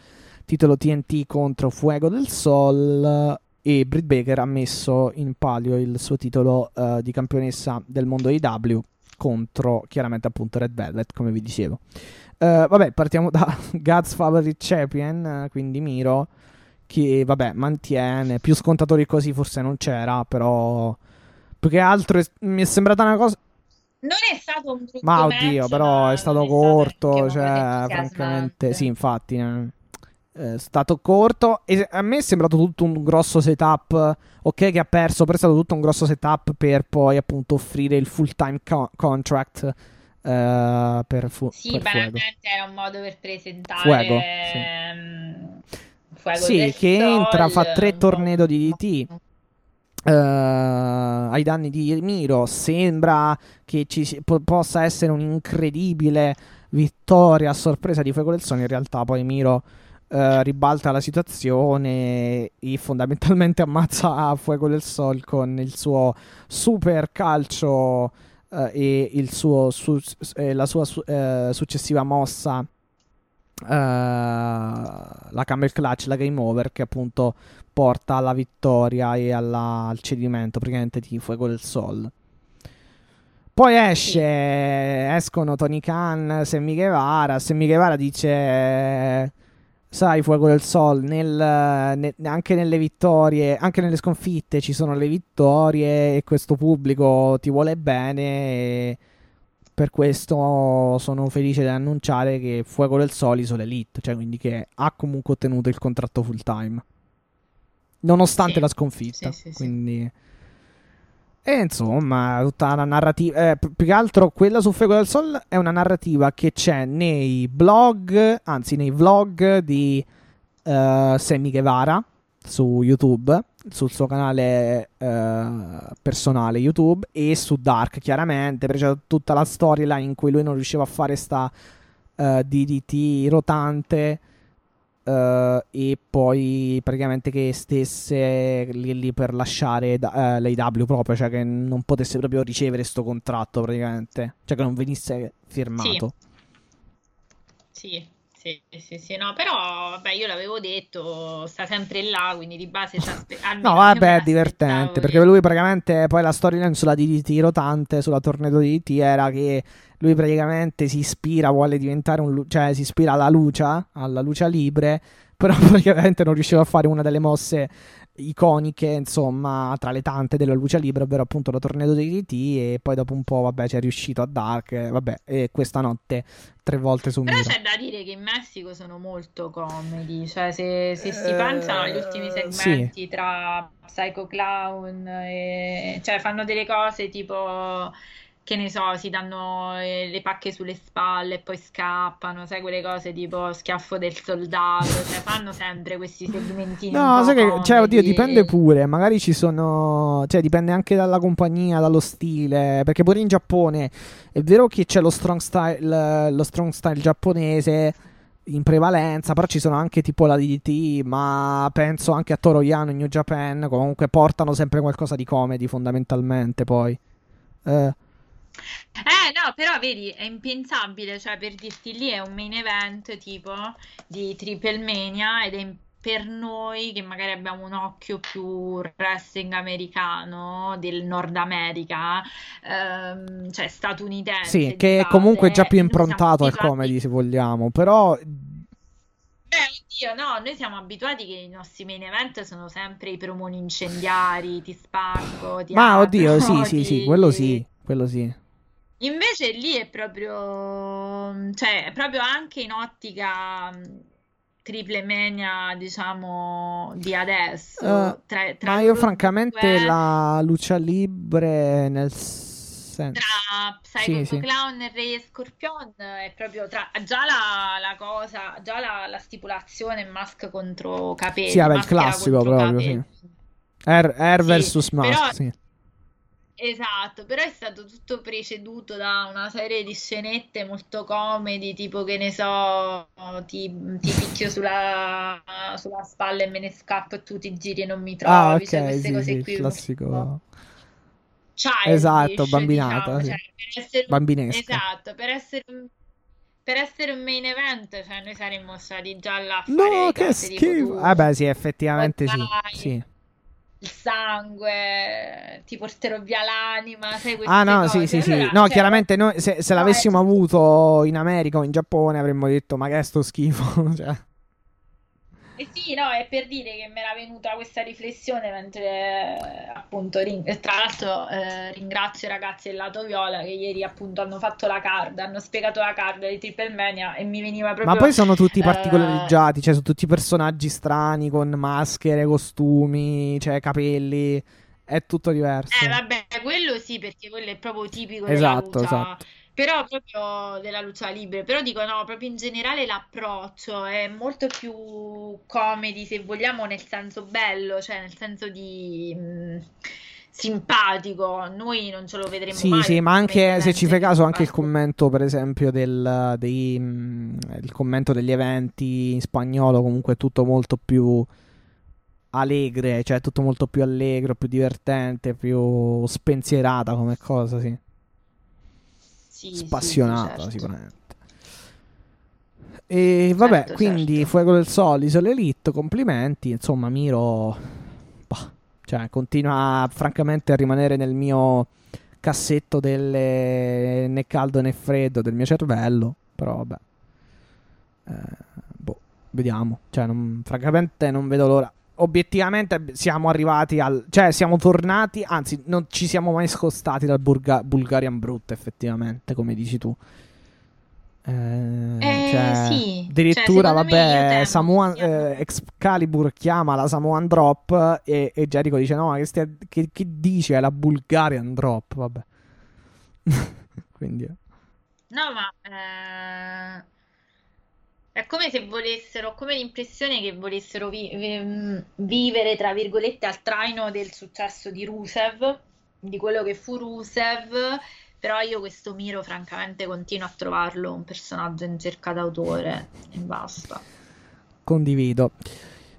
titolo TNT contro Fuego del Sol e Britt Baker ha messo in palio il suo titolo uh, di campionessa del mondo IW contro chiaramente appunto Red Velvet, come vi dicevo. Uh, vabbè, partiamo da [laughs] God's Favorite Champion, quindi Miro che vabbè mantiene. Più scontatori così forse non c'era però più che altro è- mi è sembrata una cosa Non è stato un brutto Ma oddio, match, però è stato corto, stato cioè, francamente, sì, infatti, eh, è stato corto. E a me è sembrato tutto un grosso setup, ok che ha perso, però è stato tutto un grosso setup per poi appunto offrire il full time co- contract eh, per, fu- Sì, per banalmente era un modo per presentare Fuego, sì. ehm, Fuego Sì, che entra, fa Sol, tre tornado di DT eh, ai danni di Miro. Sembra che ci po- possa essere un'incredibile vittoria a sorpresa di Fuego del Sole. In realtà, poi Miro eh, ribalta la situazione e fondamentalmente [laughs] ammazza Fuego del Sol con il suo super calcio eh, e il suo su- eh, la sua su- eh, successiva mossa. eh, la camel clutch, la game over che appunto porta alla vittoria e alla- al cedimento praticamente di Fuego del Sol. Poi esce, escono Tony Khan, Sammy Guevara. Sammy Guevara dice: Sai, Fuego del Sol, nel- ne- anche nelle vittorie, anche nelle sconfitte ci sono le vittorie e questo pubblico ti vuole bene. Per questo sono felice di annunciare che Fuego del Sol isola Elite, cioè quindi che ha comunque ottenuto il contratto full time. Nonostante Sì, la sconfitta. sì, sì, sì. quindi. E insomma, tutta la narrativa. eh, pi- più che altro quella su Fuego del Sol è una narrativa che c'è nei blog, anzi nei vlog di eh, Sammy Guevara su YouTube, sul suo canale eh, personale YouTube e su Dark chiaramente, perché c'è tutta la storyline in cui lui non riusciva a fare sta eh, DDT rotante eh, e poi praticamente che stesse lì, lì per lasciare da- eh, l'AEW proprio, cioè che non potesse proprio ricevere sto contratto praticamente, cioè che non venisse firmato. Sì, sì, sì, sì, no, però vabbè, io l'avevo detto, sta sempre là, quindi di base No, vabbè, è divertente. Perché lui praticamente poi la storyline sulla DDT rotante, sulla tornado DDT, era che lui praticamente si ispira, vuole diventare un. cioè si ispira alla Lucia, alla Lucia Libre, [laughs] però praticamente non riusciva a fare una delle mosse iconiche, insomma, tra le tante della Lucia Libre, ovvero appunto la tornado DDT. E poi dopo un po', vabbè, ci è riuscito a Dark. eh, Vabbè, e questa notte tre volte su Però c'è da dire che in Messico sono molto comedy, cioè se, se si Eh, pensano agli ultimi sì. segmenti tra Psycho Clown e... cioè fanno delle cose tipo, che ne so, si danno eh, le pacche sulle spalle e poi scappano, sai quelle cose tipo schiaffo del soldato, cioè fanno sempre questi segmentini No, sai che, cioè, oddio, dipende pure. Magari ci sono. Cioè, dipende anche dalla compagnia, dallo stile. Perché pure in Giappone è vero che c'è lo strong style, lo strong style giapponese in prevalenza. Però ci sono anche tipo la DDT. Ma penso anche a Toro Yano in New Japan. Comunque portano sempre qualcosa di comedy, fondamentalmente. Poi. Eh, Eh no, però vedi, è impensabile, cioè per dirti lì è un main event tipo di Triple Mania ed è per noi che magari abbiamo un occhio più wrestling americano del Nord America, ehm, cioè statunitense sì, che è base, comunque già più improntato al comedy, se vogliamo. Però. Beh, oddio, no, noi siamo abituati che i nostri main event sono sempre i promoni incendiari, ti spacco, ti Ma apro, oddio, sì, sì, sì, ti- quello sì. Quello sì. Invece lì è proprio, cioè, è proprio anche in ottica mh, triple mania, diciamo, di adesso. Eh, tra, tra Ma io francamente due, la Lucia Libre nel senso... tra Psycho Sì, sì. Clown e Re e Scorpion è proprio tra, già la, la cosa, già la, la stipulazione mask contro capelli, Sì, vabbè, il classico proprio, capelli. Air, Air Sì, vs Mask, però- sì. Esatto, però è stato tutto preceduto da una serie di scenette molto comedy, tipo che ne so, ti, ti picchio sulla, sulla spalla e me ne scappo e tu ti giri e non mi trovi, Ah, cioè ok, queste sì, cose sì, il qui classico... childish, Esatto, bambinata, diciamo, sì. cioè, per essere esatto, per essere un, per essere un main event, cioè noi saremmo stati già là No, che schifo! Vabbè, sì, effettivamente sì, Vai. sì. Il sangue, ti porterò via l'anima, sai Ah no, cose. sì, sì, sì. Allora, No, cioè, chiaramente noi se, se l'avessimo è- avuto in America o in Giappone avremmo detto ma che è sto schifo, [laughs] cioè. Eh sì, no, è per dire che mi era venuta questa riflessione mentre appunto, ring- tra l'altro eh, ringrazio i ragazzi del lato viola che ieri appunto hanno fatto la card, hanno spiegato la card di Triple Mania e mi veniva proprio... Ma poi sono tutti eh, particolareggiati, cioè sono tutti personaggi strani con maschere, costumi, cioè capelli, è tutto diverso. Eh vabbè, quello sì, perché quello è proprio tipico Esatto, della esatto. Però proprio della lucha libre, però dico no, proprio in generale l'approccio è molto più comedy se vogliamo nel senso bello, cioè nel senso di mh, simpatico, noi non ce lo vedremo Sì, mai sì, ma come anche se ci fai caso, anche il commento, per esempio, del, dei, mh, il commento degli eventi in spagnolo, comunque è tutto molto più allegre, cioè tutto molto più allegro, più divertente, più spensierata come cosa, sì. Sì, sì, sì, Spassionata, certo. sicuramente. E vabbè, Certo, quindi certo. Fuego del Sol, Isola Elite, complimenti. Insomma, Miro bah, cioè, continua francamente a rimanere nel mio cassetto delle né caldo né freddo del mio cervello. Però vabbè. Eh, boh, vediamo. Cioè, non- francamente non vedo l'ora. Obiettivamente siamo arrivati al... Cioè, siamo tornati... Anzi, non ci siamo mai scostati dal Burga- Bulgarian Brut, effettivamente, come dici tu. Eh, Eh, cioè, sì, addirittura, cioè, vabbè, Samoan, eh, Excalibur chiama la Samoan Drop e, e Jericho dice: No, ma che, stia- che, che dici? È la Bulgarian Drop. Vabbè, [laughs] quindi eh. No, ma eh, è come se volessero, ho come l'impressione che volessero vi- vi- vivere, tra virgolette, al traino del successo di Rusev, di quello che fu Rusev, però io questo Miro, francamente, continuo a trovarlo un personaggio in cerca d'autore e basta. condivido.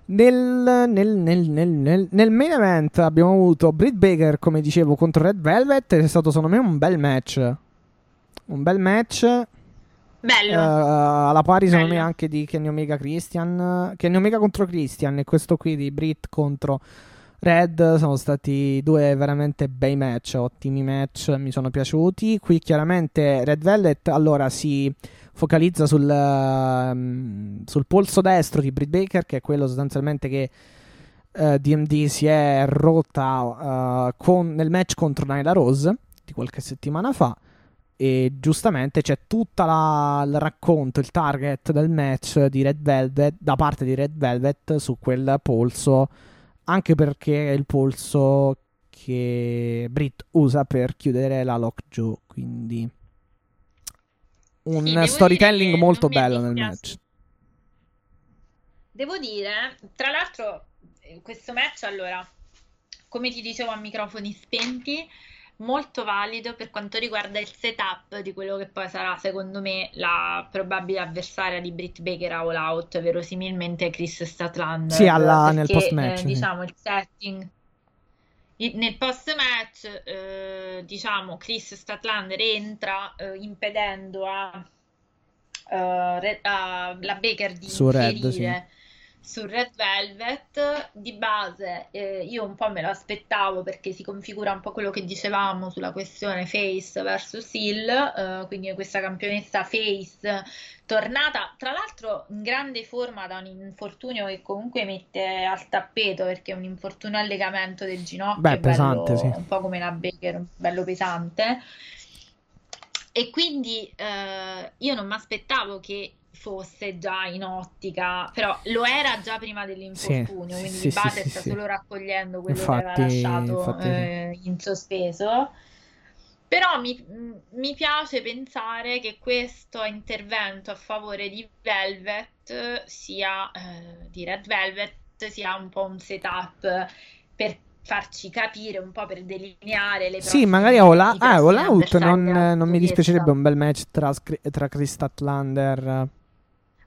Nel, nel, nel, nel main event abbiamo avuto Britt Baker, come dicevo, contro Red Velvet. È stato secondo me un bel match. Un bel match. Eh, Bello, alla pari, secondo me, anche di Kenny Omega Christian. Kenny Omega contro Christian e questo qui di Britt contro Red. Sono stati due veramente bei match. Ottimi match, mi sono piaciuti. Qui chiaramente Red Velvet allora si focalizza sul, ehm, sul polso destro di Britt Baker, che è quello sostanzialmente che eh, DMD si è rotta eh, con- nel match contro Nyla Rose di qualche settimana fa. E giustamente c'è tutto il racconto, il target del match di Red Velvet da parte di Red Velvet su quel polso, anche perché è il polso che Britt usa per chiudere la lockjaw. Quindi un Sì, storytelling molto bello nel match. Devo dire, tra l'altro, questo match, allora, come ti dicevo a microfoni spenti, molto valido per quanto riguarda il setup di quello che poi sarà, secondo me, la probabile avversaria di Britt Baker a All Out, verosimilmente Chris Statlander. Sì, alla- nel perché, post-match, eh, sì. diciamo, il setting... I- Nel post-match, eh, diciamo, Chris Statlander entra eh, impedendo a, eh, Re- a- la Baker di Su Red, inferire su Red Velvet. Di base, eh, io un po' me lo aspettavo perché si configura un po' quello che dicevamo sulla questione Face versus Hill, eh, quindi questa campionessa Face tornata, tra l'altro in grande forma da un infortunio che comunque mette al tappeto perché è un infortunio al legamento del ginocchio, Beh, è bello- pesante, sì. un po' come la Baker, bello pesante. E quindi eh, io non mi aspettavo che fosse già in ottica, però lo era già prima dell'infortunio, Sì, quindi sì, base sì, sta solo raccogliendo quello che Infatti- aveva lasciato infatti eh, in sospeso. Però mi, mi piace pensare che questo intervento a favore di Velvet sia, eh, di Red Velvet, sia un po' un setup per farci capire, un po' per delineare le Sì, magari i ah, All Out non, non mi dispiacerebbe un bel match tra, tra Chris Statlander.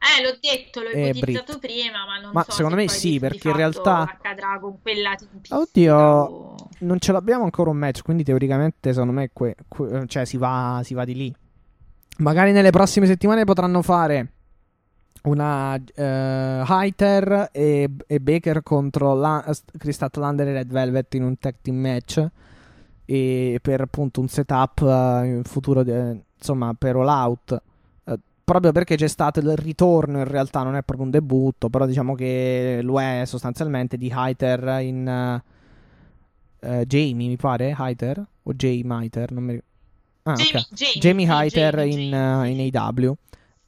Eh, l'ho detto, l'ho E ipotizzato prima, ma non Ma so secondo se me sì, perché in realtà- accadrà con quella tempistica Oddio, o- non ce l'abbiamo ancora un match, quindi teoricamente secondo me que- que- cioè, si, va, si va di lì. Magari nelle prossime settimane potranno fare una eh, Hyter e, e Baker contro la, Chris Statlander e Red Velvet in un tag team match e per appunto un setup eh, in futuro de- insomma per All Out Eh, proprio perché c'è stato il ritorno, in realtà non è proprio un debutto, però diciamo che lo è sostanzialmente di Hyter in uh, Jamie, mi pare, Hyter o Jay Miter, non mi ricordo. Ah, Jamie, ok. Jamie, Jamie Hyter Jamie, in, Jamie, uh, in AW,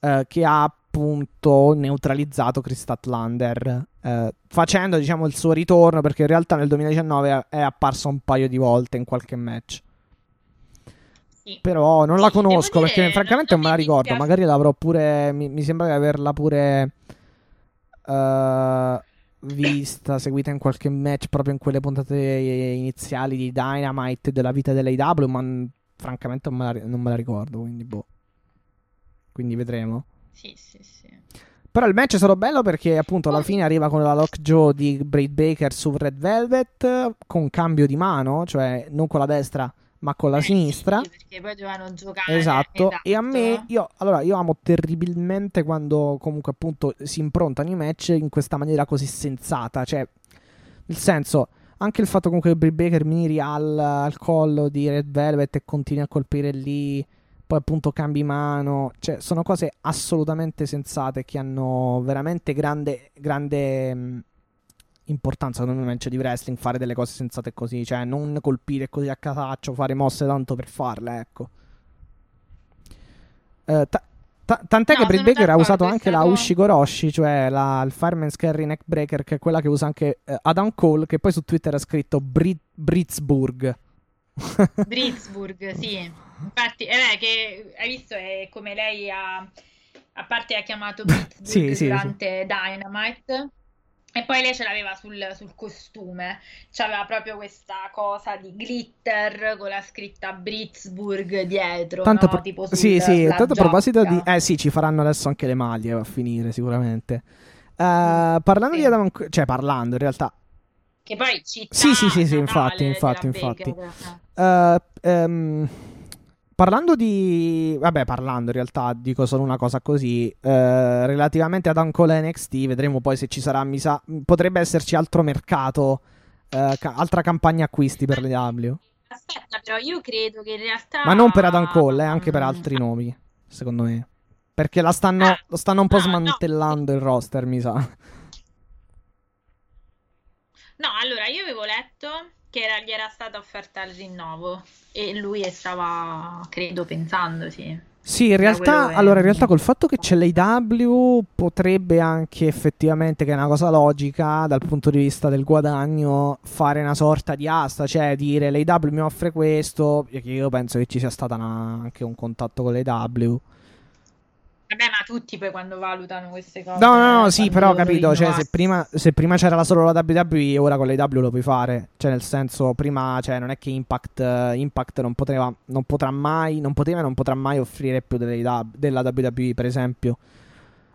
uh, che ha appunto neutralizzato Chris Statlander, uh, facendo diciamo il suo ritorno perché in realtà nel 2019 è apparso un paio di volte in qualche match. Sì. Però non la conosco dire, perché francamente non me la ricordo. dispiace. Magari l'avrò pure. Mi, mi sembra di averla pure. eh, vista, seguita in qualche match proprio in quelle puntate iniziali di Dynamite della vita dell'AW. Ma n- francamente non me, la, non me la ricordo. Quindi, boh. Quindi vedremo. Sì, sì, sì. Però il match è stato bello perché appunto alla fine arriva con la lockjaw di Braid Baker su Red Velvet con cambio di mano, cioè non con la destra ma con la Eh, sinistra. sì, perché poi dovevano giocare. Esatto. E a esatto. me, io, allora, io amo terribilmente quando comunque appunto si improntano i match in questa maniera così sensata. Cioè, nel senso, anche il fatto comunque che Brie Baker miri al, al collo di Red Velvet e continui a colpire lì, poi appunto cambi mano. Cioè, sono cose assolutamente sensate che hanno veramente grande, grande importanza secondo me nel match di wrestling fare delle cose sensate così, cioè non colpire così a casaccio, fare mosse tanto per farle, ecco. Eh, ta- ta- tant'è No, che Britt Baker ha usato anche la Ushigoroshi, cioè la, il Fireman's Carry Neckbreaker, che è quella che usa anche eh, Adam Cole, che poi su Twitter ha scritto Brit- Britsburg. [laughs] Britzburg, sì. Infatti, eh, che hai visto è come lei ha, a parte ha chiamato [laughs] Britzburg Sì, sì, durante Dynamite. E poi lei ce l'aveva sul, sul costume, c'aveva proprio questa cosa di glitter con la scritta Britzburg dietro, Tanto no? pro- Tipo sul- sì, sì, tanto a proposito di... Eh sì, ci faranno adesso anche le maglie, va a finire sicuramente. Eh, parlando Sì. di Adam cioè parlando in realtà, Che poi città Sì, sì, sì, sì, infatti, infatti, infatti. Eh, ehm, parlando di. Vabbè, parlando in realtà, dico solo una cosa così. eh, relativamente ad Ancora NXT, vedremo poi se ci sarà. Mi sa, potrebbe esserci altro mercato. eh, ca- altra campagna acquisti per le W. Aspetta, però io credo che in realtà... Ma non per Adam Cole, eh, anche per altri nomi. Secondo me. Perché la stanno, Ah, lo stanno un po' no, no. smantellando il roster, mi sa. No, allora io avevo letto che era- gli era stata offerta il rinnovo e lui stava, credo, pensandosi. Sì, in realtà, allora, in realtà col fatto che c'è l'AW potrebbe anche effettivamente, che è una cosa logica dal punto di vista del guadagno, fare una sorta di asta, cioè dire l'AW mi offre questo, perché io penso che ci sia stato anche un contatto con l'AW. Vabbè, ma tutti poi quando valutano queste cose... No, no, no, eh, sì, però capito, cioè se prima, se prima c'era solo la WWE, ora con l'AW lo puoi fare, cioè nel senso, prima, cioè non è che Impact, eh, Impact non, poteva, non potrà mai, non poteva e non potrà mai offrire più delle della WWE, per esempio,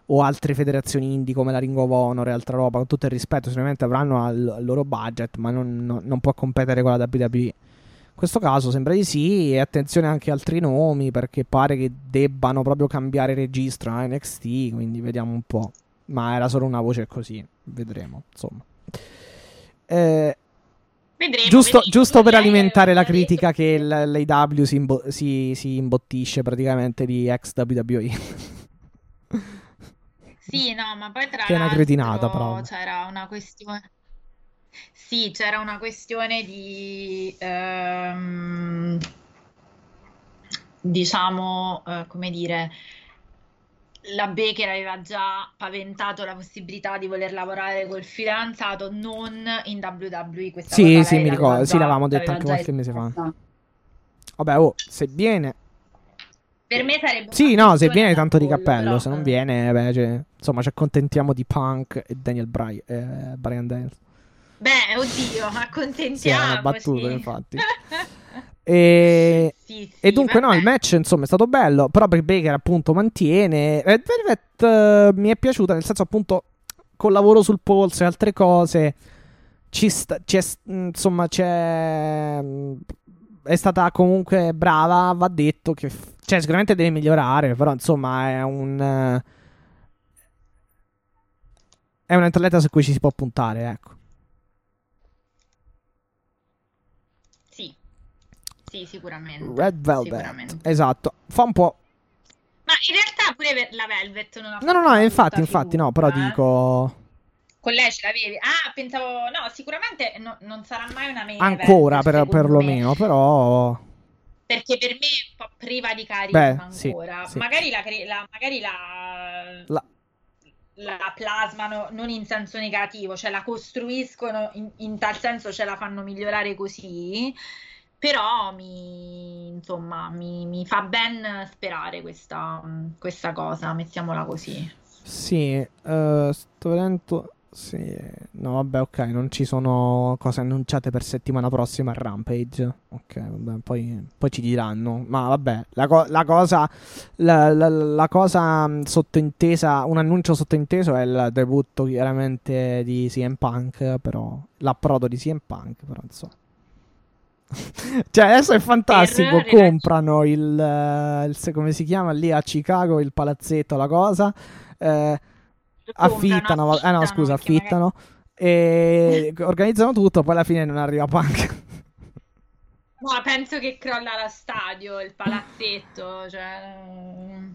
o altre federazioni indie come la Ring of Honor e altra roba, con tutto il rispetto, sicuramente avranno il, il loro budget, ma non, non- non può competere con la WWE. In questo caso sembra di sì, e attenzione anche altri nomi, perché pare che debbano proprio cambiare registro a NXT, quindi vediamo un po'. Ma era solo una voce così, vedremo, insomma. Eh, Vedremo, giusto, vedremo. giusto per alimentare la critica che l'AW si, imbo- si- si imbottisce praticamente di ex WWE. Sì, no, ma poi tra Che è una l'altro cretinata, però. c'era una questione... Sì, c'era una questione di... ehm, diciamo, eh, come dire... La Baker aveva già paventato la possibilità di voler lavorare col fidanzato non in WWE. Questa Sì, cosa sì, lei mi ricordo, sì, già- l'avevamo detto anche qualche mese fa. Vabbè, oh, se viene... Per me sarebbe Sì, no, se viene tanto di cappello, però, se non viene, beh, cioè, insomma, ci accontentiamo di Punk e Daniel Bryan, eh, Brian Daniels. Beh, oddio, Sì, è una battuta, infatti. [laughs] E, Sì, sì, e dunque, no, vabbè. il match, insomma, è stato bello. Però Britt Baker, appunto, mantiene. Red Velvet eh, mi è piaciuta, nel senso, appunto, col lavoro sul polso e altre cose. Ci sta, c'è, insomma, c'è. È stata comunque brava, va detto che. Cioè, sicuramente deve migliorare, però, insomma, è un. eh, È un atleta su cui ci si può puntare, ecco. Sì, sì, sicuramente. Red Velvet. Sicuramente. Esatto. Fa un po'. Ma in realtà pure la Velvet non ha No, no, no, infatti, infatti, no, però eh. dico... Con lei ce l'avevi? Ah, pensavo... No, sicuramente no- non sarà mai una main Ancora, event, per, secondo me. perlomeno, però... Perché per me è un po' priva di carisma Beh, sì, ancora. sì. Magari la, la- magari la, La- la plasmano non in senso negativo, cioè la costruiscono in, in tal senso, ce la fanno migliorare così. Però mi, insomma, mi, mi fa ben sperare questa, questa cosa, mettiamola così. Sì, eh, sto vedendo... Sì, no, vabbè, ok, non ci sono cose annunciate per settimana prossima a Rampage. Ok, vabbè, poi, poi ci diranno. Ma vabbè, la, co- la cosa, la, la- la cosa mh, sottointesa, un annuncio sottointeso è il debutto chiaramente di CM Punk, però l'approdo di CM Punk, però insomma. [laughs] Cioè, adesso è fantastico. Comprano il, eh, il- come si chiama lì a Chicago, il palazzetto, la cosa. eh, affittano, va- eh no, scusa, affittano e [laughs] organizzano tutto. Poi alla fine non arriva Punk. No, penso che crolla lo stadio, il palazzetto, cioè... mm.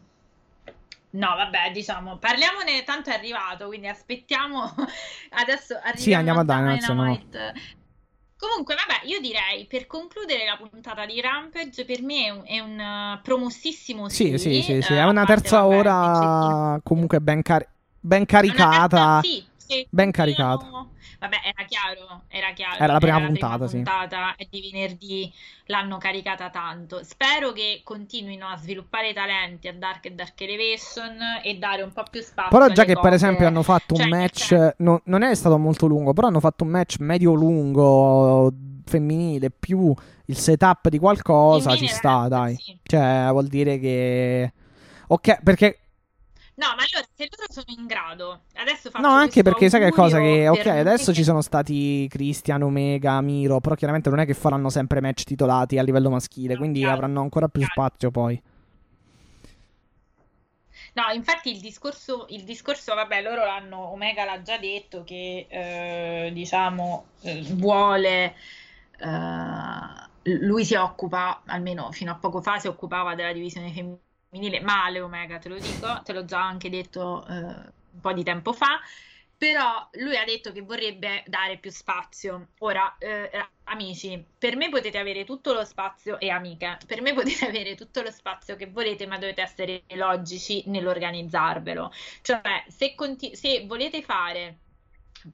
No, vabbè, diciamo, parliamone, tanto è arrivato, quindi aspettiamo, [laughs] adesso arriviamo Sì, andiamo a. Dynamite. Comunque, vabbè, io direi, per concludere la puntata di Rampage, per me è un, è un, uh, promossissimo Sì, sì, sì, sì, eh, è a una parte, terza vabbè, il ora comunque ben, cari- ben caricata. terza- sì, sì, ben continuano- caricata. Vabbè, era chiaro, era chiaro. Era la prima puntata, sì. puntata e di venerdì l'hanno caricata tanto. Spero che continuino a sviluppare talenti a Dark e Dark Elevation e dare un po' più spazio Però già che per cose. esempio hanno fatto Cioè, un match, no- non è stato molto lungo, però hanno fatto un match medio-lungo femminile più il setup di qualcosa, ci sta, dai. sì. Cioè, vuol dire che... Ok, perché... No, ma allora se loro sono in grado, adesso faccio No, anche perché sai che cosa? Che, ok, adesso noi ci sono stati Christian, Omega, Miro, però chiaramente non è che faranno sempre match titolati a livello maschile, No, quindi chiaro, avranno ancora più chiaro. spazio poi. No, infatti il discorso, il discorso, vabbè, loro l'hanno, Omega l'ha già detto che, eh, diciamo, eh, vuole, eh, lui si occupa, almeno fino a poco fa, si occupava della divisione femminile, male Omega, te lo dico, te l'ho già anche detto, eh, un po' di tempo fa, però lui ha detto che vorrebbe dare più spazio. Ora, eh, amici, per me potete avere tutto lo spazio, e amiche, per me potete [laughs] avere tutto lo spazio che volete, ma dovete essere logici nell'organizzarvelo. Cioè, se, conti- se volete fare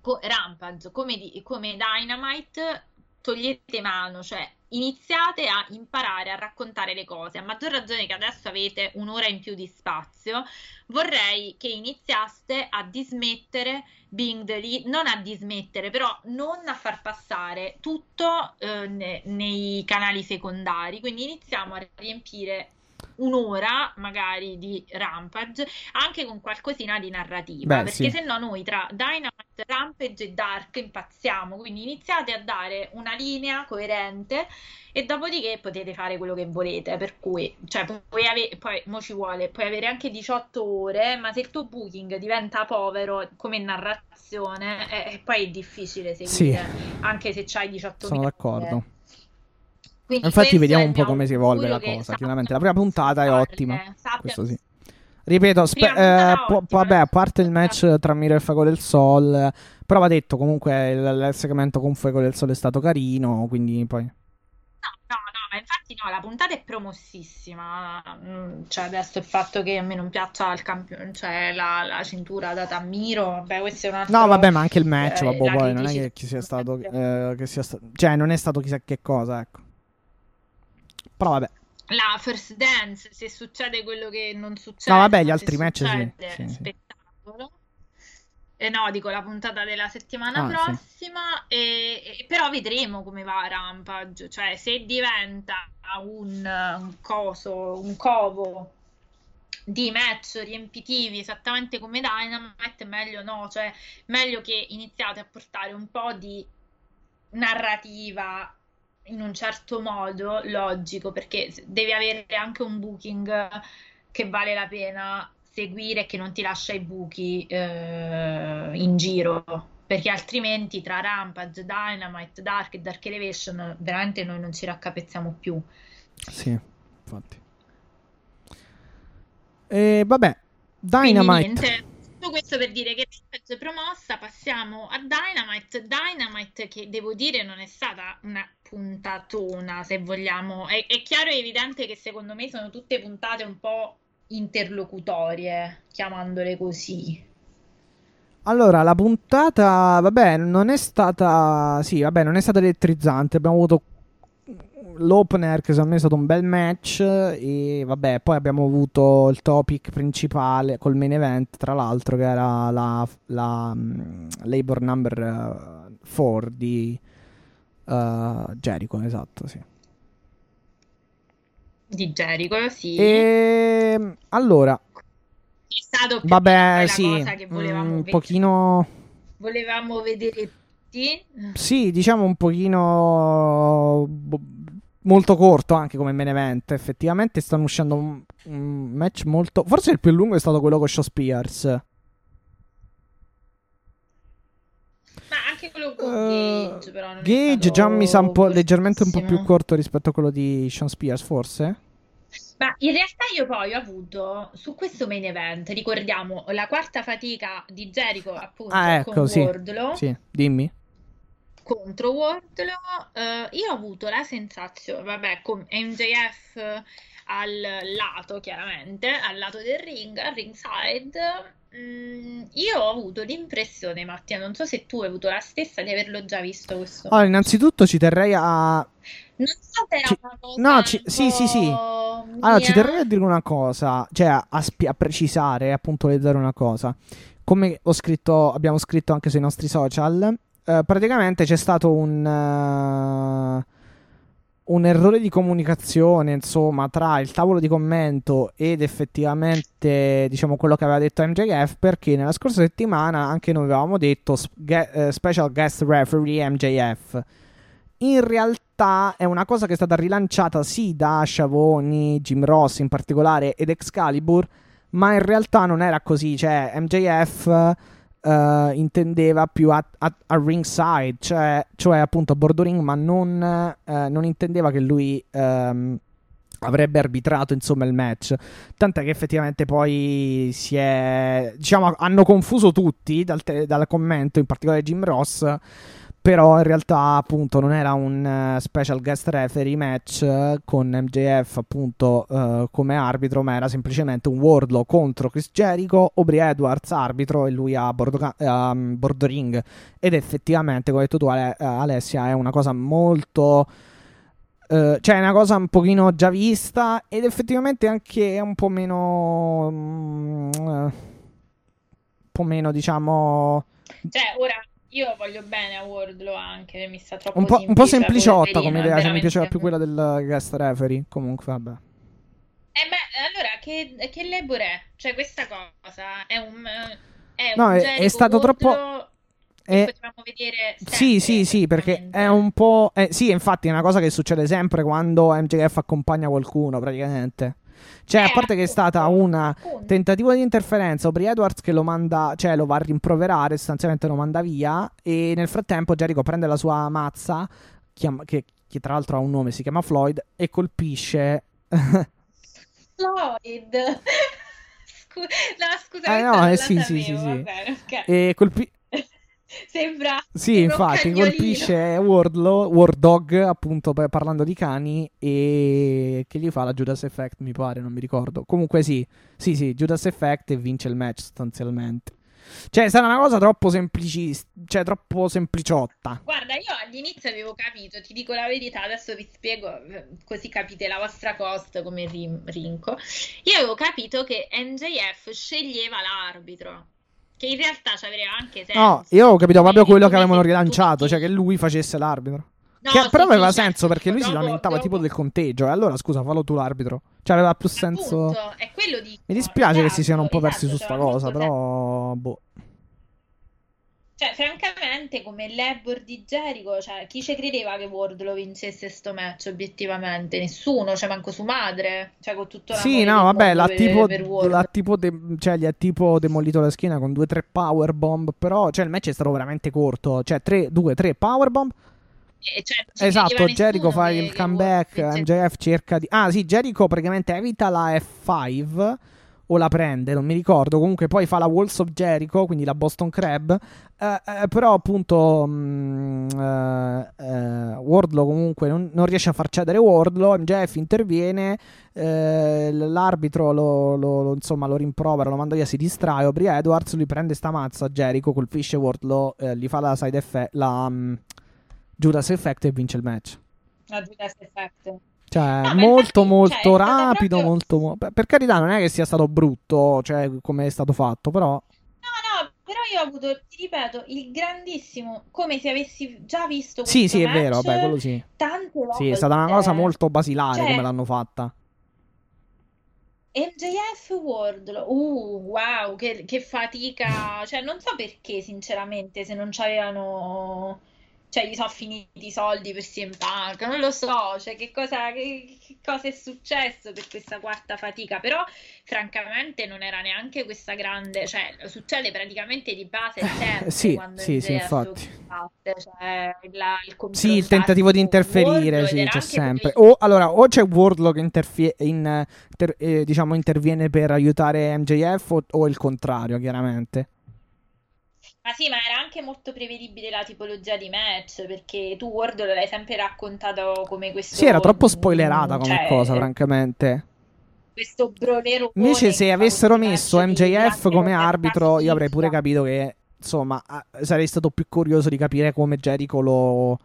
co- Rampage come, di- come Dynamite, togliete mano, cioè iniziate a imparare a raccontare le cose. A maggior ragione che adesso avete un'ora in più di spazio, vorrei che iniziaste a dismettere Being the non a dismettere, però non a far passare tutto eh, ne- nei canali secondari. Quindi iniziamo a riempire un'ora magari di Rampage anche con qualcosina di narrativa Beh, perché sì. se no noi tra Dynamite, Rampage e Dark impazziamo quindi iniziate a dare una linea coerente e dopodiché potete fare quello che volete per cui cioè puoi avere poi mo ci vuole puoi avere anche 18 ore ma se il tuo booking diventa povero come narrazione eh, poi è difficile seguire anche se c'hai 18 Sono d'accordo. Quindi Infatti vediamo un po' come si evolve la cosa. Chiaramente la prima puntata è ottima. Questo sì. Ripeto, spe- eh, po- vabbè, a parte il match tra Miro e Fuego del Sol, però va detto comunque il, il segmento con Fuego del Sol è stato carino, quindi poi... No, no, no, ma infatti no, la puntata è promossissima. Mm, Cioè, adesso il fatto che a me non piaccia il campione, cioè la, la cintura data a Miro, vabbè, questo è un altro. No, vabbè, ma anche il match, eh, vabbè, poi non è che ci sia stato... eh, che sia sta- cioè, non è stato chissà che cosa, ecco. Però vabbè. La first dance, se succede quello che non succede, No, vabbè, gli altri match sì, succede, sì, sì. spettacolo. E no, dico la puntata della settimana Ah, sì. prossima, e, e- però vedremo come va Rampage, cioè se diventa un, un coso, un covo di match riempitivi esattamente come Dynamite, meglio no, cioè meglio che iniziate a portare un po' di narrativa in un certo modo logico, perché devi avere anche un booking che vale la pena seguire che non ti lascia i buchi eh, in giro, perché altrimenti tra Rampage, Dynamite, Dark e Dark Elevation veramente noi non ci raccapezziamo più. Sì, infatti. E vabbè, Dynamite. Tutto questo per dire che Rampage è promossa, passiamo a Dynamite. Dynamite che devo dire non è stata una puntatona, se vogliamo. È, è chiaro e evidente che secondo me sono tutte puntate un po' interlocutorie, chiamandole così. Allora, la puntata, vabbè, non è stata. Sì, vabbè, non è stata elettrizzante. Abbiamo avuto l'opener, che secondo me è stato un bel match. E vabbè, poi abbiamo avuto il topic principale col main event, tra l'altro, che era la, la mm, Labor Number 4 di eh, Jericho, esatto, sì. Di Jericho, sì. E allora, È stato più vabbè, sì, cosa che volevamo mm, un pochino. volevamo vedere tutti. Sì, diciamo un pochino bo- molto corto anche come main event. Effettivamente stanno uscendo un, un match molto. Forse il più lungo è stato quello con Shaw Spears. Ma anche quello con Eh, Gage, però non Gage già mi sa un po' leggermente un po' più corto rispetto a quello di Sean Spears, forse. Ma in realtà io poi ho avuto su questo main event, ricordiamo, la quarta fatica di Jericho appunto Ah, ecco, con sì. Wardlow Sì, dimmi. Contro Wardlow, eh, io ho avuto la sensazione, vabbè, con MJF al lato, chiaramente, al lato del ring, al ringside, mm, io ho avuto l'impressione, Mattia, non so se tu hai avuto la stessa, di averlo già visto questo match. innanzitutto ci terrei a. Non so se Ci- no, ci- sì, sì, sì. po' Allora, ci mia. terrei a dire una cosa, cioè a, a spi- a precisare, a puntualizzare una cosa. Come ho scritto, abbiamo scritto anche sui nostri social, eh, praticamente c'è stato un, eh, un errore di comunicazione, insomma, tra il tavolo di commento ed effettivamente, diciamo, quello che aveva detto MJF, perché nella scorsa settimana anche noi avevamo detto sp- eh, special guest referee MJF. In realtà è una cosa che è stata rilanciata sì da Sciavoni, Jim Ross in particolare ed Excalibur, ma in realtà non era così, cioè MJF eh, intendeva più a, a- a ringside, cioè, cioè appunto a bordo ring, ma non, eh, non intendeva che lui ehm, avrebbe arbitrato insomma il match. Tant'è che effettivamente poi si è, diciamo, hanno confuso tutti dal, te- dal commento, in particolare Jim Ross. Però in realtà appunto non era un eh, special guest referee match eh, con MJF appunto eh, come arbitro, ma era semplicemente un Wardlow contro Chris Jericho, Aubrey Edwards arbitro e lui a ehm, bordo ring. Ed effettivamente, come hai detto tu Ale- Alessia, è una cosa molto... cioè è una cosa un pochino già vista ed effettivamente anche un po' meno... mm, eh, un po' meno diciamo... Cioè, ora io voglio bene a Wardlow anche, mi sta troppo Un po', un po' sempliciotta come è idea, cioè mi piaceva più quella del guest referee. Comunque, vabbè. Eh beh, allora, che, che labor è? Cioè, questa cosa è un... È No, un è- è stato troppo- Wardlow E- potevamo vedere Sì, sempre, sì, sì, perché praticamente. è un po'. eh, sì, infatti è una cosa che succede sempre quando MJF accompagna qualcuno, praticamente. Cioè, a Eh, parte che è stata appunto. tentativo di interferenza, Aubrey Edwards che lo manda, cioè lo va a rimproverare, sostanzialmente lo manda via. E nel frattempo Jericho prende la sua mazza, chiama- che, che tra l'altro ha un nome, si chiama Floyd, e colpisce. Floyd. [laughs] No, scusa, Eh, no, eh, sì, sì, sì, sì. va bene, ok. e colpi- Sembra Sì, infatti, colpisce Wardlow, War Dog, appunto, parlando di cani, e che gli fa la Judas Effect, mi pare, non mi ricordo. Comunque sì, sì, sì, Judas Effect e vince il match sostanzialmente. Cioè, stata una cosa troppo semplicistica, cioè troppo sempliciotta. Guarda, io all'inizio avevo capito, ti dico la verità, adesso vi spiego eh, così capite la vostra cost come rinco. Io avevo capito che NJF sceglieva l'arbitro, che in realtà ci aveva anche senso. No, io ho capito proprio quello che avevano rilanciato, cioè che lui facesse l'arbitro. No, Che sì, però sì, aveva certo, senso perché lui si dopo- lamentava dopo- tipo del conteggio. E allora, scusa, fallo tu l'arbitro. Cioè, aveva più senso. Appunto, è quello dico. Mi dispiace che si siano un po' persi esatto, su sta c'aveva cosa, però. Boh. Cioè, francamente, come l'Ebor di Jericho, cioè, chi ci credeva che Wardlow vincesse sto match obiettivamente? Nessuno, cioè manco su madre, cioè con tutto Sì, l'amore no, vabbè, l'ha tipo, per l'ha tipo de- cioè, gli ha tipo demolito la schiena con due o tre powerbomb. Però, cioè, il match è stato veramente corto. Cioè, tre, due, tre powerbomb. E cioè, Esatto, Jericho fa il comeback. MJF cerca di. Ah, sì, Jericho praticamente evita la F5. O la prende, non mi ricordo. Comunque poi fa la Walls of Jericho, quindi la Boston Crab. Eh, eh, però appunto mh, eh, eh, Wardlow comunque non, non, riesce a far cedere Wardlow. MJF interviene, eh, l'arbitro lo, lo, lo, insomma, lo rimprovera, lo manda via, si distrae. Aubrey Edwards lui prende sta mazza Jericho, colpisce Wardlow, eh, gli fa la side effect, la um, Judas Effect e vince il match. La Judas Effect. Cioè, no, molto, infatti, molto cioè, rapido, proprio... molto, mo- per carità, non è che sia stato brutto, cioè, come è stato fatto, però... No, no, però io ho avuto, ti ripeto, il grandissimo, come se avessi già visto Sì, sì, è vero, vabbè, quello sì. Tante volte. Sì, è stata una cosa molto basilare cioè, come l'hanno fatta. MJF World, uh, wow, che, che fatica, cioè non so perché sinceramente se non c'avevano cioè gli sono finiti i soldi per CM Punk, non lo so, cioè che cosa, che, che cosa, è successo per questa quarta fatica, però francamente non era neanche questa grande, cioè succede praticamente di base sempre sì, quando sì, sì, infatti. Batte, cioè la, il sì, il tentativo di interferire, sì, c'è sempre. O, allora, o c'è Wardlow che interfie- in, ter- eh, diciamo, interviene per aiutare MJF o, o il contrario, chiaramente. Ma sì, ma era anche molto prevedibile la tipologia di match, perché tu Ward l'hai sempre raccontato come questo... Sì, era troppo spoilerata come cioè, cosa, francamente. Questo bronero... Invece se avessero messo MJF come arbitro, io avrei pure capito che, insomma, sarei stato più curioso di capire come Jericho lo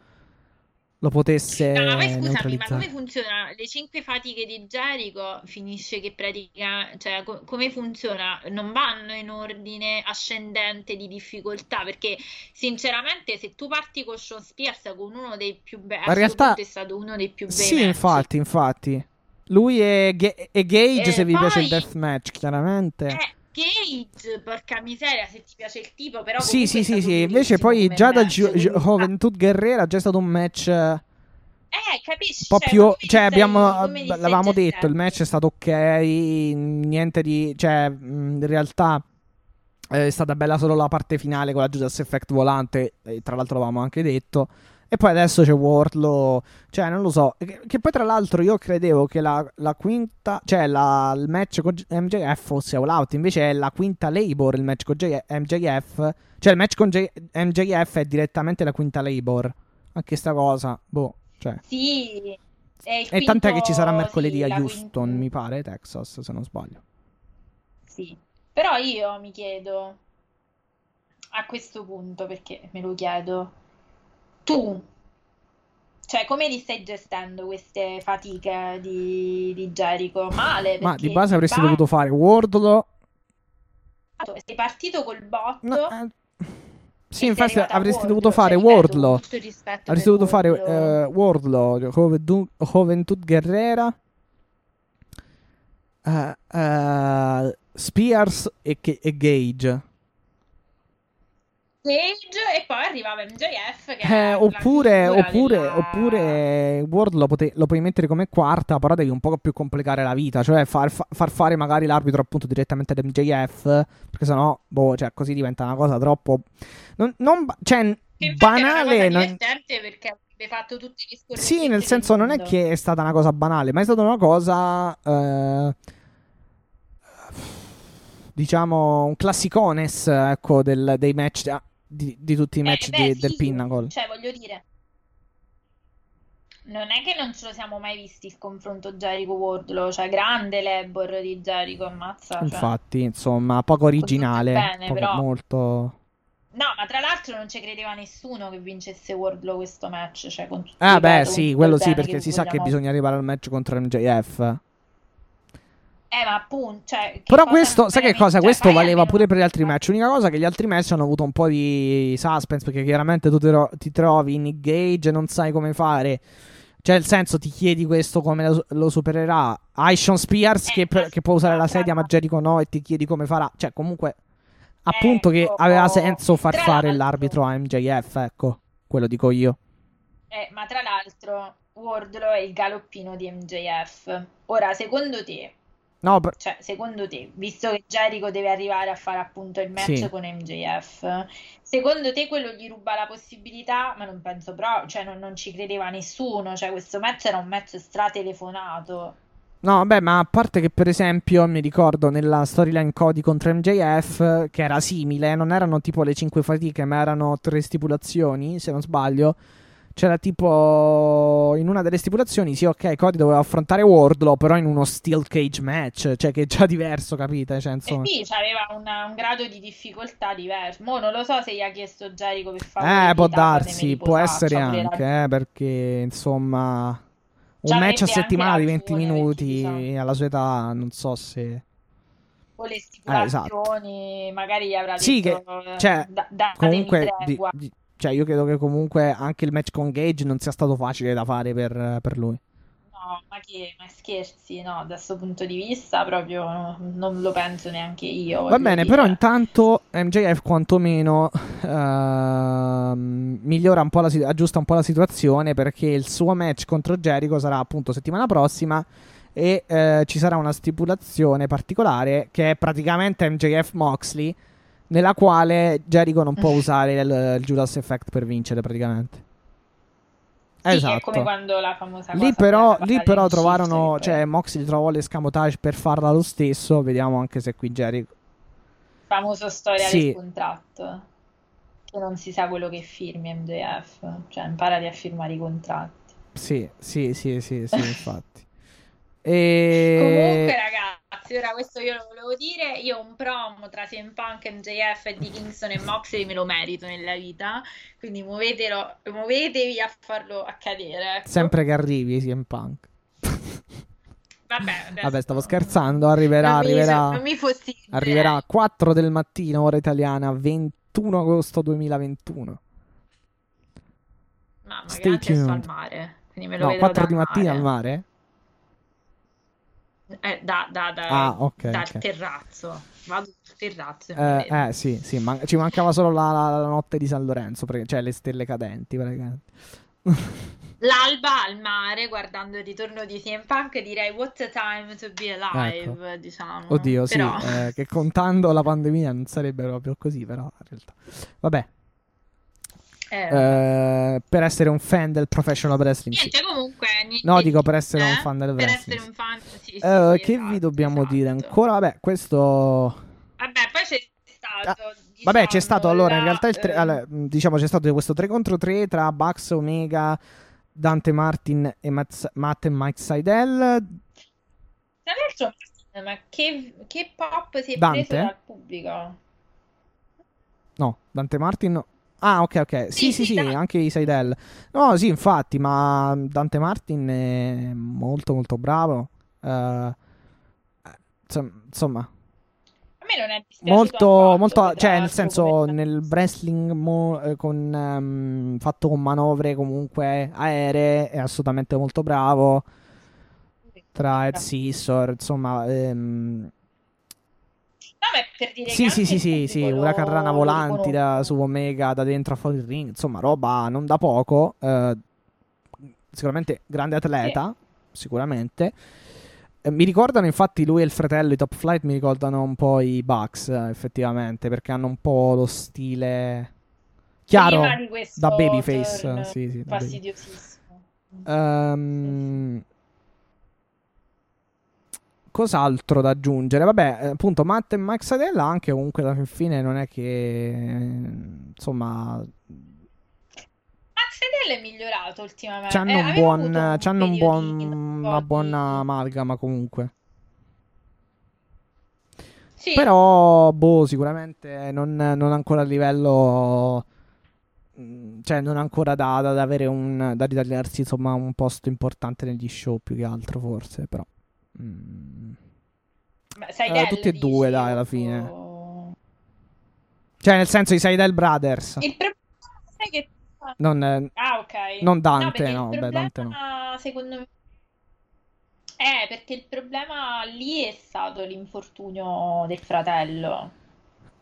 lo potesse no, ma scusami, ma come funziona? Le cinque fatiche di Jericho finisce che pratica, cioè co- come funziona? Non vanno in ordine ascendente di difficoltà, perché sinceramente se tu parti con Sean Spears con uno dei più belli, in realtà è stato uno dei più bei Sì, match. infatti, infatti. Lui è, Ga- è Gage e se vi piace il deathmatch, chiaramente. Eh, Gage, porca miseria, se ti piace il tipo, però. Sì, sì, sì, sì. Invece poi già da Ju- Ju- Juventud Guerrera è già stato un match. Eh, capisci? Un po' cioè, più. Cioè, abbiamo. L'avevamo detto, il match è stato ok. Niente di. Cioè, in realtà. È stata bella solo la parte finale con la Judas Effect volante. Tra l'altro l'avevamo anche detto. E poi adesso c'è Wardlow. Cioè, non lo so. Che, che poi, tra l'altro, io credevo che la, la quinta. Cioè, la, il match con MJF fosse all out. Invece è la quinta Labor. Il match con J- MJF. Cioè, il match con J- MJF è direttamente la quinta Labor. Anche sta cosa. Boh. Cioè. Sì. E tant'è che ci sarà mercoledì sì, a Houston, quinta... mi pare, Texas, se non sbaglio. Sì. Però io mi chiedo. A questo punto, perché me lo chiedo tu, cioè, come li stai gestendo queste fatiche di, di Jericho? Male. Ma di base avresti va... dovuto fare Wardlow. Sei partito col botto. No, eh... Sì, infatti avresti dovuto fare Wardlow. Avresti dovuto fare uh, Wardlow, Juventud Guerrera, uh, uh, Spears e, e Gage. Cage e poi arrivava MJF eh, oppure, oppure, della... oppure Ward lo, pote- lo, puoi mettere come quarta però devi un po' più complicare la vita cioè far, far fare magari l'arbitro appunto direttamente ad MJF perché sennò boh cioè così diventa una cosa troppo non, non cioè banale non... perché avrebbe fatto tutti gli scorsi sì nel senso non è che è stata una cosa banale ma è stata una cosa eh diciamo un classicones ecco del, dei match di, di tutti i eh, match eh, beh, di, sì, del Pinnacle. Cioè, voglio dire, non è che non ce lo siamo mai visti il confronto Jericho-Wardlow, cioè grande l'Ebor di Jericho, ammazza. Cioè. Infatti, insomma, poco originale, bene, poco, però... molto... No, ma tra l'altro non ci credeva nessuno che vincesse Wardlow questo match, cioè con tutti Ah, beh, sì, quello sì, perché si sa che bisogna arrivare al match contro MJF. Eh, ma appunto, cioè, Però questo, sai che cosa? Cioè, questo valeva pure per gli altri match. L'unica cosa è che gli altri match hanno avuto un po' di suspense perché chiaramente tu ro- ti trovi in Nick Gage e non sai come fare. Cioè, nel senso, ti chiedi questo come lo, lo supererà. Hai Sean Spears eh, che, che, può usare la sedia, ma Jericho no, e ti chiedi come farà. Cioè, comunque, appunto, che ecco, aveva senso far fare l'arbitro a MJF, ecco, quello dico io. Eh, ma tra l'altro, Wardlow è il galoppino di MJF. Ora, secondo te, No, per... Cioè, secondo te, visto che Jericho deve arrivare a fare appunto il match sì. con MJF, secondo te quello gli ruba la possibilità? Ma non penso proprio, cioè non, non, ci credeva nessuno, cioè questo match era un match stratelefonato. No, vabbè, ma a parte che per esempio mi ricordo nella storyline Cody contro MJF, che era simile, non erano tipo le 5 fatiche, ma erano tre stipulazioni, se non sbaglio. C'era tipo in una delle stipulazioni, sì, ok, Cody doveva affrontare Wardlow, però in uno steel cage match, cioè che è già diverso, capite? Cioè, insomma... E sì, aveva un grado di difficoltà diverso. Mo non lo so se gli ha chiesto Jericho per fare Eh, può darsi, può essere anche, eh, perché insomma un match a settimana di 20 minuti diciamo. alla sua età, non so se o le stipulazioni, eh, esatto. magari gli avrà sì, detto che, cioè, da, comunque di, di, cioè io credo che comunque anche il match con Gage non sia stato facile da fare per, per lui. No, ma che ma scherzi, no, da questo punto di vista proprio no, non lo penso neanche io. Va bene, dire. però intanto MJF quantomeno uh, migliora un po' la aggiusta un po' la situazione perché il suo match contro Jericho sarà appunto settimana prossima e uh, ci sarà una stipulazione particolare che è praticamente MJF Moxley nella quale Jericho non può usare il, il Judas Effect per vincere praticamente. Sì, esatto. è come quando la famosa lì però, lì però trovarono, cioè Moxley trovò l'escamotage per farla lo stesso, vediamo anche se qui Jericho. Famoso storia sì. del contratto. Che non si sa quello che firmi MJF, cioè imparati a firmare i contratti. Sì, sì, sì, sì, sì [laughs] infatti. E... Comunque ragazzi ragazzi, ora questo io lo volevo dire, io un promo tra CM Punk, MJF e di Kingston e Moxley me lo merito nella vita, quindi muovetelo, muovetevi a farlo accadere. Ecco. Sempre che arrivi CM Punk. [laughs] Vabbè, Vabbè, stavo scherzando, arriverà, non arriverà, non mi fossi arriverà a 4 del mattino, ora italiana, 21 agosto 2021. Mamma, Stay tuned. al mare, quindi me lo no, 4 di mattina al mare? Eh, da, da, da, ah, okay, dal okay. terrazzo. Vado sul terrazzo. Eh, eh, sì, sì, man- ci mancava solo la, la, la, notte di San Lorenzo, perché, cioè le stelle cadenti, praticamente. L'alba al mare, guardando il ritorno di CM Punk, direi what a time to be alive, ecco. diciamo. Oddio, però... sì, eh, che contando la pandemia non sarebbe proprio così, però in realtà. Vabbè, eh, per essere un fan del professional wrestling. Niente, comunque. Niente, no, dico per essere eh? un fan del wrestling. Per essere un fan, sì, sì, uh, sì, Che esatto, vi dobbiamo esatto. dire ancora? Vabbè, questo. Vabbè, poi c'è stato. Ah, diciamo, vabbè, c'è stato allora. In realtà, il tre, eh... allora, diciamo, c'è stato questo 3 contro 3 tra Bucks, Omega, Dante Martin e Matt, Matt e Mike Seidel. Tra l'altro, ma che, che pop si è Dante? preso dal pubblico? No, Dante Martin no. Ah, ok, ok. Sì, sì, sì, sì anche i Seidel. No, sì, infatti, ma Dante Martin è molto, molto bravo. Uh, insomma, a me non è molto, molto cioè, nel senso, nel wrestling mo, eh, con, um, fatto con manovre comunque aeree è assolutamente molto bravo. Tra Ed Scissor, insomma, ehm, per dire sì, sì, sì, sì, sì, una carrana volanti da, su Omega da dentro a fuori il ring, insomma, roba non da poco. Eh, sicuramente grande atleta, sì. sicuramente. Eh, mi ricordano infatti lui e il fratello, i Top Flight, mi ricordano un po' i Bucks, eh, effettivamente, perché hanno un po' lo stile chiaro da babyface. Sì, sì, fastidiosissimo. Um, cos'altro da aggiungere? Vabbè, eh, appunto, Matt e Max Adella anche comunque alla fine non è che insomma Adella è migliorato ultimamente. C'hanno eh, un buon, c'hanno un buon una buona amalgama comunque. Sì. Però, boh, sicuramente non, non ancora a livello mm, cioè non ancora da, da, da avere un da ritagliarsi insomma un posto importante negli show più che altro forse però Mm. Ma Seidel, uh, tutti e dici, due, dai, alla fine. Cioè, nel senso, i Seidel Brothers. Il problema è che... Non, ah, ok. Non Dante, no. no beh, Dante no. Secondo me... Eh, perché il problema lì è stato l'infortunio del fratello.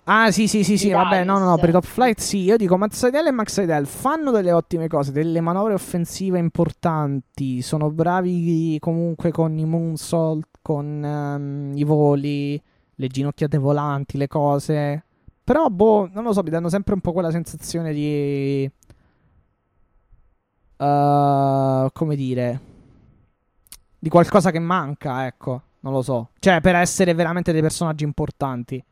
Ah, sì, sì, sì, sì, vabbè, no, no, no, per i top flight sì. Io dico Mazzaidel e Maxaidel fanno delle ottime cose, delle manovre offensive importanti, sono bravi comunque con i moonsault, con um, i voli, le ginocchiate volanti, le cose. Però, boh, non lo so, mi danno sempre un po' quella sensazione di... Uh, come dire... di qualcosa che manca, ecco, non lo so. Cioè, per essere veramente dei personaggi importanti.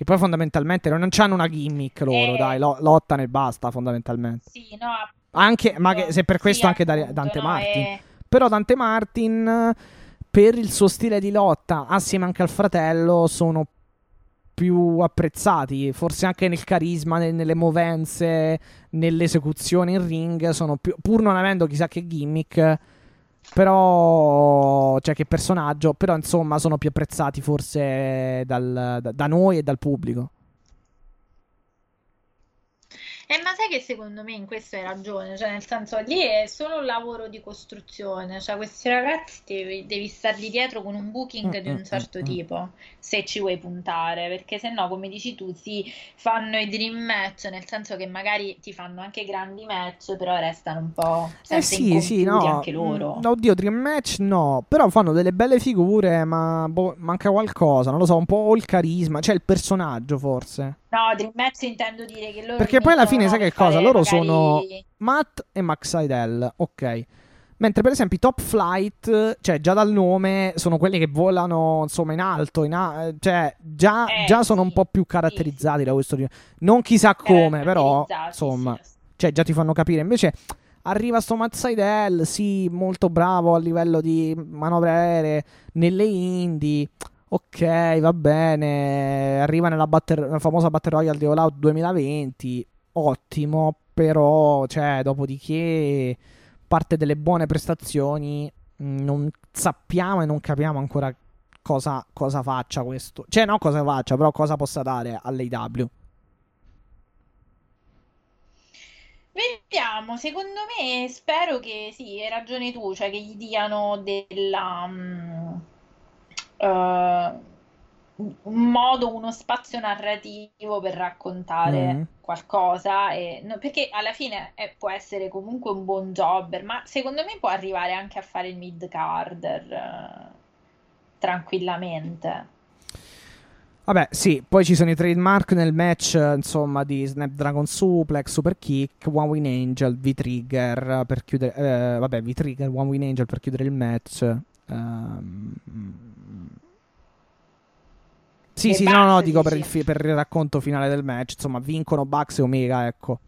Perché poi fondamentalmente non hanno una gimmick loro, Eh. dai, lo- lottano e basta, fondamentalmente. Sì, no, Anche, ma che- se per sì, questo anche da- appunto, Dante no, Martin. è- Però Dante Martin, per il suo stile di lotta, assieme anche al fratello, sono più apprezzati. Forse anche nel carisma, nel- nelle movenze, nell'esecuzione in ring, sono più, pur non avendo chissà che gimmick. Però, cioè, che personaggio, però insomma, sono più apprezzati forse dal- da, da noi e dal pubblico. Eh, ma sai che secondo me in questo hai ragione, cioè nel senso lì è solo un lavoro di costruzione, cioè questi ragazzi devi, devi stargli dietro con un booking di Mm, un mm, certo mm, mm. tipo, se ci vuoi puntare, perché se no, come dici tu, si fanno i dream match, nel senso che magari ti fanno anche grandi match, però restano un po' Eh sì, sì, no. anche loro. Mm, Oddio, Dream Match no. Però fanno delle belle figure, ma boh, manca qualcosa. Non lo so, un po' il carisma. Cioè il personaggio, forse. No, dream match intendo dire che loro Perché poi alla fine, sai che cosa? Loro fare sono magari- Matt e Max Seidel. Ok. Mentre per esempio i Top Flight, cioè già dal nome, sono quelli che volano insomma in alto, in a- cioè già, Eh, già sono un po' più caratterizzati sì. da questo tipo. Non chissà come, però insomma, sì. cioè già ti fanno capire. Invece arriva sto Matt Seidel, sì, molto bravo a livello di manovre aeree nelle indie. Ok, va bene. Arriva nella, batter- nella famosa Battle Royale di All Out 2020. Ottimo, però, cioè, dopodiché, parte delle buone prestazioni, mh, non sappiamo e non capiamo ancora cosa, cosa faccia questo. Cioè, no, cosa faccia, però cosa possa dare all'AW. Vediamo, secondo me spero che sì, hai ragione tu, cioè che gli diano della, mm, eh, un modo, uno spazio narrativo per raccontare Mm. qualcosa, e- no, perché alla fine eh, può essere comunque un buon jobber, ma secondo me può arrivare anche a fare il mid-carder eh, tranquillamente. Vabbè, sì, poi ci sono i trademark nel match, insomma, di Snapdragon Suplex, Super Kick, One Win Angel, V-Trigger per chiudere... eh, vabbè, V-Trigger, One Win Angel per chiudere il match. Ehm, Sì, sì, no, no, dico per il, fi- per il racconto finale del match. Insomma, vincono Bucks e Omega, ecco.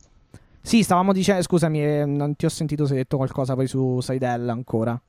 Sì, stavamo dicendo, scusami, eh, non ti ho sentito se hai detto qualcosa poi su Seidel ancora. Ah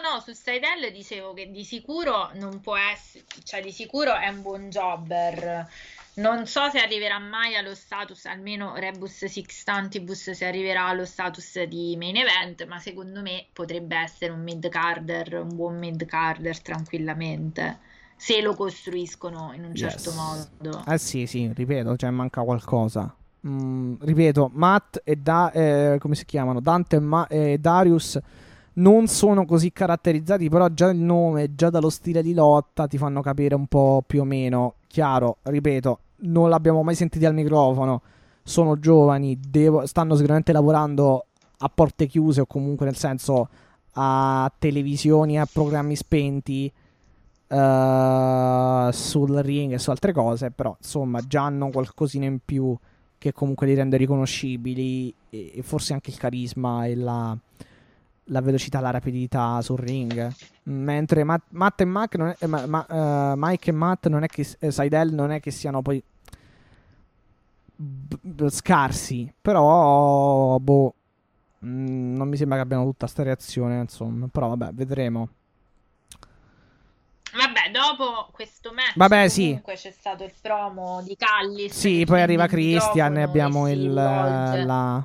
no, no, su Seidel dicevo che di sicuro non può essere, cioè di sicuro è un buon jobber. Non so se arriverà mai allo status, almeno Rebus Sixtantibus se arriverà allo status di main event, ma secondo me potrebbe essere un mid-carder, un buon mid-carder tranquillamente, se lo costruiscono in un certo Yes. modo. Eh sì, sì, ripeto, cioè manca qualcosa. Mm, ripeto, Matt e da- eh, come si chiamano? Dante e, Ma- e Darius non sono così caratterizzati, però già il nome, già dallo stile di lotta ti fanno capire un po' più o meno. Chiaro, ripeto, non l'abbiamo mai sentiti al microfono. Sono giovani, devo- stanno sicuramente lavorando a porte chiuse o comunque nel senso a televisioni, a programmi spenti eh, sul ring e su altre cose, però insomma già hanno qualcosina in più che comunque li rende riconoscibili e, e forse anche il carisma e la, la velocità, la rapidità sul ring. Mentre Matt, Matt e Mac non è- eh, ma- ma- eh, Mike e Matt non è che eh, Seidel non è che siano poi b- b- scarsi, però boh mm, non mi sembra che abbiano tutta sta reazione, insomma, però vabbè, vedremo. Vabbè, dopo questo match Vabbè, sì. comunque c'è stato il promo di Callis Sì, poi arriva il Christian e abbiamo il, la-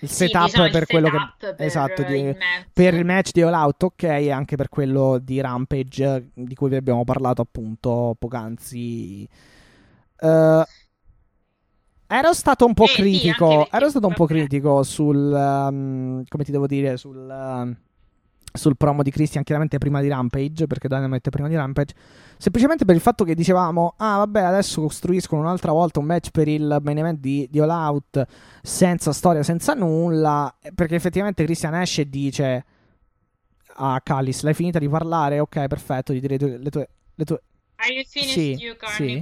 il Sì, setup diciamo il per quello setup che per esatto di- il per il match di All Out, ok, e anche per quello di Rampage di cui vi abbiamo parlato appunto poc'anzi. Eh, ero stato un po' Eh, sì, critico, perché- ero stato un po' critico sul ehm, come ti devo dire sul ehm, sul promo di Christian chiaramente prima di Rampage, perché Dynamite prima di Rampage, semplicemente per il fatto che dicevamo, ah vabbè adesso costruiscono un'altra volta un match per il main event di, di All Out, senza storia, senza nulla, eh, perché effettivamente Christian esce e dice a Callis, l'hai finita di parlare? Ok, perfetto, gli direi tu- le tue... Le tue... Sì, sì.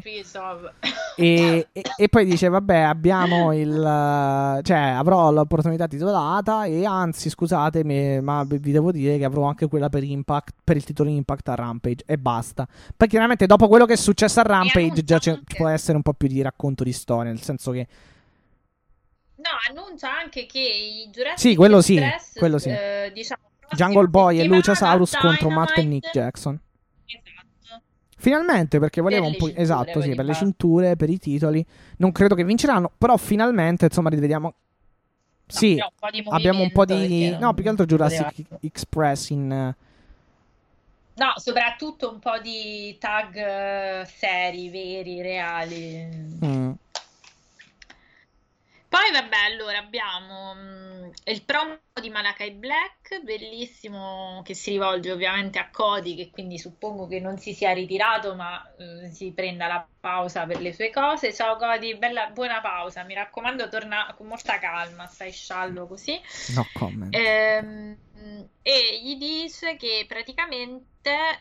E, [laughs] e- e poi dice: Vabbè, abbiamo il. cioè, avrò l'opportunità titolata. E anzi, scusatemi, ma vi devo dire che avrò anche quella per Impact. Per il titolo Impact a Rampage. E basta. Poi, chiaramente, dopo quello che è successo a Rampage, già anche- può essere un po' più di racconto di storia. Nel senso che. No, annuncia anche che i Jurassic Sì, quello sì, Express, quello sì. eh, diciamo, Jungle Boy e Luciasaurus contro Matt e. Nick Jackson. Finalmente, perché voleva Per un po'. cinture, Esatto, sì, per le cinture, per i titoli. Non credo che vinceranno. Però, finalmente, insomma, rivediamo. Sì, abbiamo un po' di abbiamo un po' di. No, più che altro Jurassic poteva- Express in. No, soprattutto un po' di tag eh, seri, veri, reali. mm. Poi vabbè, allora abbiamo mm, il promo di Malakai Black, bellissimo, che si rivolge ovviamente a Cody, che quindi suppongo che non si sia ritirato, ma eh, si prenda la pausa per le sue cose. Ciao Cody, bella, buona pausa, mi raccomando, torna con molta calma, stai sciallo così. No comment. Ehm, e gli dice che praticamente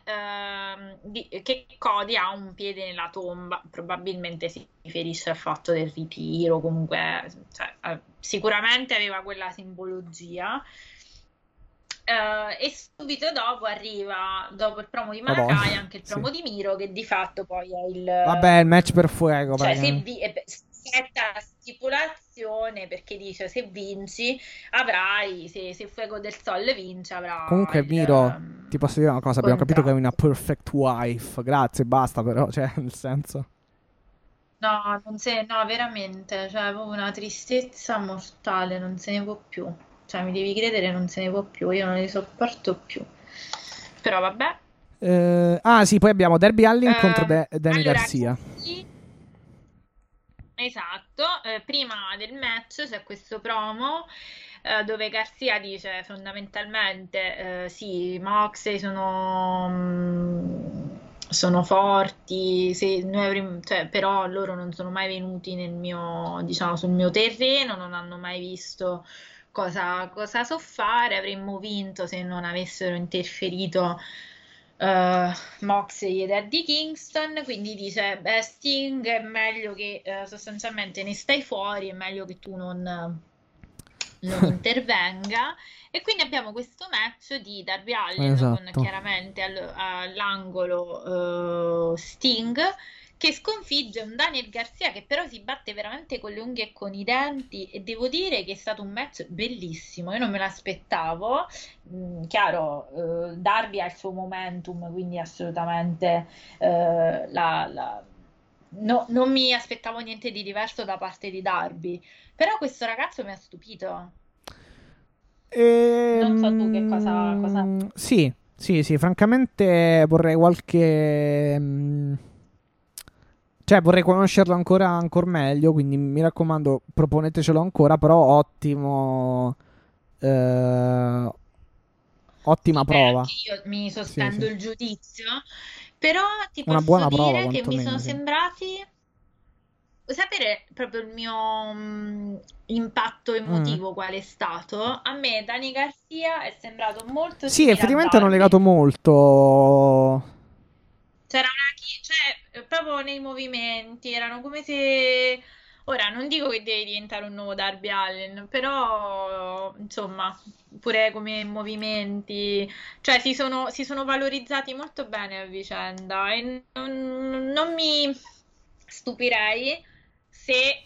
ehm, di- che Cody ha un piede nella tomba, probabilmente si riferisce al fatto del ritiro, comunque cioè, eh, sicuramente aveva quella simbologia. Eh, e subito dopo arriva, dopo il promo di Malakai, anche il sì. promo di Miro, che di fatto poi è il, Vabbè, il match per fuego. cioè, se praticamente. vi- eh, la stipulazione perché dice se vinci avrai, se, se Fuego del Sol vince avrà Comunque, Miro, ehm, ti posso dire una cosa: abbiamo capito che hai una perfect wife. Grazie, basta, però. Cioè, nel senso. No, non se, no, veramente, cioè, avevo una tristezza mortale, non se ne può più. Cioè, mi devi credere, non se ne può più, io non li sopporto più. Però vabbè. Eh, ah, sì, poi abbiamo Derby Allin Ehm, contro De- Danny allora, Garcia. Sì, Esatto, eh, prima del match c'è questo promo eh, dove Garcia dice fondamentalmente eh, sì, Moxley sono, mm, sono forti, se noi cioè, però loro non sono mai venuti mio, diciamo, sul mio terreno, non hanno mai visto cosa, cosa so fare, avremmo vinto se non avessero interferito eh, Moxley ed Eddie Kingston, quindi dice, beh, Sting è meglio che eh, sostanzialmente ne stai fuori, è meglio che tu non, non [laughs] intervenga. E quindi abbiamo questo match di Darby Allin con Esatto. chiaramente al- all'angolo eh, Sting che sconfigge un Daniel Garcia che però si batte veramente con le unghie e con i denti e devo dire che è stato un match bellissimo, io non me l'aspettavo, Mm, chiaro, eh, Darby ha il suo momentum, quindi assolutamente eh, la- la- no- non mi aspettavo niente di diverso da parte di Darby, però questo ragazzo mi ha stupito. Non so tu che cosa- cosa- Ehm, Sì, sì, sì, francamente vorrei qualche... mm, Cioè, vorrei conoscerlo ancora, ancora meglio, quindi mi raccomando, proponetecelo ancora, però ottimo... eh, ottima Beh, prova. io mi sospendo sì. il giudizio, però ti Una posso dire prova, che mi sono sì. sembrati. Sapere proprio il mio mm, impatto emotivo qual è stato? A me Dani Garcia è sembrato molto Sì, effettivamente hanno legato molto. C'era una chi- cioè, proprio nei movimenti, erano come se. Ora, non dico che deve diventare un nuovo Darby Allin, però, insomma, pure come movimenti, cioè si sono, si sono valorizzati molto bene a vicenda e non, non mi stupirei se,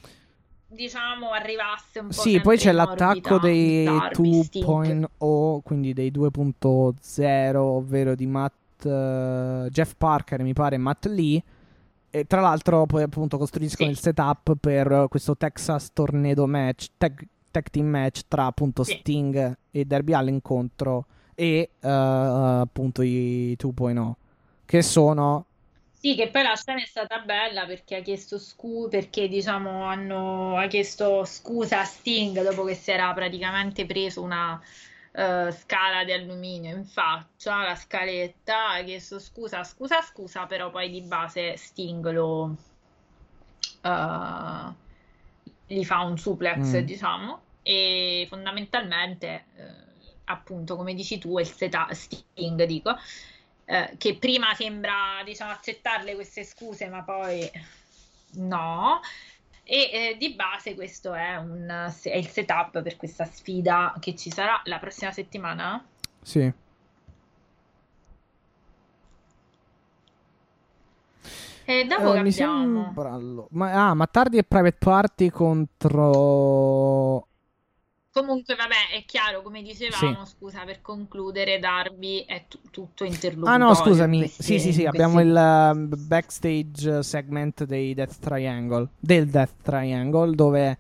diciamo, arrivasse un po' Sì, poi c'è l'attacco dei Darby, Sting. 2.0, quindi dei 2.0, ovvero di Matt, eh, Jeff Parker, mi pare, Matt Lee. E tra l'altro poi appunto costruiscono Sì. il setup per questo Texas Tornado match, tag, tag team match tra appunto Sì. Sting e Darby Allin contro e eh, appunto i 2.0, che sono... Sì, che poi la scena è stata bella perché ha chiesto scusa, perché diciamo hanno ha chiesto scusa a Sting dopo che si era praticamente preso una eh, scala di alluminio in faccia, la scaletta, ha chiesto scusa, scusa, scusa, però poi di base Sting lo eh, gli fa un suplex, Mm. diciamo, e fondamentalmente, eh, appunto, come dici tu, è il seta- Sting, dico, eh, che prima sembra diciamo, accettarle queste scuse, ma poi no. E eh, di base questo è, un, è il setup per questa sfida che ci sarà la prossima settimana. Sì. E dopo Eh, mi sembra... Ma, ah, ma tardi e private party contro... Comunque, vabbè, è chiaro, come dicevamo, scusa, per concludere, Darby è tu- tutto interlocutorio. Ah no, scusami. questi- Sì, sì, sì, abbiamo il um, backstage segment dei Death Triangle, del Death Triangle, dove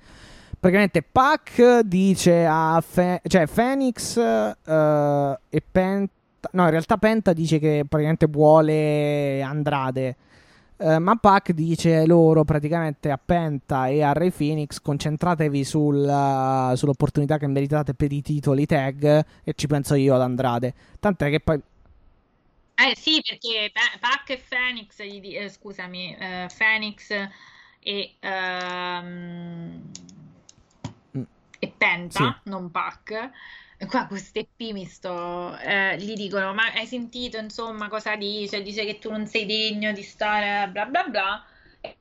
praticamente Pac dice a Fe- cioè Phoenix eh, e Penta, no, in realtà Penta dice che praticamente vuole Andrade. Eh, ma Pac dice loro praticamente a Penta e a Ray Phoenix concentratevi sul, sull'opportunità che meritate per i titoli tag e ci penso io ad Andrade. Tant'è che poi Eh sì, perché Pe- Pac e Phoenix, eh, scusami, eh, Phoenix e, ehm, Mm. e Penta, Sì. non Pac. Qua queste P mi sto, eh, gli dicono, ma hai sentito insomma cosa dice? Dice che tu non sei degno di stare bla bla bla.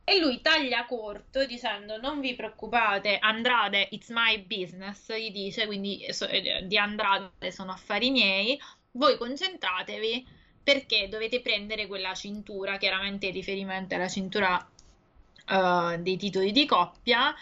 E lui taglia corto dicendo non vi preoccupate, Andrade, it's my business, gli dice, quindi so- eh, di Andrade sono affari miei, voi concentratevi perché dovete prendere quella cintura, chiaramente riferimento alla cintura eh, dei titoli di coppia.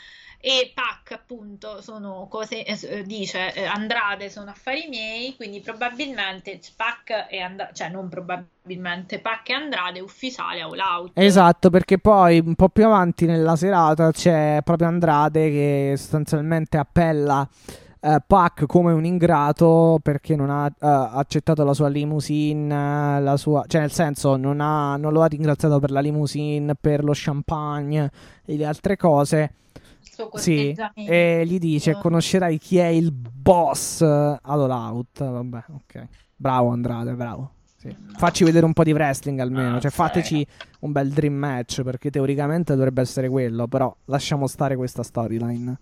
E Pac, appunto, sono cose, eh, dice eh, Andrade sono affari miei, quindi probabilmente Pac e Andrade, cioè non probabilmente, Pac e Andrade ufficiale all out. Esatto, perché poi un po' più avanti nella serata c'è proprio Andrade che sostanzialmente appella eh, Pac come un ingrato perché non ha eh, accettato la sua limousine, la sua, cioè nel senso non, ha, non lo ha ringraziato per la limousine, per lo champagne e le altre cose. Sì, e gli dice conoscerai chi è il boss eh, all out. Vabbè, ok. Bravo Andrade, bravo. Sì. Facci vedere un po' di wrestling almeno. Ah, cioè, fateci un bel dream match. Perché teoricamente dovrebbe essere quello. Però lasciamo stare questa storyline.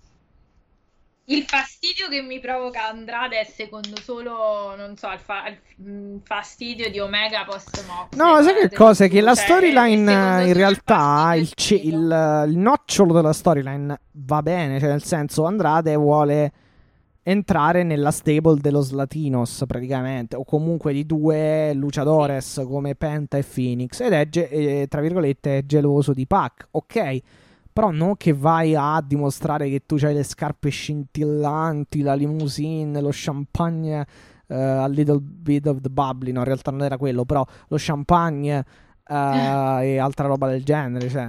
Il fastidio che mi provoca Andrade è secondo solo, non so, il, fa- il, mm, fastidio di Omega post Mox. No, sai che cosa? È che la Cioè, storyline in realtà il fastidio il, il nocciolo della storyline va bene. Cioè, nel senso, Andrade vuole entrare nella stable dello Slatinos praticamente. O comunque di due luchadores come Penta e Phoenix. Ed è, ge- eh, tra virgolette, geloso di Pac. Ok. Però non che vai a dimostrare che tu hai le scarpe scintillanti, la limousine, lo champagne, eh, a little bit of the bubbly. No, in realtà non era quello, però lo champagne eh, [laughs] e altra roba del genere, cioè.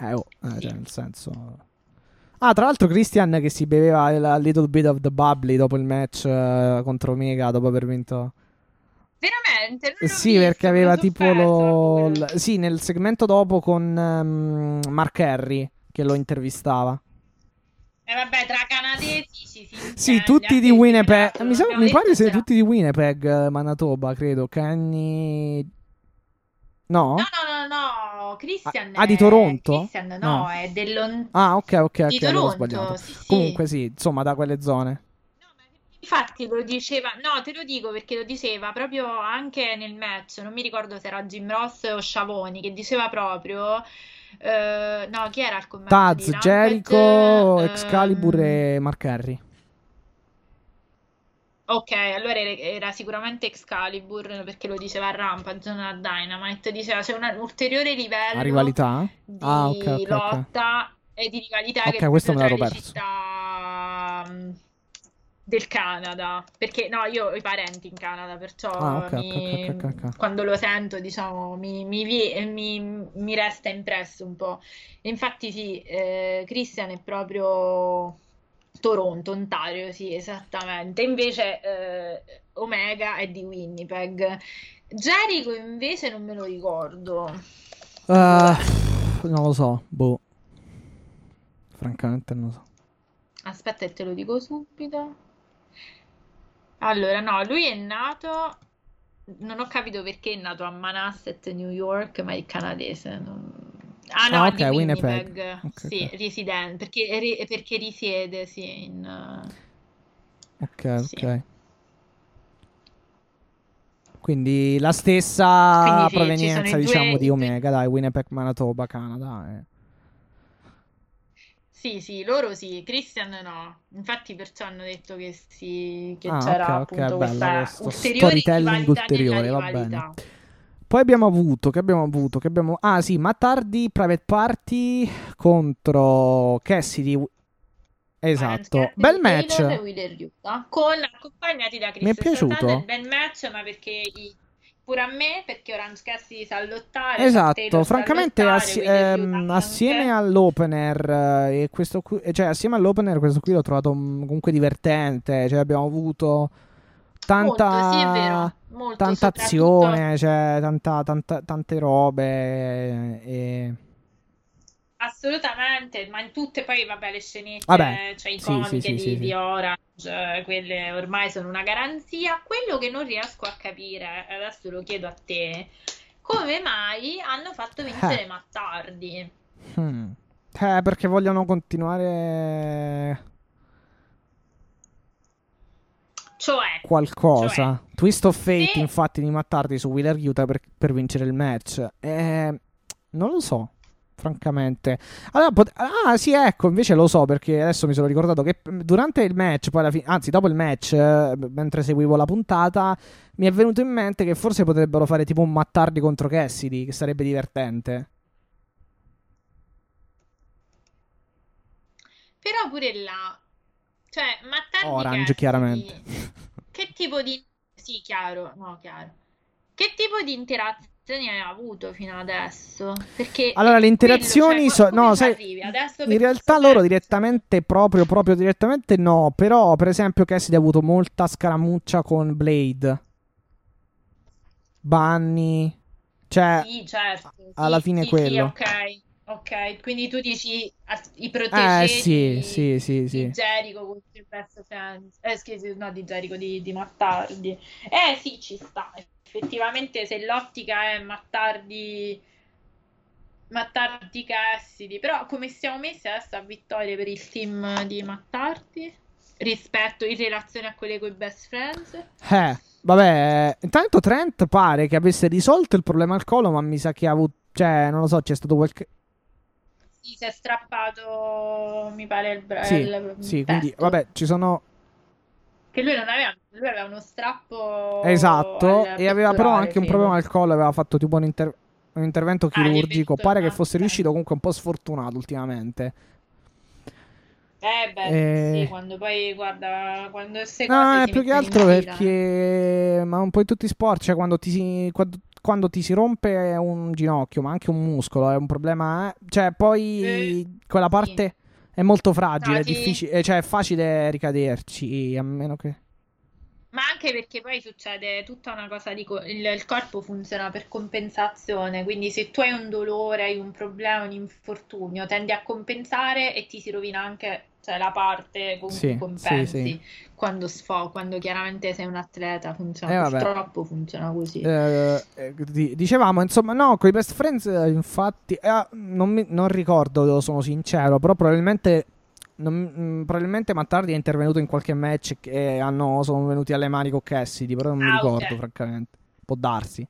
Eh, oh, eh, cioè, nel senso... Ah, tra l'altro Christian che si beveva il a little bit of the bubbly dopo il match eh, contro Omega, dopo aver vinto... Veramente? Eh, l'ho sì, perché aveva tipo lo... l- Sì, nel segmento dopo con ehm, Mark Henry che lo intervistava. E Eh, vabbè, tra canadesi si Sì, intende, tutti anche di Winnipeg. Mi, sa- mi pare siano tutti di Winnipeg, eh, Manitoba, credo. Kenny... No? No, no, no, no, Christian Ah, di è- Toronto? Christian no, No. è dell'on... Ah, ok, ok, di ok, allora ho Toronto, sbagliato. sì, sì. Comunque sì, insomma, da quelle zone. Infatti lo diceva, no, te lo dico perché lo diceva proprio anche nel match, non mi ricordo se era Jim Ross o Sciavoni, che diceva proprio, eh, no, chi era il commento Taz? Jericho, Ehm, Excalibur e Mark Henry. Ok, allora era, sicuramente Excalibur perché lo diceva a Rampage, non a Dynamite, diceva c'è un ulteriore livello rivalità? di Ah, ok, ok, ok. lotta e di rivalità Ok, che questo me l'ero le perso. città mm, del Canada, perché no, io ho i parenti in Canada, perciò Ah, ok, ok, mi- ok, ok, ok. quando lo sento, diciamo, mi, mi vi- mi- mi resta impresso un po'. E infatti sì, eh, Christian è proprio Toronto, Ontario, sì, esattamente. Invece eh, Omega è di Winnipeg. Jericho invece non me lo ricordo. Ah, non lo so, boh. Francamente non lo so. Aspetta, e te lo dico subito. Allora, no, lui è nato. Non ho capito perché è nato a Manhasset, New York, ma è canadese. non- Ah, no, Ah, è di ok, Winnipeg. Winnipeg. Ok, Sì, ok. residente, perché, ri- perché risiede, sì, in... Ok, Sì. ok. Quindi la stessa Quindi sì, provenienza, diciamo, due- di Omega, dai, Winnipeg, Manitoba, Canada. eh. Sì, sì, loro sì, Christian no. Infatti perciò hanno detto che, sì, che Ah, c'era ok, ok, appunto questa ulteriore storytelling ulteriore, va bene. Poi abbiamo avuto, che abbiamo avuto, che abbiamo... Ah sì, Mattardi, Private Party contro Cassidy. Esatto, bel match. Con accompagnati da Chris Mi è piaciuto. Statlander, bel match, ma perché i- pure a me, perché Orange Cassidy sa lottare, Esatto, Taylor sa francamente assi- ehm, assieme all'opener eh, e questo qui, cioè assieme all'opener questo qui l'ho trovato mm, comunque divertente, cioè abbiamo avuto tanta Molto, sì, vero, molto, tanta azione, cioè tanta, tanta- tante robe e Assolutamente, ma in tutte poi, vabbè, le scenette, Vabbè, cioè sì, iconiche sì, sì, di, sì, di sì. Orange, eh, quelle ormai sono una garanzia. Quello che non riesco a capire, e adesso lo chiedo a te, come mai hanno fatto vincere Eh. Mattardi? Hmm. Eh, perché vogliono continuare Cioè, qualcosa. Cioè, Twist of Fate, se- infatti, di Mattardi su Wheeler Yuta per, per vincere il match. Eh, non lo so, francamente. Allora, pot- ah, sì, ecco, invece lo so perché adesso mi sono ricordato che mm, durante il match, poi alla fine, anzi, dopo il match, eh, mentre seguivo la puntata, mi è venuto in mente che forse potrebbero fare tipo un Mattardi contro Cassidy, che sarebbe divertente. però pure là, cioè, Mattardi Orange, Cassidy, chiaramente. Che tipo di... Sì, chiaro, no, chiaro. Che tipo di interazioni hai avuto fino adesso? Perché Allora, le quello, interazioni cioè, so- come no, sai, in realtà loro direttamente, proprio, proprio direttamente no. Però, per esempio, Cassidy ha avuto molta scaramuccia con Blade, Bunny. Cioè, Sì, certo. sì, alla fine sì, quello. Sì, ok, ok. Quindi tu dici i eh proteggi sì, sì, sì, di sì. Jericho contro il best friend. Eh, scusi, no, di Jericho, di, di Mattardi. Eh sì, ci sta. Effettivamente, se l'ottica è Mattardi... Mattardi Cassidy, però come siamo messi adesso a vittorie per il team di Mattardi? Rispetto in relazione a quelle con i best friends? Eh, vabbè, intanto Trent pare che avesse risolto il problema al collo, ma mi sa che ha avuto, cioè, non lo so, c'è stato qualche... Sì, si è strappato, mi pare, il, bra- Sì, il sì, quindi, vabbè, ci sono... Che lui non aveva, lui aveva uno strappo Esatto, e aveva però anche un problema al collo, aveva fatto tipo un, inter- un intervento Ah, chirurgico. venuto- Pare che ah, fosse riuscito, comunque un po' sfortunato ultimamente. Eh beh, Eh. sì, quando poi guarda, quando queste No, è più che altro perché... Ma un po' in tutti i sport, cioè quando ti si... Quando, quando ti si rompe un ginocchio, ma anche un muscolo, è un problema... eh. Cioè, poi Eh, quella sì. È molto fragile, è difficile, cioè è facile ricaderci, a meno che... Ma anche perché poi succede tutta una cosa di co- il, il corpo funziona per compensazione, quindi se tu hai un dolore, hai un problema, un infortunio, tendi a compensare e ti si rovina anche, cioè, la parte con Sì, cui compensi sì, sì. quando sfo, quando chiaramente sei un atleta, funziona, Eh, vabbè. purtroppo funziona così. Eh, eh, di- dicevamo, insomma, no, con i best friends, eh, infatti, eh, non, mi- non ricordo, sono sincero, però probabilmente, non- mm, probabilmente Mattardi è intervenuto in qualche match che hanno, sono venuti alle mani con Cassidy, però non mi Ah, ricordo, ok. francamente. Può darsi.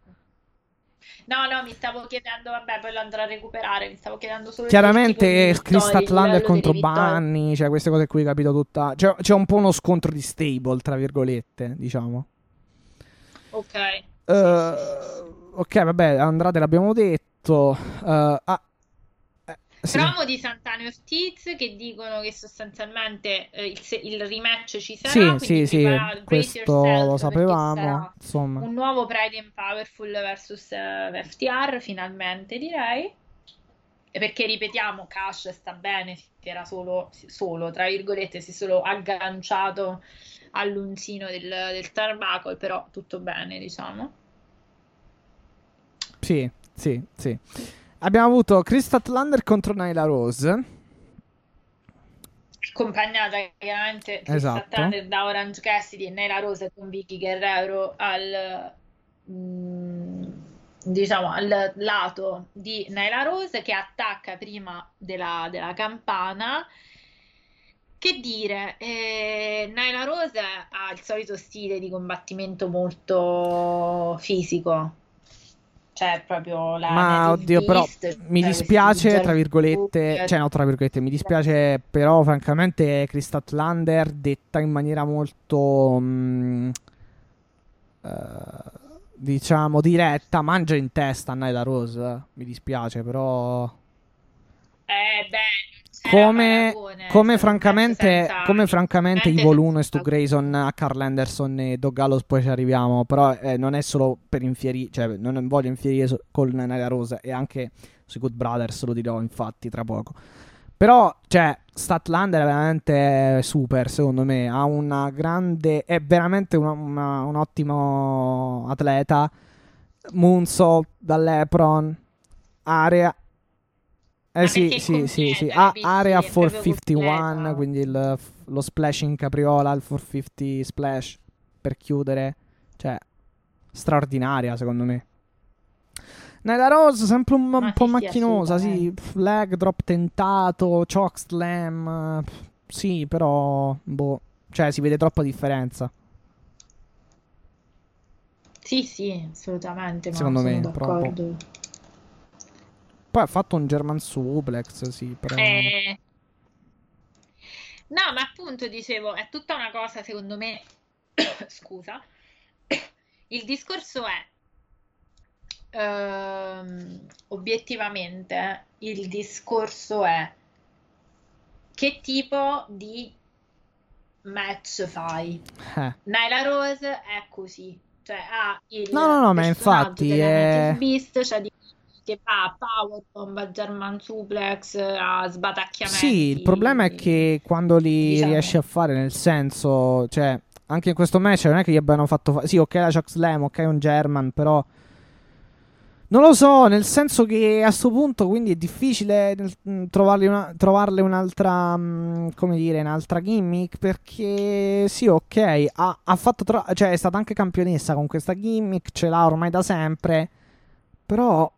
No, no, mi stavo chiedendo, vabbè, poi lo andrò a recuperare, mi stavo chiedendo solo Chiaramente Chris Statlander contro. Bunny, cioè queste cose qui, capito tutta. C'è, c'è un po' uno scontro di stable, tra virgolette, diciamo. Ok. Eh, ok, vabbè, Andrade l'abbiamo detto. Eh, ah, sì. Promo di Santana e Ortiz che dicono che sostanzialmente eh, il, se- il rematch ci sarà, Sì, sì, sì, questo lo sapevamo. Insomma, un nuovo Pride and Powerful versus eh, FTR finalmente direi. E Perché ripetiamo, Cash sta bene, si era solo, solo, tra virgolette, si è solo agganciato all'uncino del, del Turnbuckle, però tutto bene, diciamo. sì, sì, sì. Abbiamo avuto Chris Statlander contro Nyla Rose. accompagnata chiaramente Esatto. Da Orange Cassidy e Nela Rosa con Vicky Guerrero al mm, diciamo al lato di Nyla Rose che attacca prima della, della campana Che dire, eh, Naila Rose ha il solito stile di combattimento molto fisico. Cioè, proprio la Ma oddio, però beast, mi cioè dispiace, questi tra virgolette, Jarvis cioè no, tra virgolette, mi dispiace, però francamente Krista Lander detta in maniera molto, mm, eh, diciamo, diretta, mangia in testa a Nyla Rose, mi dispiace, però... Eh, beh, Come, paragone, come cioè, francamente, senza- come francamente Ivo Luna e senza- Stu Grayson a Carl Anderson e Doug Gallows poi ci arriviamo, però eh, non è solo per infierire, cioè non voglio infierire so- con Nyla Rose e anche sui Good Brothers lo dirò infatti tra poco. Però, cioè, Statlander è veramente super, secondo me. Ha una grande. È veramente una- una- un ottimo atleta. Moonsault dall'Epron. Area. Eh sì, sì, sì, sì. Ha capisci? area È proprio 451, completa. quindi il- lo splash in capriola, il 450 splash per chiudere. Cioè, straordinaria, secondo me. Nyla Rose sempre un, un po' macchinosa, sì, pff, leg drop tentato, choke slam, pff, sì, però boh, cioè si vede troppa differenza. Sì, sì, assolutamente, Secondo sono me, d'accordo. Poi ha fatto un German suplex, sì, però Eh, No, ma appunto dicevo, è tutta una cosa, secondo me, [coughs] scusa, il discorso è, ehm, obiettivamente, il discorso è che tipo di match fai? eh. Nyla Rose è così, cioè ha il No, no, no, ma infatti è- Native Beast, cioè di che fa a powerbomb, a German suplex, a sbatacchiamenti. Sì, il problema è che quando li diciamo. riesci a fare, nel senso, cioè, anche in questo match non è che gli abbiano fatto fa- Sì, ok, la Chuck Slam, ok, un German, però non lo so, nel senso che a sto punto quindi è difficile trovarli una- trovarle un'altra, mh, come dire, un'altra gimmick, perché sì, ok, ha, ha fatto tro- cioè è stata anche campionessa con questa gimmick, ce l'ha ormai da sempre, però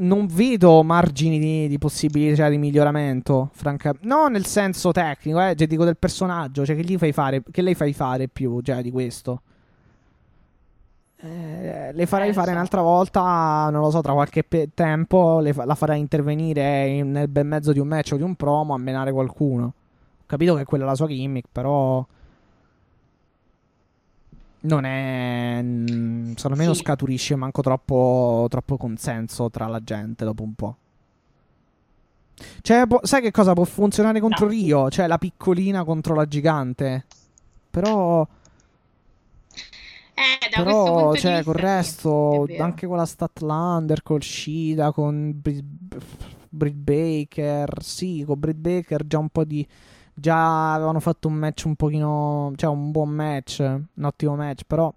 non vedo margini di, di possibilità di miglioramento, francamente. No, nel senso tecnico, eh, cioè, dico del personaggio, cioè che gli fai fare, che lei fai fare più, cioè, di questo. Eh, le farei Eh, fare so. un'altra volta, non lo so, tra qualche pe- tempo, fa- la farai intervenire in- nel bel mezzo di un match o di un promo a menare qualcuno. Ho capito che quella è la sua gimmick, però... Non è. mm, Secondo me non Sì. scaturisce manco troppo, troppo consenso tra la gente dopo un po'. Cioè, può- sai che cosa può funzionare contro No. Rio? Cioè, la piccolina contro la gigante. Però. Eh, da Però, cioè, col resto, anche con la Statlander, col Shida, con Brit, Britt Baker. Sì, con Britt Baker già un po' di. Già avevano fatto un match un pochino. Cioè, un buon match. Un ottimo match. Però.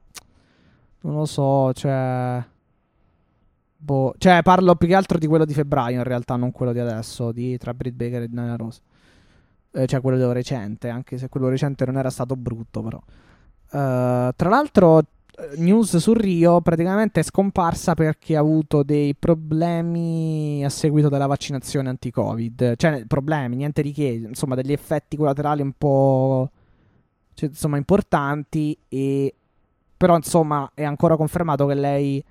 Non lo so, cioè. Boh. Cioè, parlo più che altro di quello di febbraio, in realtà, non quello di adesso. Di tra Britt Baker e Nyla Rose. Eh, cioè, quello recente. Anche se quello recente non era stato brutto, però. Eh, tra l'altro, news su Rio praticamente è scomparsa perché ha avuto dei problemi a seguito della vaccinazione anti-Covid. Cioè, problemi, niente di che, insomma, degli effetti collaterali un po' cioè, insomma, importanti. E però, insomma, è ancora confermato che lei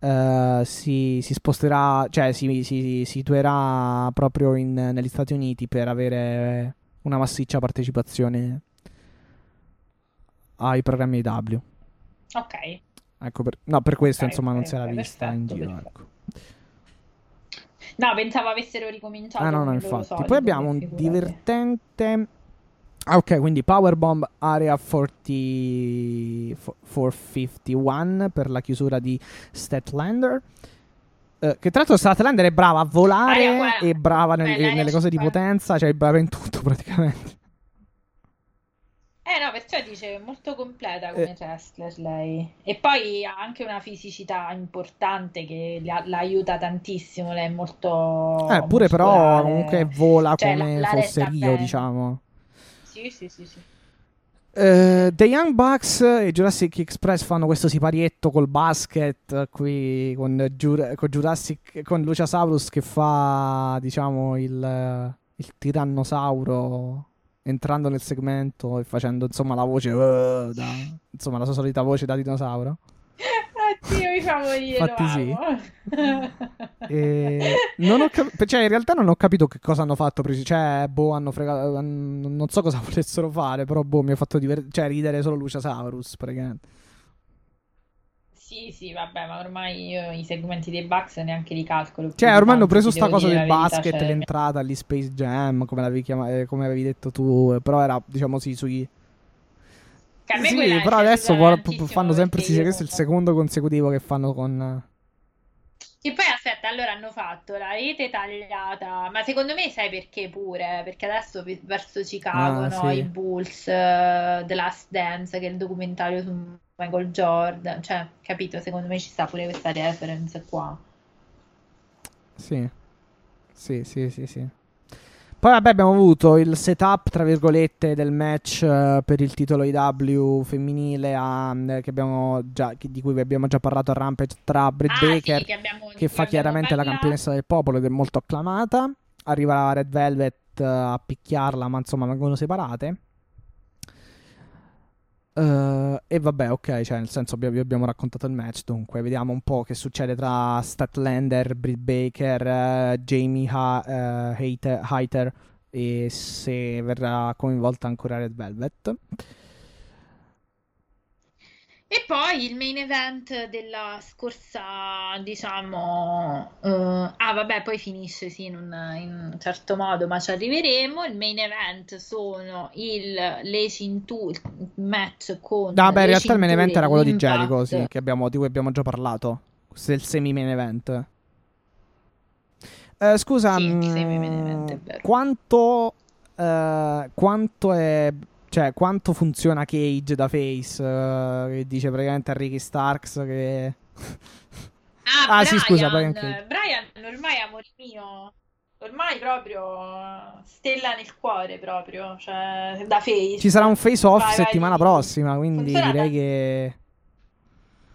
eh, si, si sposterà, cioè si, si, si situerà proprio in- negli Stati Uniti per avere una massiccia partecipazione ai programmi W. Ok. Ecco, per, no, per questo Ok, insomma non ok, si era vista in perfetto, giro. perfetto. Ecco. No, pensavo avessero ricominciato Ah, no, no, infatti. solito, Poi abbiamo un divertente. Ah, ok, quindi Powerbomb Area 40... fo- 451 per la chiusura di Statlander. Eh, che tra l'altro Statlander è brava a volare Area e brava nel- Beh, nelle cose di 50. potenza, cioè è brava in tutto praticamente. Eh no, perciò dice è molto completa come Eh. wrestler lei. E poi ha anche una fisicità importante che la, la aiuta tantissimo. Lei è molto Eh, pure però muscolare. comunque vola Cioè, come la- la fosse Rio, bene. diciamo. Sì, sì, sì, sì. Eh, The Young Bucks e Jurassic Express fanno questo siparietto col basket eh, qui con, Giur- con Jurassic con Luciasaurus che fa diciamo il, il tirannosauro entrando nel segmento e facendo insomma la voce, uh, da, insomma la sua solita voce da dinosauro. Oddio, mi fa morire. Infatti sì. [laughs] e cap- cioè, in realtà non ho capito che cosa hanno fatto. Cioè, boh, hanno fregato. Non so cosa volessero fare. Però, boh, mi ha fatto diver- cioè, ridere solo Luciasaurus. Praticamente. Sì, sì, vabbè, ma ormai io i segmenti dei Bucks neanche li calcolo. Cioè, ormai hanno preso sta cosa del basket, cioè... l'entrata lì, Space Jam, come l'avevi chiamato, eh, come avevi detto tu. Però era, diciamo, sì, sui. Sì, però adesso fanno sempre. Sì, questo è il secondo consecutivo che fanno con. E poi aspetta, allora hanno fatto la rete tagliata, ma secondo me sai perché pure? Perché adesso verso Chicago, ah, no? Sì. I Bulls, uh, The Last Dance, che è il documentario su Michael Jordan, cioè, capito? Secondo me ci sta pure questa reference qua. Sì, sì, sì, sì, sì. Poi vabbè abbiamo avuto il setup tra virgolette del match uh, per il titolo IW femminile a, uh, già, di cui vi abbiamo già parlato a Rampage tra Britt ah, Baker sì, che, abbiamo, che fa chiaramente la campionessa del popolo ed è molto acclamata. Arriva la Red Velvet uh, a picchiarla ma insomma vengono separate. Uh, e vabbè, ok, cioè nel senso vi abbiamo raccontato il match, dunque vediamo un po' che succede tra Statlander, Britt Baker, uh, Jamie ha- uh, Heiter e se verrà coinvolta ancora Red Velvet. E poi il main event della scorsa, diciamo, uh, ah vabbè, poi finisce sì in un, in un, certo modo, ma ci arriveremo. Il main event sono il le cinture, il match con. No, beh, in realtà il main event era quello di Jericho, sì, abbiamo, di cui abbiamo già parlato. Questo è il semi main event. Uh, scusa, sì, mh, quanto, uh, quanto è cioè, quanto funziona Cage da face? Uh, che dice praticamente a Ricky Starks che. Ah, ah Brian, sì, scusa, Brian, Brian ormai è amore mio. Ormai proprio stella nel cuore, proprio. Cioè, da face. Ci sarà un face off vai, settimana vai, prossima, quindi direi da... che.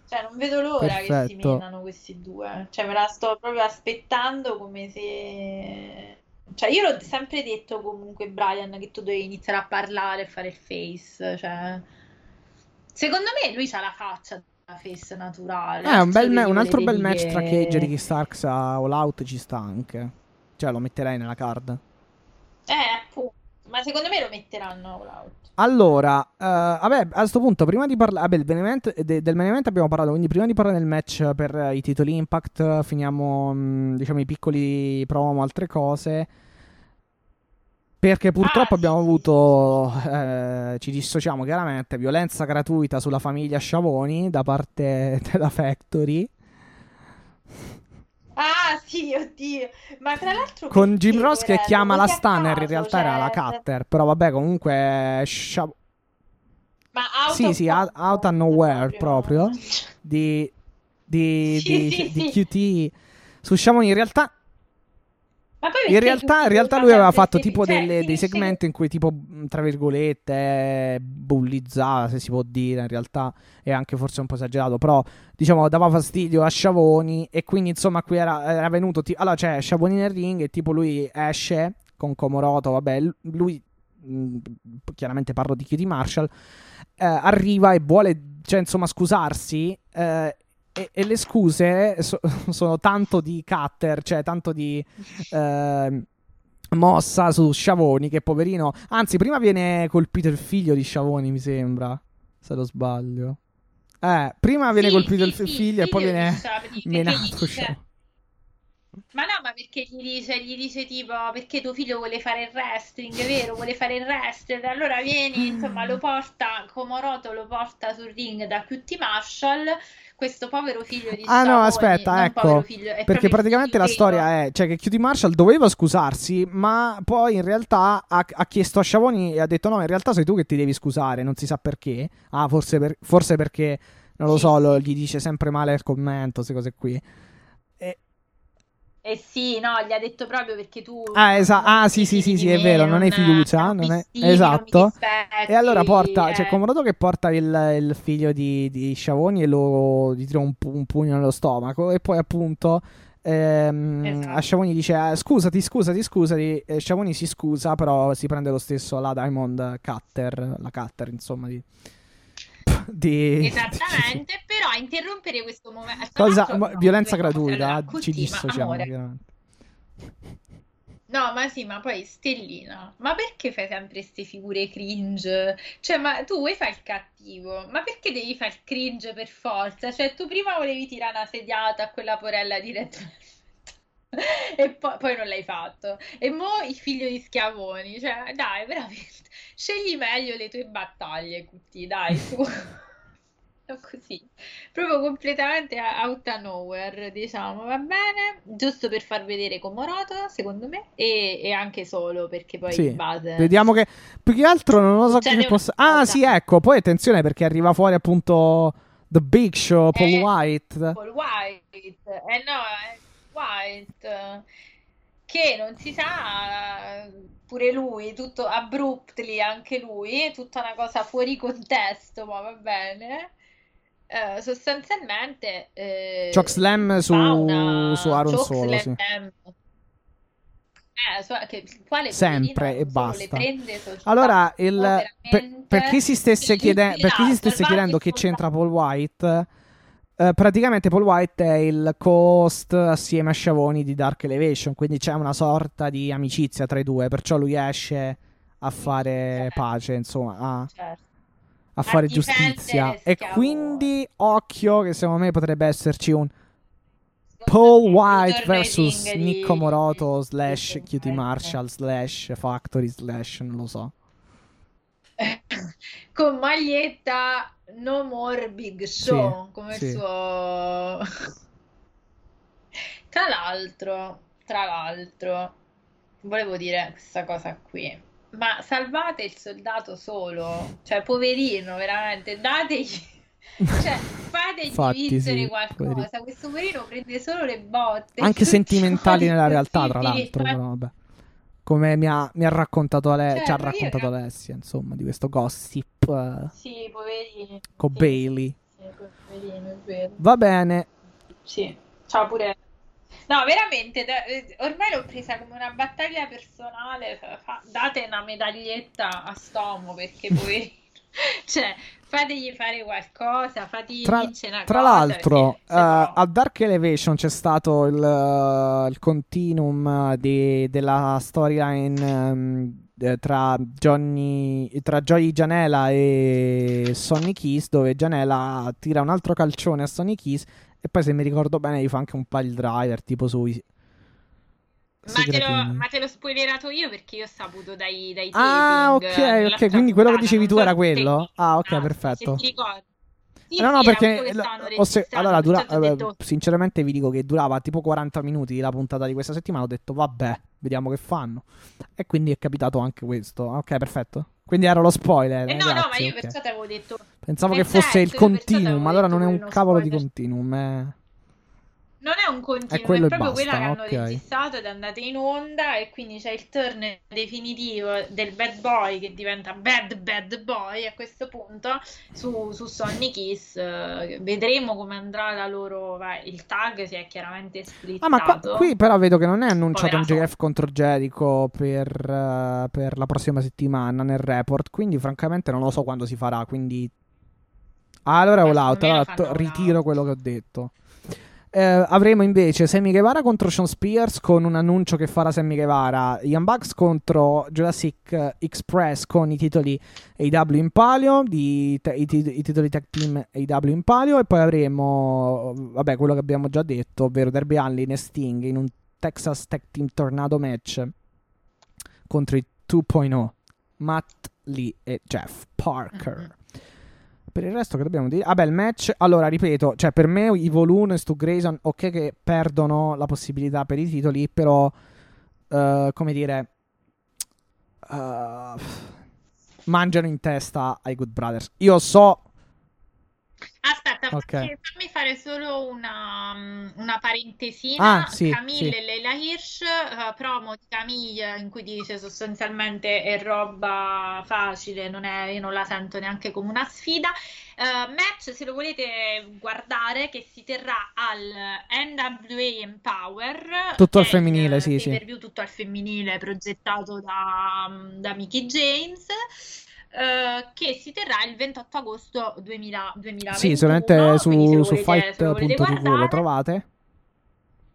Cioè, non vedo l'ora Perfetto. che si menano questi due. Cioè, me la sto proprio aspettando come se cioè, io l'ho sempre detto comunque, Brian, che tu devi iniziare a parlare e fare il face. Cioè, secondo me lui ha la faccia da face naturale. Eh, un, bel me- un altro bel match tra Cage e Ricky Starks a All Out ci sta anche. Cioè, lo metterei nella card. Eh, appunto. Ma secondo me lo metteranno All Out. Allora, uh, vabbè, a questo punto, prima di parlare del main event abbiamo parlato, quindi prima di parlare del match per uh, i titoli Impact, finiamo, um, diciamo, i piccoli promo, altre cose. Perché purtroppo ah, abbiamo avuto, eh, ci dissociamo chiaramente, violenza gratuita sulla famiglia Sciavoni da parte [laughs] della Factory. Ah [laughs] sì, oddio. Ma tra l'altro... Con Jim Ross che chiama la Stunner, in realtà cioè... era la Cutter. Però vabbè, comunque... Scia... Ma out Sì, sì, out, out of nowhere proprio. proprio di, di, [laughs] sì, di, sì, di, sì. QT su Sciavoni. In realtà in realtà, in realtà lui aveva fatto tipo cioè, delle, dei segmenti in cui tipo, tra virgolette, bullizzava, se si può dire, in realtà è anche forse un po' esagerato, però diciamo dava fastidio a Sciavoni e quindi insomma qui era, era venuto, t- allora c'è Sciavoni nel ring e tipo lui esce con Comoroto, vabbè, lui, chiaramente parlo di Kitty Marshall, eh, arriva e vuole, cioè insomma scusarsi eh, e, e le scuse so, [laughs] sono tanto di cutter, cioè tanto di eh, mossa su Sciavoni che poverino... Anzi, prima viene colpito il figlio di Sciavoni, mi sembra, se lo sbaglio. Eh, prima viene sì, colpito sì, il figlio sì, e poi viene menato Sciavoni. Ma no, ma perché gli dice, gli dice tipo perché tuo figlio vuole fare il wrestling, vero? Vuole fare il wrestling, allora vieni, insomma, lo porta, Comoroto lo porta sul ring da QT Marshall questo povero figlio di Ah no, aspetta, ecco. Figlio, perché praticamente la storia è cioè che QT Marshall doveva scusarsi, ma poi in realtà ha, ha, chiesto a Sciavoni e ha detto no, in realtà sei tu che ti devi scusare, non si sa perché. Ah, forse, per, forse perché non lo so, lo, gli dice sempre male il commento, queste cose qui. Eh sì, no, gli ha detto proprio perché tu... Ah, esatto. Ah, sì, sì, sì, sì, è vero, non hai fiducia. Non è... Esatto. E allora porta, eh. cioè, Comodoto che porta il, il figlio di, di Sciavoni e lo gli tira un, un, pugno nello stomaco e poi appunto Ehm, Esatto. A Sciavoni dice eh, scusati, scusati, scusati. E Sciavoni si scusa, però si prende lo stesso la Diamond Cutter, la Cutter, insomma, di... di- Esattamente, però interrompere questo momento... Cosa? tra ma- no, violenza gratuita, Allora, ci dissociamo. amore. No, ma sì, ma poi Stellina, ma perché fai sempre queste figure cringe? Cioè, ma tu vuoi fare il cattivo, ma perché devi fare il cringe per forza? Cioè, tu prima volevi tirare una sediata a quella porella di Red [laughs] e poi, poi non l'hai fatto. E mo il figlio di Schiavoni, cioè, dai, veramente, scegli meglio le tue battaglie, Cutti, dai, su. [laughs] Così, proprio completamente out of nowhere, diciamo, va bene? Giusto per far vedere Comoroto, secondo me, e, e anche solo perché poi Sì, base Vediamo che più che altro non lo so Cioè, che possa. Ah, sì, ecco. Poi attenzione perché arriva fuori appunto The Big Show, Paul Eh, White. Paul White, eh no, è White, che non si sa, pure lui, tutto abruptly, anche lui, tutta una cosa fuori contesto, ma va bene. Eh, sostanzialmente eh, Chokeslam su- fa una su Aaron Solo, sì. Eh, so- che, quale Sempre e basta. Allora, il- per, per chi si stesse, chiede- per chi si stesse chiedendo che c'entra Paul White, eh, praticamente Paul White è il co-host assieme a Sciavoni di Dark Elevation, quindi c'è una sorta di amicizia tra i due, perciò lui esce a fare Certo. pace, insomma, a, Certo. a fare giustizia. E quindi, occhio, che secondo me potrebbe esserci un Paul White di- Nico Moroto slash Cutie Marshall slash Factory slash non lo so. [laughs] con maglietta No More Big Show Sì, come sì. il suo [laughs] tra l'altro tra l'altro volevo dire questa cosa qui ma salvate il soldato solo cioè poverino veramente dategli [laughs] cioè fategli Infatti, vincere sì, qualcosa poverino. questo poverino prende solo le botte Anche [laughs] sentimentali nella realtà, tra l'altro, però vabbè. Come mi ha, mi ha raccontato Ale- Cioè, ci ha io raccontato era- Alessia, insomma, di questo gossip eh, sì poverini con Sì. Bailey. Sì, poverino, è vero. Va bene. Sì, ciao pure. No, veramente, da- eh, ormai l'ho presa come una battaglia personale. fa- date una medaglietta a Stomo perché poi, [laughs] cioè, fategli fare qualcosa, fategli Tra, vincere una tra l'altro, perché se no- a Dark Elevation c'è stato il, eh, il continuum di- della storyline eh, tra Johnny, tra Joey Janela e Sonny Kiss, dove Janela tira un altro calcione a Sonny Kiss e poi, se mi ricordo bene, gli fa anche un pile driver tipo sui Ma te, l'ho, segretini. ma te l'ho spoilerato io perché io ho saputo dai, dai Ah, ok, eh, ok. Quindi quello che dicevi tu era quello? te- Ah, ok, Ah, perfetto. Se. Sì, no, no, sì, perché lo- ho se- allora, dura- eh, detto- sinceramente vi dico che durava tipo 40 minuti la puntata di questa settimana. Ho detto, vabbè, vediamo che fanno. E quindi è capitato anche questo. Ok, perfetto. Quindi era lo spoiler. Eh, no, no, ma io ok. perciò ti avevo detto Pensavo che fosse il io perciò continuum. Allora non è un cavolo di spoiler. continuum. È... Non è un continuo, È è proprio basta, quella che hanno registrato ed è andata in onda e quindi c'è il turn definitivo del bad boy che diventa bad bad boy a questo punto su, su Sonny Kiss. Eh, Vedremo come andrà la loro... vai, il tag si è chiaramente Ah, splittato. ma qua- qui però vedo che non è annunciato un JF contro Jericho per, eh, per la prossima settimana nel report. Quindi, francamente, non lo so quando si farà. Quindi, ah, allora all out. Allora all ritiro quello che ho detto. Eh, avremo invece Sammy Guevara contro Sean Spears con un annuncio che farà Sammy Guevara. Young Bucks contro Jurassic Express con i titoli AW in palio, di i, i titoli tag team AW in palio. E poi avremo, vabbè, quello che abbiamo già detto, ovvero Derby Allin e Sting in un Texas Tag Team Tornado match contro i 2.0 Matt Lee e Jeff Parker. Per il resto che dobbiamo dire? Vabbè, il match, allora, ripeto, cioè per me i Voluno e Stu Grayson, ok che perdono la possibilità per i titoli, però, eh, come dire, eh, mangiano in testa ai Good Brothers. Io so... Aspetta, aspetta, Ok. fammi, fare solo una, una parentesina. Ah, sì, Camille sì. e Leila Hirsch, eh, promo di Camille in cui dice sostanzialmente è roba facile, non è- io non la sento neanche come una sfida. Eh, match, se lo volete guardare, che si terrà al NWA Empower, Tutto al femminile, sì, sì. tutto al femminile progettato da, da Mickey James. Eh, che si terrà il 28 agosto 2000 2021 Sì, solamente su, su fight.tv lo trovate.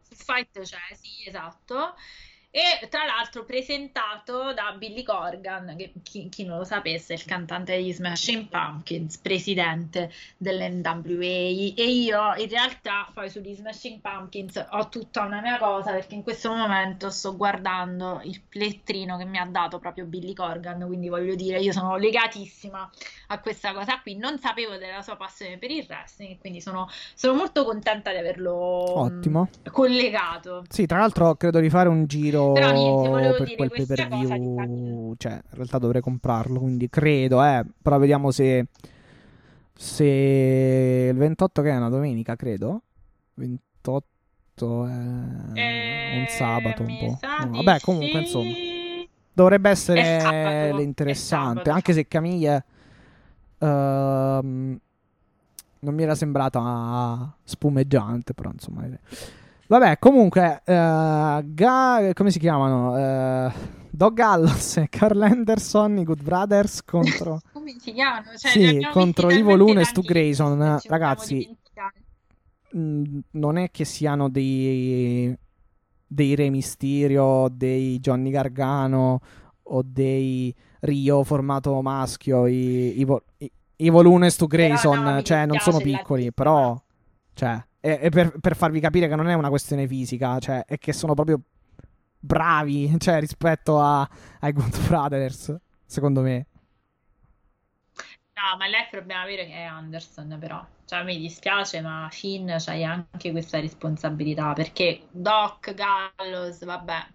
su Fight c'è, sì, esatto. E tra l'altro presentato da Billy Corgan, che chi, chi non lo sapesse è il cantante degli Smashing Pumpkins, presidente dell'NWA. E io in realtà poi sugli Smashing Pumpkins ho tutta una mia cosa perché in questo momento sto guardando il plettrino che mi ha dato proprio Billy Corgan, quindi voglio dire, io sono legatissima a questa cosa qui. Non sapevo della sua passione per il wrestling, quindi sono, sono molto contenta di averlo Ottimo. mh, collegato. Sì, tra l'altro credo di fare un giro Però niente, per quel pay per view. Cioè, in realtà dovrei comprarlo, quindi credo, eh. Però vediamo se. Se il 28 che è una domenica, credo. 28 è un sabato un Eh, mi po'. sa No, vabbè, comunque, sì. insomma. Dovrebbe essere sabato, interessante. sabato. Anche se Camille. ehm, non mi era sembrata spumeggiante, però insomma. Vabbè, comunque, eh, Ga- come si chiamano? Eh, Doug Gallows e Carl Anderson, i Good Brothers [laughs] contro, Come si chiamano? Cioè, Sì, contro talmente Uno e Stu Grayson. Ragazzi, mh, non è che siano dei, dei Re Mysterio, dei Johnny Gargano o dei Rio formato maschio, i, Evil, i- Evil Uno e Stu Grayson, no, cioè non sono piccoli, però, cioè, è, è per, per farvi capire che non è una questione fisica, cioè, è che sono proprio bravi, [laughs] cioè, rispetto a, ai Good Brothers, secondo me. No, ma lei il problema vero è Anderson, però. Cioè, mi dispiace, ma Finn c'hai anche questa responsabilità, perché Doc Gallows, vabbè,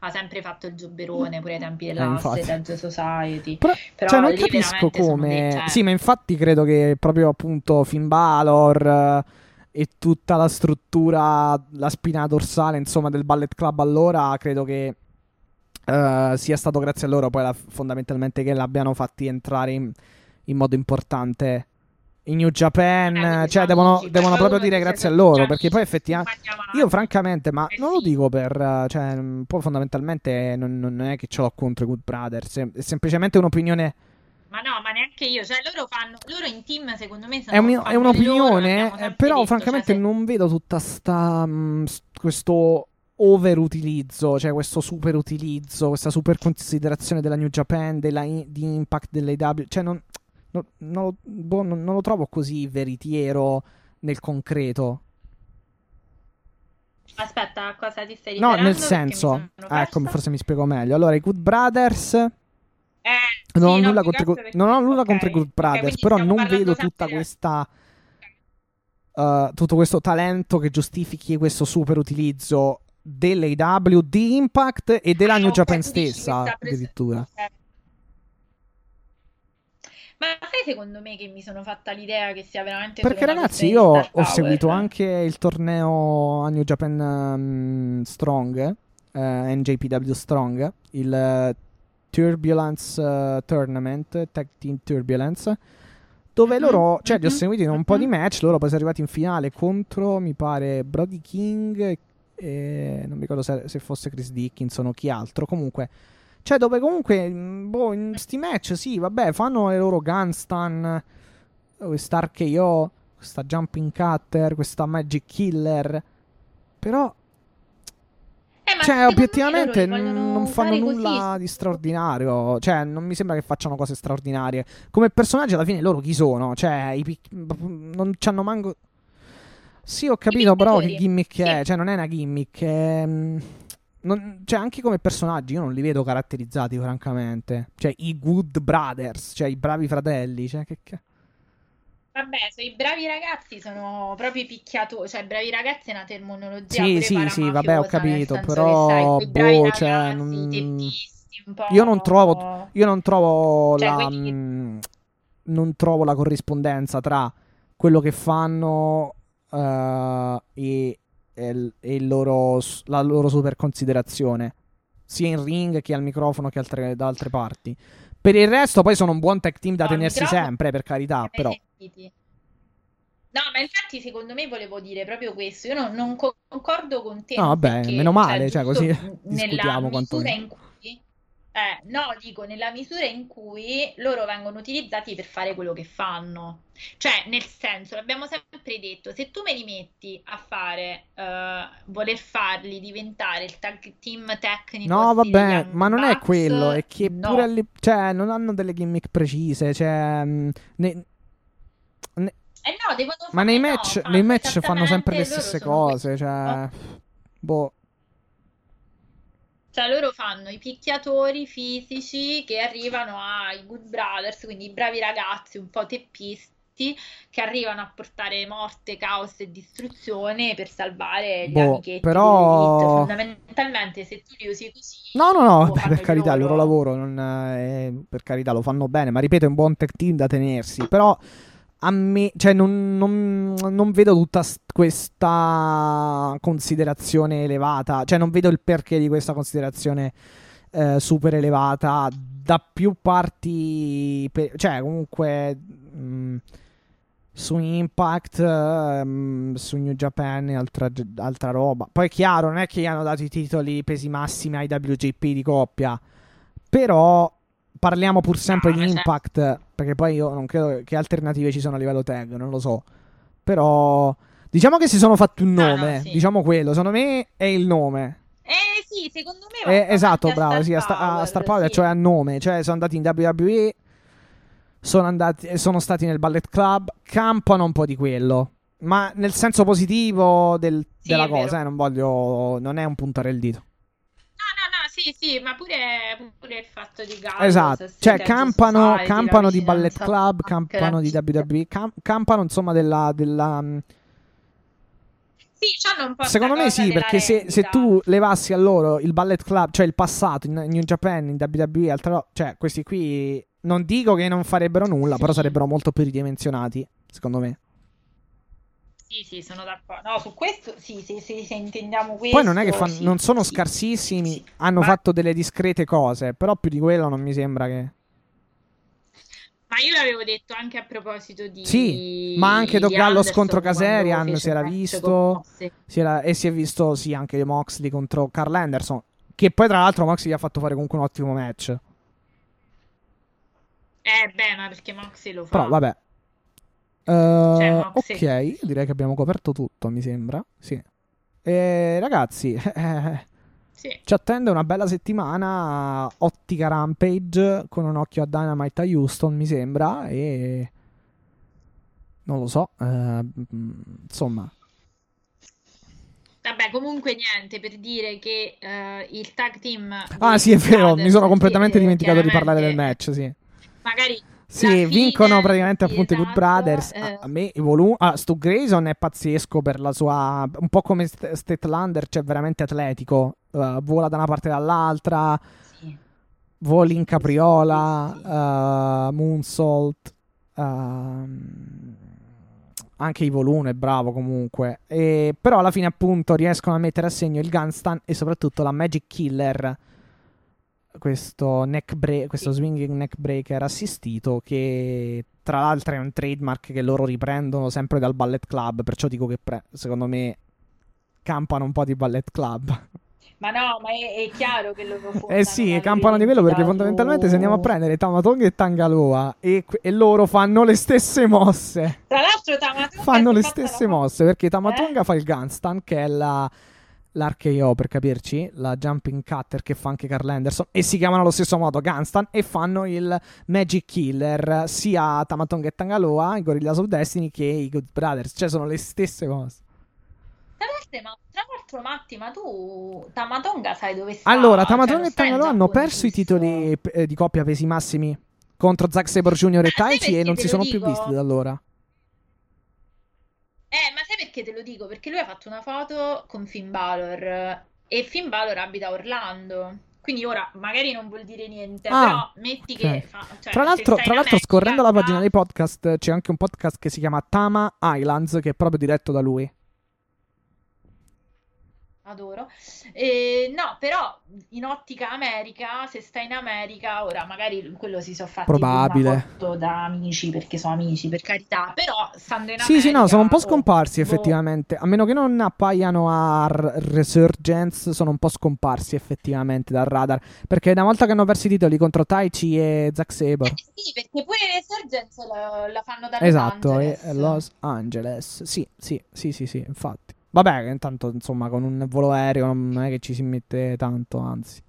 ha sempre fatto il giobberone pure ai tempi Eh, della infatti. Sedge Society. Però, Però cioè, non capisco come. dei- cioè- Sì, ma infatti credo che proprio appunto Finn Balor eh, e tutta la struttura, la spina dorsale, insomma, del Ballet Club allora, credo che eh, sia stato grazie a loro poi la- fondamentalmente che l'abbiano fatti entrare in, in modo importante in New Japan. Eh, cioè, devono, amici, devono proprio dire dice grazie a loro, perché poi effettivamente. Io francamente, ma Eh non lo sì. dico per... Cioè, poi fondamentalmente non, non è che ce l'ho contro i Good Brothers, è semplicemente un'opinione... Ma no, ma neanche io, cioè loro fanno, loro in team secondo me sono È, un- è loro, un'opinione, l'abbiamo eh, però detto, francamente cioè, se- non vedo tutta sta... mh, s- questo overutilizzo, cioè questo super utilizzo, questa super considerazione della New Japan, della di Impact dell'AW, cioè non, non, non lo, boh, non- non lo trovo così veritiero nel concreto. Aspetta, cosa ti stai No, nel senso, ecco, forse mi spiego meglio. Allora, i Good Brothers, Eh, non ho sì, no, nulla, contro, perché- non ho nulla ok, contro i Good Brothers, quindi però non vedo tutta questa. eh, tutto questo talento che giustifichi questo super utilizzo dell'AW, di Impact e della Ah, New Japan stessa, pres- addirittura. Ma sai secondo me che mi sono fatta l'idea che sia veramente Perché ragazzi, io ho power? seguito anche il torneo a New Japan um, Strong, eh, NJPW Strong, il Turbulence eh, Tournament, Tag Team Turbulence, dove Mhm, loro, cioè li ho mhm, seguiti in un po' di mhm. match, loro poi sono arrivati in finale contro, mi pare, Brody King e, e non mi ricordo se, se fosse Chris Dickinson o chi altro, comunque... Cioè, dove comunque, mh, boh, in sti match, sì, vabbè, fanno le loro Gunstan, questa RKO, questa Jumping Cutter, questa Magic Killer. Però, Eh, cioè, obiettivamente non fanno usare così. nulla di straordinario. Cioè, non mi sembra che facciano cose straordinarie. Come personaggi, alla fine, loro chi sono? Cioè, i pic- non c'hanno manco. Sì, ho capito, però che gimmick è? Sì. Cioè, non è una gimmick. È... mm, non- cioè, anche come personaggi, io non li vedo caratterizzati, francamente. Cioè, i Good Brothers, cioè i bravi fratelli. Cioè, che ca- Vabbè, so, i bravi ragazzi sono proprio i picchiatori, cioè bravi ragazzi è una terminologia Sì, sì, sì, vabbè, ho capito, però, sai, boh, cioè, ragazzi, non- un po'... Io non trovo, io non trovo Cioè, la, che- mm, non trovo la corrispondenza tra quello che fanno eh, e, e e loro, la loro super considerazione, sia in ring che al microfono che altre- da altre parti. Per il resto, poi sono un buon tag team da No, tenersi microfono- sempre, per carità, Mai però. Sentiti. No, ma infatti secondo me volevo dire proprio questo. Io non, non concordo con te. No, vabbè, perché, meno male, cioè, giusto così discutiamo quanto- in cui eh, no, dico nella misura in cui loro vengono utilizzati per fare quello che fanno. Cioè, nel senso, l'abbiamo sempre detto, se tu me li metti a fare, eh, voler farli diventare il tag team tecnico No, vabbè, ma non è quello, è che no. pure lì, cioè, non hanno delle gimmick precise, cioè, ne- ne- Eh no, devono ma nei no, match, fanno nei match fanno sempre le stesse sono cose, questi- cioè, boh, Cioè, loro fanno i picchiatori fisici che arrivano ai Good Brothers, quindi i bravi ragazzi un po' teppisti che arrivano a portare morte, caos e distruzione per salvare gli Boh, amichetti però-. Fondamentalmente, se tu li usi così, No, no, no, beh, per carità, il loro lavoro, non, eh, per carità, lo fanno bene, ma ripeto, è un buon tech team da tenersi, però a me, cioè, non, non- non vedo tutta st- questa considerazione elevata, cioè, non vedo il perché di questa considerazione eh, super elevata da più parti, pe- cioè, comunque... mh, su Impact, ehm, su New Japan e altra, altra roba. Poi è chiaro, non è che gli hanno dato i titoli pesi massimi ai WGP di coppia. Però parliamo pur sempre No, di cioè- Impact. Perché poi io non credo che alternative ci sono a livello tag, non lo so. Però diciamo che si sono fatti un No, no, nome. sì. Diciamo quello. Secondo me è il nome. Eh sì, secondo me Eh, vanno esatto, a bravo. Star Sì, a, sta- a Power, Star Power, sì. cioè a nome. Cioè, sono andati in WWE. Sono, andati, sono stati nel Ballet Club. Campano un po' di quello. Ma nel senso positivo del- Sì, della è cosa, eh, non voglio. Non è un puntare il dito. Sì, sì, ma pure, pure il fatto di Gallo. Esatto, cioè campano, Society, la campano di Ballet Club, campano di WWE, cam- campano insomma della... della mh, Sì, c'hanno un po' secondo me sì, perché se, se tu levassi a loro il Ballet Club, cioè il passato in New Japan, in WWE, altra ro- cioè questi qui non dico che non farebbero nulla, però sarebbero molto più ridimensionati, secondo me. Sì, sì, sono d'accordo. No, su questo sì, sì, sì, se intendiamo questo. Poi non è che fan- sì, non sono sì, scarsissimi, hanno Ma- fatto delle discrete cose, però più di quello non mi sembra che... Ma io l'avevo detto anche a proposito di. Sì, ma anche Doc di Gallows Anderson contro quando Kazarian fece si era visto. Si era- e si è visto sì anche Moxley contro Carl Anderson, che poi tra l'altro Moxley gli ha fatto fare comunque un ottimo match. Eh, beh, ma perché Moxley lo fa. Però vabbè. Eh, Cioè, ok, direi che abbiamo coperto tutto, mi sembra. Sì. E ragazzi, eh, [laughs] Sì. ci attende una bella settimana. Ottica Rampage con un occhio a Dynamite a Houston, mi sembra. E non lo so. eh, mm, insomma, Vabbè, comunque niente, per dire che eh, il tag team ah, sì, è vero. Mi sono completamente dimenticato di parlare del match. Sì. Magari Sì, fine, vincono praticamente sì, appunto i Good esatto, Brothers. eh. A, a me i volumi. Ah, Stu Grayson è pazzesco per la sua. Un po' come St- Statlander, cioè veramente atletico. Uh, vola da una parte e dall'altra. sì. Voli in capriola. uh, moonsault. ehm, anche i Voluno è bravo comunque. E, però alla fine, appunto, riescono a mettere a segno il Gunstan e soprattutto la Magic Killer. Questo, neck bra- questo swinging neck breaker assistito. Che tra l'altro è un trademark che loro riprendono sempre dal Ballet Club. Perciò dico che pre- secondo me campano un po' di Ballet Club. Ma no, ma è, è chiaro che loro Eh sì, campano di quello perché fondamentalmente se andiamo a prendere Tamatonga e Tangaloa e, e loro fanno le stesse mosse. Tra l'altro Tamatonga Fanno le stesse mosse perché Tamatonga Eh? fa il Gunstan che è la l'RKO per capirci, la jumping cutter che fa anche Carl Anderson e si chiamano allo stesso modo Gunstan e fanno il Magic Killer sia Tamatonga e Tangaloa, i Gorillas of Destiny che i Good Brothers, cioè sono le stesse mosse. Tra l'altro, ma, tra l'altro, Matti, ma tu Tamatonga sai dove sta? Allora, Cioè, Tamatonga non e Tangaloa hanno perso i titoli eh, di coppia pesi massimi contro Zack Sabre Jr. e Taichi e non si sono più dico? visti da allora. Eh, ma sai perché te lo dico? Perché lui ha fatto una foto con Finn Balor e Finn Balor abita a Orlando. Quindi ora magari non vuol dire niente, Ah, però metti ok. che... Fa, cioè, Tra se l'altro, stai tra in l'altro, America, scorrendo la pagina dei podcast, c'è anche un podcast che si chiama Tama Islands, che è proprio diretto da lui. Adoro. Eh, no, però in ottica America, se stai in America, ora magari quello si sono fatti Probabile. da amici perché sono amici, per carità, però stando in Sì, sì, no, sono un po' America, oh, scomparsi boh. effettivamente. A meno che non appaiano a Resurgence, sono un po' scomparsi effettivamente dal radar. Perché una volta che hanno perso i titoli contro Taichi e Zack Saber. Eh sì, perché pure Resurgence la, la fanno da Los Esatto, Angeles. e Los Angeles. Sì, sì, sì, sì, sì, infatti. Vabbè, intanto insomma con un volo aereo non è che ci si mette tanto, anzi.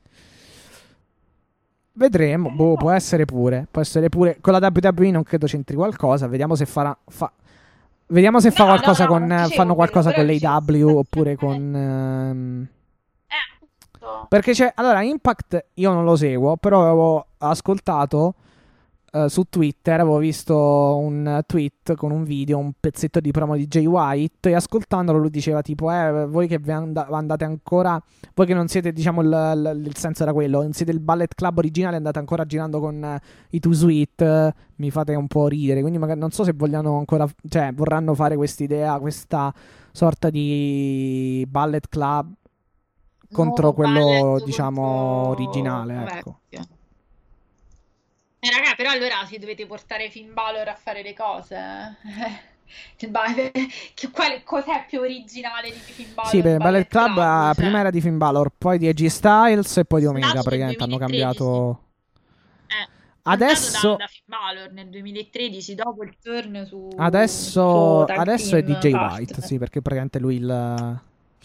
Vedremo, boh, può essere pure, può essere pure. Con la WWE non credo c'entri qualcosa, vediamo se farà... fa- Vediamo se fa No, no, qualcosa no, con... fanno qualcosa con l'AW oppure con... ehm, Eh, perché c'è. Allora, Impact io non lo seguo, però avevo ascoltato eh, su Twitter, avevo visto un tweet con un video, un pezzetto di promo di Jay White. E ascoltandolo lui diceva: Tipo, eh, voi che vi and- andate ancora. Voi che non siete, diciamo, il, il- il senso era quello. Non siete il ballet club originale, andate ancora girando con eh, i Two Sweet. eh, mi fate un po' ridere. Quindi, magari non so se vogliano ancora. Cioè, vorranno fare quest'idea, questa sorta di ballet club contro No, quello, ballet diciamo, originale, vecchio. ecco. Eh, raga, però allora si dovete portare Finn Balor a fare le cose. eh. [laughs] [laughs] Che- quale- cos'è più originale di Finn Balor? Sì, per Ballet Club Club, eh, cioè. prima era di Finn Balor, poi di AG Styles e poi di Omega, nel praticamente hanno 2013. cambiato. Eh, Adesso, da, da Finn Balor nel 2013 dopo il turn su adesso, adesso è DJ. White, sì, perché praticamente lui il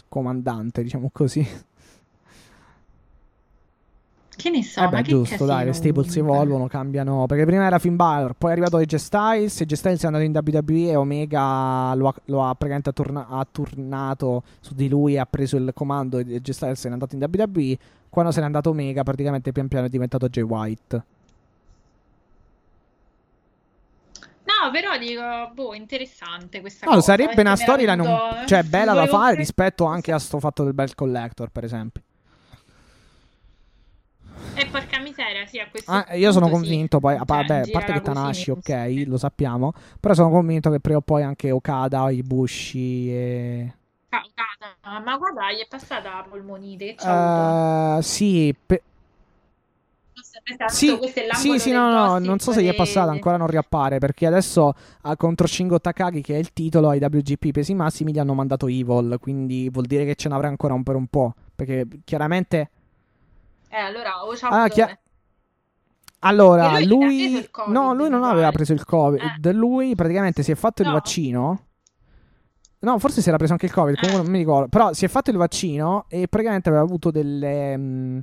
comandante, diciamo così. Che ne so, Eh ma beh, che giusto, dai, le casino stable si evolvono, cambiano. Perché prima era Finn Balor, poi è arrivato AJ Styles, AJ Styles è andato in WWE e Omega lo ha, lo ha praticamente attorna- ha turnato su di lui ha preso il comando e AJ Styles è andato in WWE. Quando se n'è andato Omega, praticamente pian piano è diventato Jay White. No, però dico, boh, interessante questa No, cosa. sarebbe perché una storyline un- cioè, bella da fare rispetto anche a sto fatto del Belt Collector, per esempio. Eh, porca miseria, sì, a questo Ah, io sono punto sì. convinto poi, a, Cioè, vabbè, a parte che Tanashi, ok, lo sappiamo, però sono convinto che prima o poi anche Okada, Ibushi e... Ah, Okada. Ma guarda, gli è passata la polmonite, avuto? Eh, sì, pe- sì, sì, sì, no, no, non so se gli è passata, ancora non riappare, perché adesso contro Shingo Takagi, che è il titolo ai WGP pesi massimi, gli hanno mandato Evil, quindi vuol dire che ce n'avrà ancora un per un po', perché chiaramente... Eh, allora, o c'ha Ah, chia- Allora, E lui lui... il Covid, no, lui non aveva preso il Covid, lui praticamente si è fatto il No. vaccino... No, forse si era preso anche il Covid, comunque Eh. non mi ricordo. Però si è fatto il vaccino e praticamente aveva avuto delle. mm,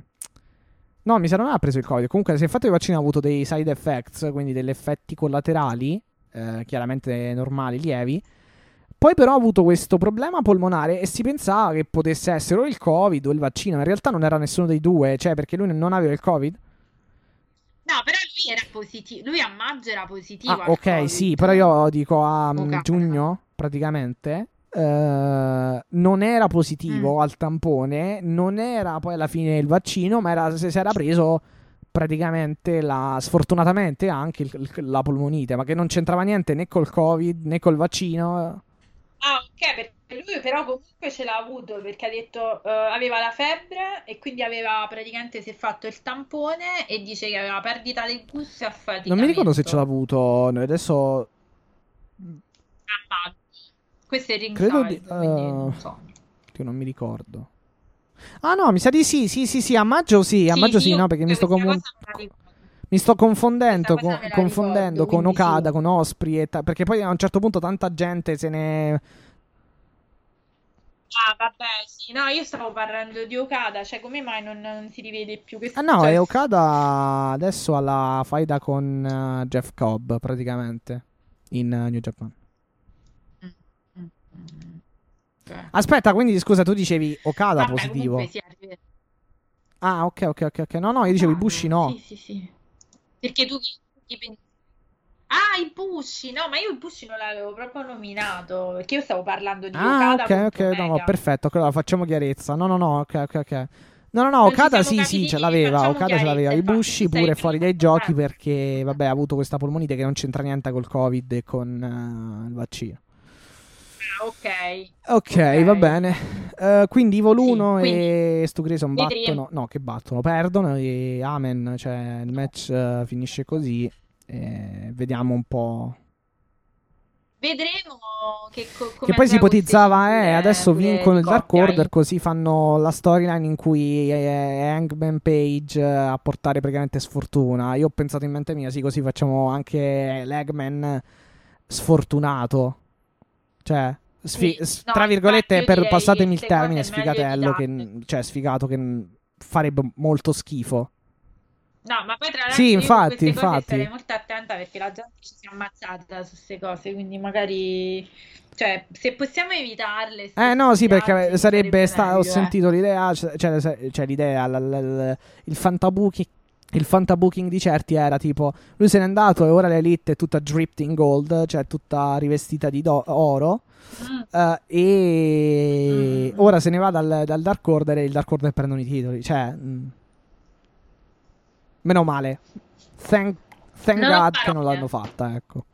No, mi sa non aveva preso il Covid. Comunque, si è fatto il vaccino ha avuto dei side effects, quindi degli effetti collaterali, eh, chiaramente normali, lievi. Poi però ha avuto questo problema polmonare e si pensava che potesse essere o il Covid o il vaccino. In realtà non era nessuno dei due, cioè perché lui non aveva il Covid. No, però lui era positivo. Lui a maggio era positivo. Ah, ok, Covid. sì, però io dico a mm, Okada. giugno, praticamente, eh, non era positivo Mm. al tampone, non era poi alla fine il vaccino, ma era, se si era preso praticamente la, sfortunatamente anche il- la polmonite, ma che non c'entrava niente né col Covid né col vaccino. Ah, ok, perché lui però comunque ce l'ha avuto perché ha detto eh, aveva la febbre e quindi aveva praticamente si è fatto il tampone e dice che aveva perdita del gusto e affaticamento. Non mi ricordo se ce l'ha avuto, noi adesso Ah, Questo è Credo ringside, di- quindi eh, non so. che non mi ricordo. Ah no, mi sa di sì, sì, sì, sì, a maggio sì, a Sì, maggio sì, no, perché mi sto questa Mi sto confondendo, con, confondendo ricordo, con Okada, sì. con Osprey e ta- perché poi a un certo punto tanta gente se ne... Ah, vabbè, sì, no, io stavo parlando di Okada, cioè come mai non, non si rivede più che Ah no, cioè, e Okada adesso ha la faida con eh, Jeff Cobb praticamente in eh, New Japan. Mm, mm, mm. Ok. Aspetta, quindi scusa, tu dicevi Okada Vabbè, positivo. comunque sì, Ah, ok, ok, ok, ok. No, no, io dicevo i Ah, Bushi no. Sì, sì, sì. Perché tu chi, chi? Ah, i Bushi, no, ma io i Bushi non l'avevo proprio nominato, perché io stavo parlando di Ah, Okada ok, ok, no, no, perfetto, allora facciamo chiarezza. No, no, no, ok, ok, ok. No, no, no, Okada sì, sì, ce l'aveva. Okada ce l'aveva. Ibushi infatti, pure fuori dai giochi perché, vabbè, ha avuto questa polmonite che non c'entra niente col Covid e con eh, il vaccino. Ah, ok. Ok, va bene. Eh, quindi Evil Sì, 1 quindi e stu Grayson battono. No, che battono, perdono e amen. Cioè, il match eh, finisce così. Vediamo un po'. Vedremo che, co- Che poi si ipotizzava, eh, adesso vincono il Dark Order, eh. così fanno la storyline in cui è Hangman Page eh, a portare praticamente sfortuna. Io ho pensato in mente mia, sì, così facciamo anche l'Eggman sfortunato. Cioè, sfi- Sì, no, tra virgolette, per direi passatemi il termine, sfigatello, che, cioè sfigato, che farebbe molto schifo. No, ma poi tra l'altro Sì, infatti, infatti. starei molto attenta perché la gente ci si è ammazzata su queste cose, quindi magari, cioè, se possiamo evitarle, Eh no, sì, perché stupidaggini, sarebbe sta- ho eh. sentito l'idea, cioè, cioè, cioè l'idea, l- l- l- il fantabooking, il fantabooking di certi era tipo, lui se n'è andato e ora l'elite è tutta dripped in gold, cioè tutta rivestita di do- oro, Mm. eh, e Mm. ora se ne va dal, dal Dark Order e il Dark Order prendono i titoli, cioè... mm. Meno male. Thank, thank Non God che non l'hanno fatta, ecco.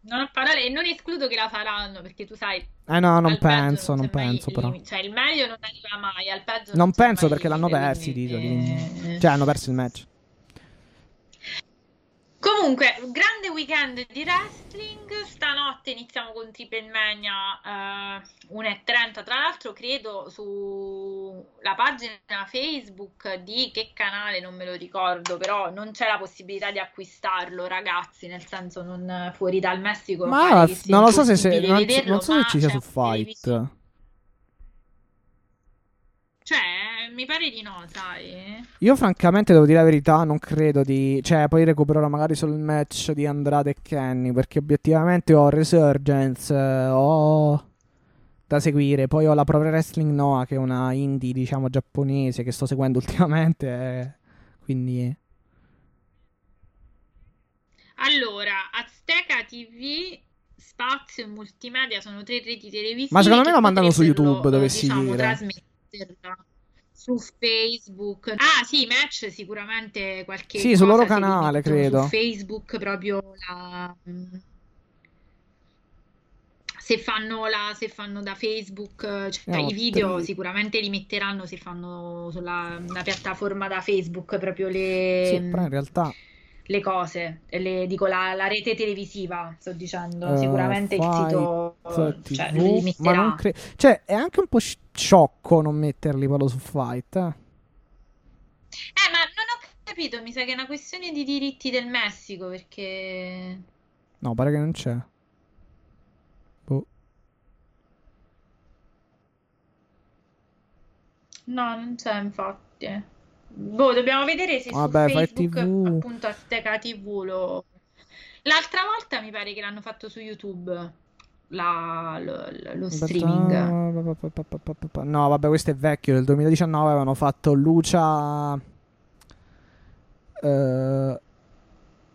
Non ho parole e non escludo che la faranno perché tu sai, Eh no, non penso, non mai penso però. Cioè, il meglio non arriva mai, al peggio Non c'è penso perché l'hanno persi i titoli. quindi- eh. Cioè, hanno perso il match. Comunque, grande weekend di wrestling. Stanotte iniziamo con Triple Mania eh, 1.30. Tra l'altro, credo sulla pagina Facebook di che canale non me lo ricordo, però non c'è la possibilità di acquistarlo, ragazzi. Nel senso, non fuori dal Messico. Ma non lo so se, se- non, vederlo, non so se ci sia su Fight. Cioè, mi pare di no, sai. Io francamente devo dire la verità, non credo di... Cioè, poi recupererò magari solo il match di Andrade e Kenny, perché obiettivamente ho Resurgence, eh, ho da seguire, poi ho la Pro Wrestling Noah, che è una indie, diciamo, giapponese, che sto seguendo [laughs] ultimamente, eh, quindi... Allora, Azteca TV, Spazio e Multimedia sono tre reti televisive. Ma secondo me lo mandano su YouTube, eh, dovessi diciamo, dire. trasmetterla su Facebook. Ah, sì, match sicuramente qualche Sì, sul loro canale, credo. Su Facebook proprio la mm, se fanno, la, se fanno da Facebook, cioè No, i video tri- sicuramente li metteranno se fanno sulla piattaforma da Facebook proprio le, Sì, però in realtà... le cose, le- dico la, la rete televisiva, sto dicendo, eh, sicuramente il sito Fight cioè, TV, li ma metterà. non credo... Cioè, è anche un po' sci- sciocco non metterli quello su Fight, eh. Eh, ma non ho capito, mi sa che è una questione di diritti del Messico, perché... No, pare che non c'è. Boh. No, non c'è infatti. Boh, dobbiamo vedere se Vabbè, su fai Facebook, TV. appunto, Azteca TV lo... L'altra volta mi pare che l'hanno fatto su YouTube, la- lo, lo streaming. No, vabbè, questo è vecchio. Nel 2019 avevano fatto Lucia. eh,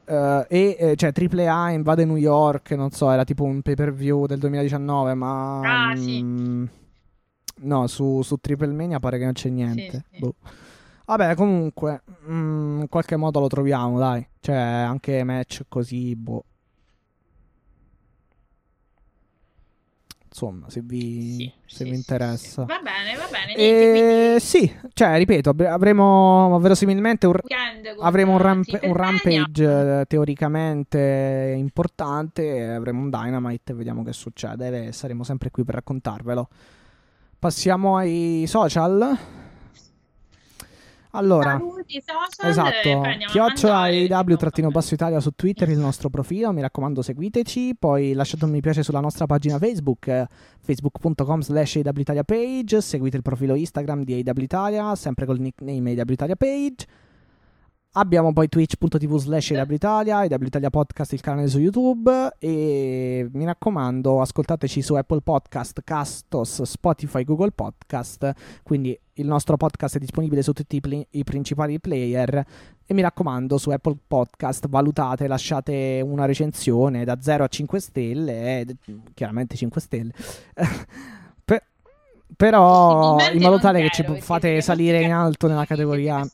eh, e eh, cioè AAA invade New York. Non so, era tipo un pay per view del 2019. Ma Ah, sì. mm, no, su, su Triple Mania pare che non c'è niente. sì. Boh. Vabbè, comunque, mm, in qualche modo lo troviamo, dai. Cioè, anche match così, boh. Insomma, se vi, Sì, se sì, vi interessa. sì. Va bene, va bene. E Niente, quindi sì, cioè, ripeto, avremo verosimilmente un, avremo un, ramp- un rampage eh, teoricamente importante, avremo un Dynamite e vediamo che succede. E saremo sempre qui per raccontarvelo. Passiamo ai social. Allora, Saluti, social, esatto, chiocciola mangiare, AEW trattino vabbè. basso Italia su Twitter, il nostro profilo, mi raccomando seguiteci, poi lasciate un mi piace sulla nostra pagina Facebook, eh, facebook.com slash Italia page, seguite il profilo Instagram di AEW Italia, sempre col nickname AEW Italia page, abbiamo poi twitch.tv slash Italia, Italia podcast il canale su YouTube e mi raccomando ascoltateci su Apple Podcast, Castos, Spotify, Google Podcast, quindi il nostro podcast è disponibile su tutti i, pli- i principali player. E mi raccomando su Apple Podcast valutate, lasciate una recensione da 0 a 5 stelle, eh, chiaramente 5 stelle, [laughs] Però in modo tale che ci fate salire in alto nella categoria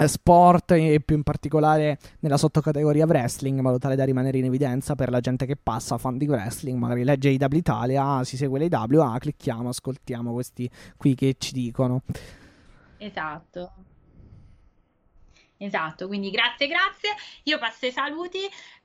eh, sport e più in particolare nella sottocategoria wrestling, in modo tale da rimanere in evidenza per la gente che passa, fan di wrestling, magari legge IW Italia, si segue l'IW, ah, clicchiamo, ascoltiamo questi qui che ci dicono. Esatto. Esatto, quindi grazie, grazie. Io passo ai saluti.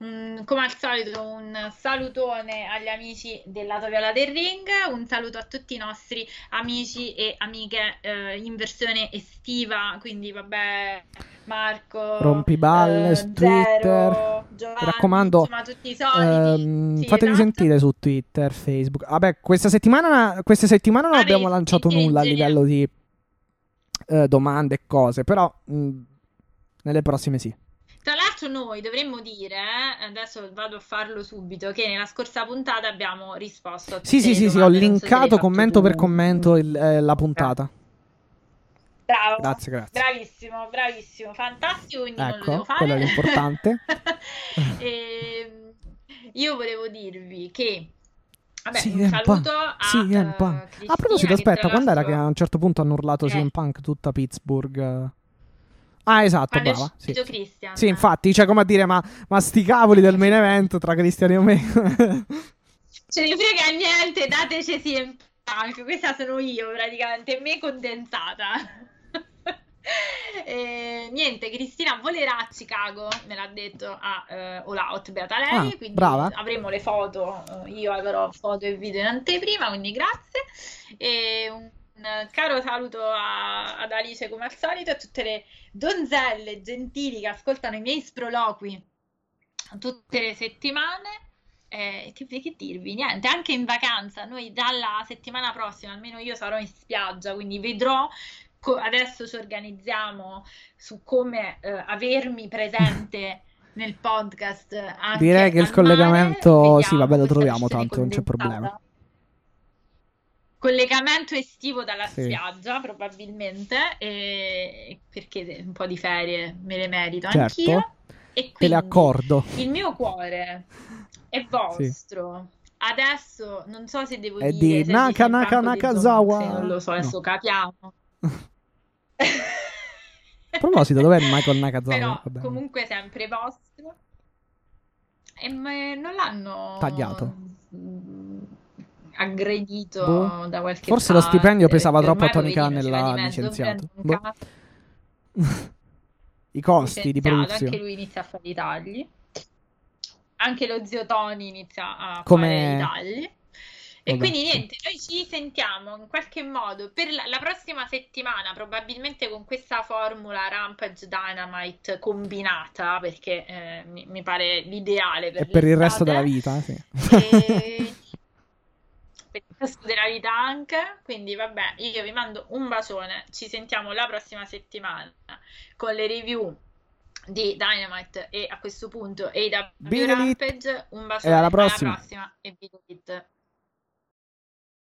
Mm, come al solito, un salutone agli amici del lato viola del ring, un saluto a tutti i nostri amici e amiche eh, in versione estiva. Quindi, vabbè, Marco, Rompiballe, eh, su Twitter. Giovanni, Mi raccomando, insomma, tutti i soliti. Ehm, Sì, fatevi esatto. sentire su Twitter, Facebook. Vabbè, questa settimana, questa settimana non Vabbè, abbiamo lanciato nulla a livello di eh, domande e cose, però mh, nelle prossime sì. Tra l'altro noi dovremmo dire, eh, adesso vado a farlo subito, che nella scorsa puntata abbiamo risposto a tutte Sì, sì, le sì, sì, ho so linkato fatto commento tu. per commento il- eh, la puntata. Bravo. Grazie, grazie. Bravissimo, bravissimo, fantastico, quindi non lo Ecco, devo fare. quello è l'importante. [laughs] [laughs] Ehm, io volevo dirvi che vabbè, Sì, un saluto Punk. a CM eh, Punk. Cristina, A proposito, aspetta, quando era che a un certo punto hanno urlato Eh. CM Punk tutta Pittsburgh? Ah, esatto, quando brava. Sì. Christian. Sì, infatti, cioè come a dire, ma, ma sti cavoli del main event tra Cristiano e me. [laughs] Ce ne frega niente, dateci CM Punk, questa sono io praticamente, me condensata. [laughs] E, niente, Cristina volerà a Chicago, me l'ha detto a eh, All Out Beata lei, Ah, quindi brava. avremo le foto, io avrò foto e video in anteprima, quindi grazie. E un, un caro saluto a- ad Alice come al solito e a tutte le donzelle gentili che ascoltano i miei sproloqui tutte le settimane. Eh, che, che dirvi? Niente, anche in vacanza, noi dalla settimana prossima, almeno io sarò in spiaggia, quindi vedrò. co- adesso ci organizziamo su come eh, avermi presente nel podcast. Anche Direi che il collegamento- mare. sì, vabbè, lo troviamo tanto, non c'è problema. Collegamento estivo dalla Sì. spiaggia, probabilmente, e- perché un po' di ferie me le merito Certo. anch'io. E Te le quindi accordo. il mio cuore è vostro. Adesso non so se devo È dire di se Naka Naka Nakazawa. Non lo so, adesso No. capiamo. A proposito, dov'è Michael Nakazawa? Però Vabbè. comunque sempre vostro. E non l'hanno Tagliato. Aggredito Boh. da qualche Forse lo parte, stipendio pesava troppo a Tony Khan e l'ha licenziato. Boh. [laughs] I costi di produzione. Anche lui inizia a fare i tagli. Anche lo zio Tony inizia a Come- fare i tagli. E Vabbè, quindi niente, noi ci sentiamo in qualche modo per la, la prossima settimana, probabilmente con questa formula Rampage Dynamite combinata, perché eh, mi, mi pare l'ideale per E per il resto della vita, sì. E [laughs] resto della vita anche. Quindi, vabbè, io vi mando un bacione. Ci sentiamo la prossima settimana con le review di Dynamite e a questo punto Big Elite. Rampage. Un bacione E alla prossima. prossima e Big Elite.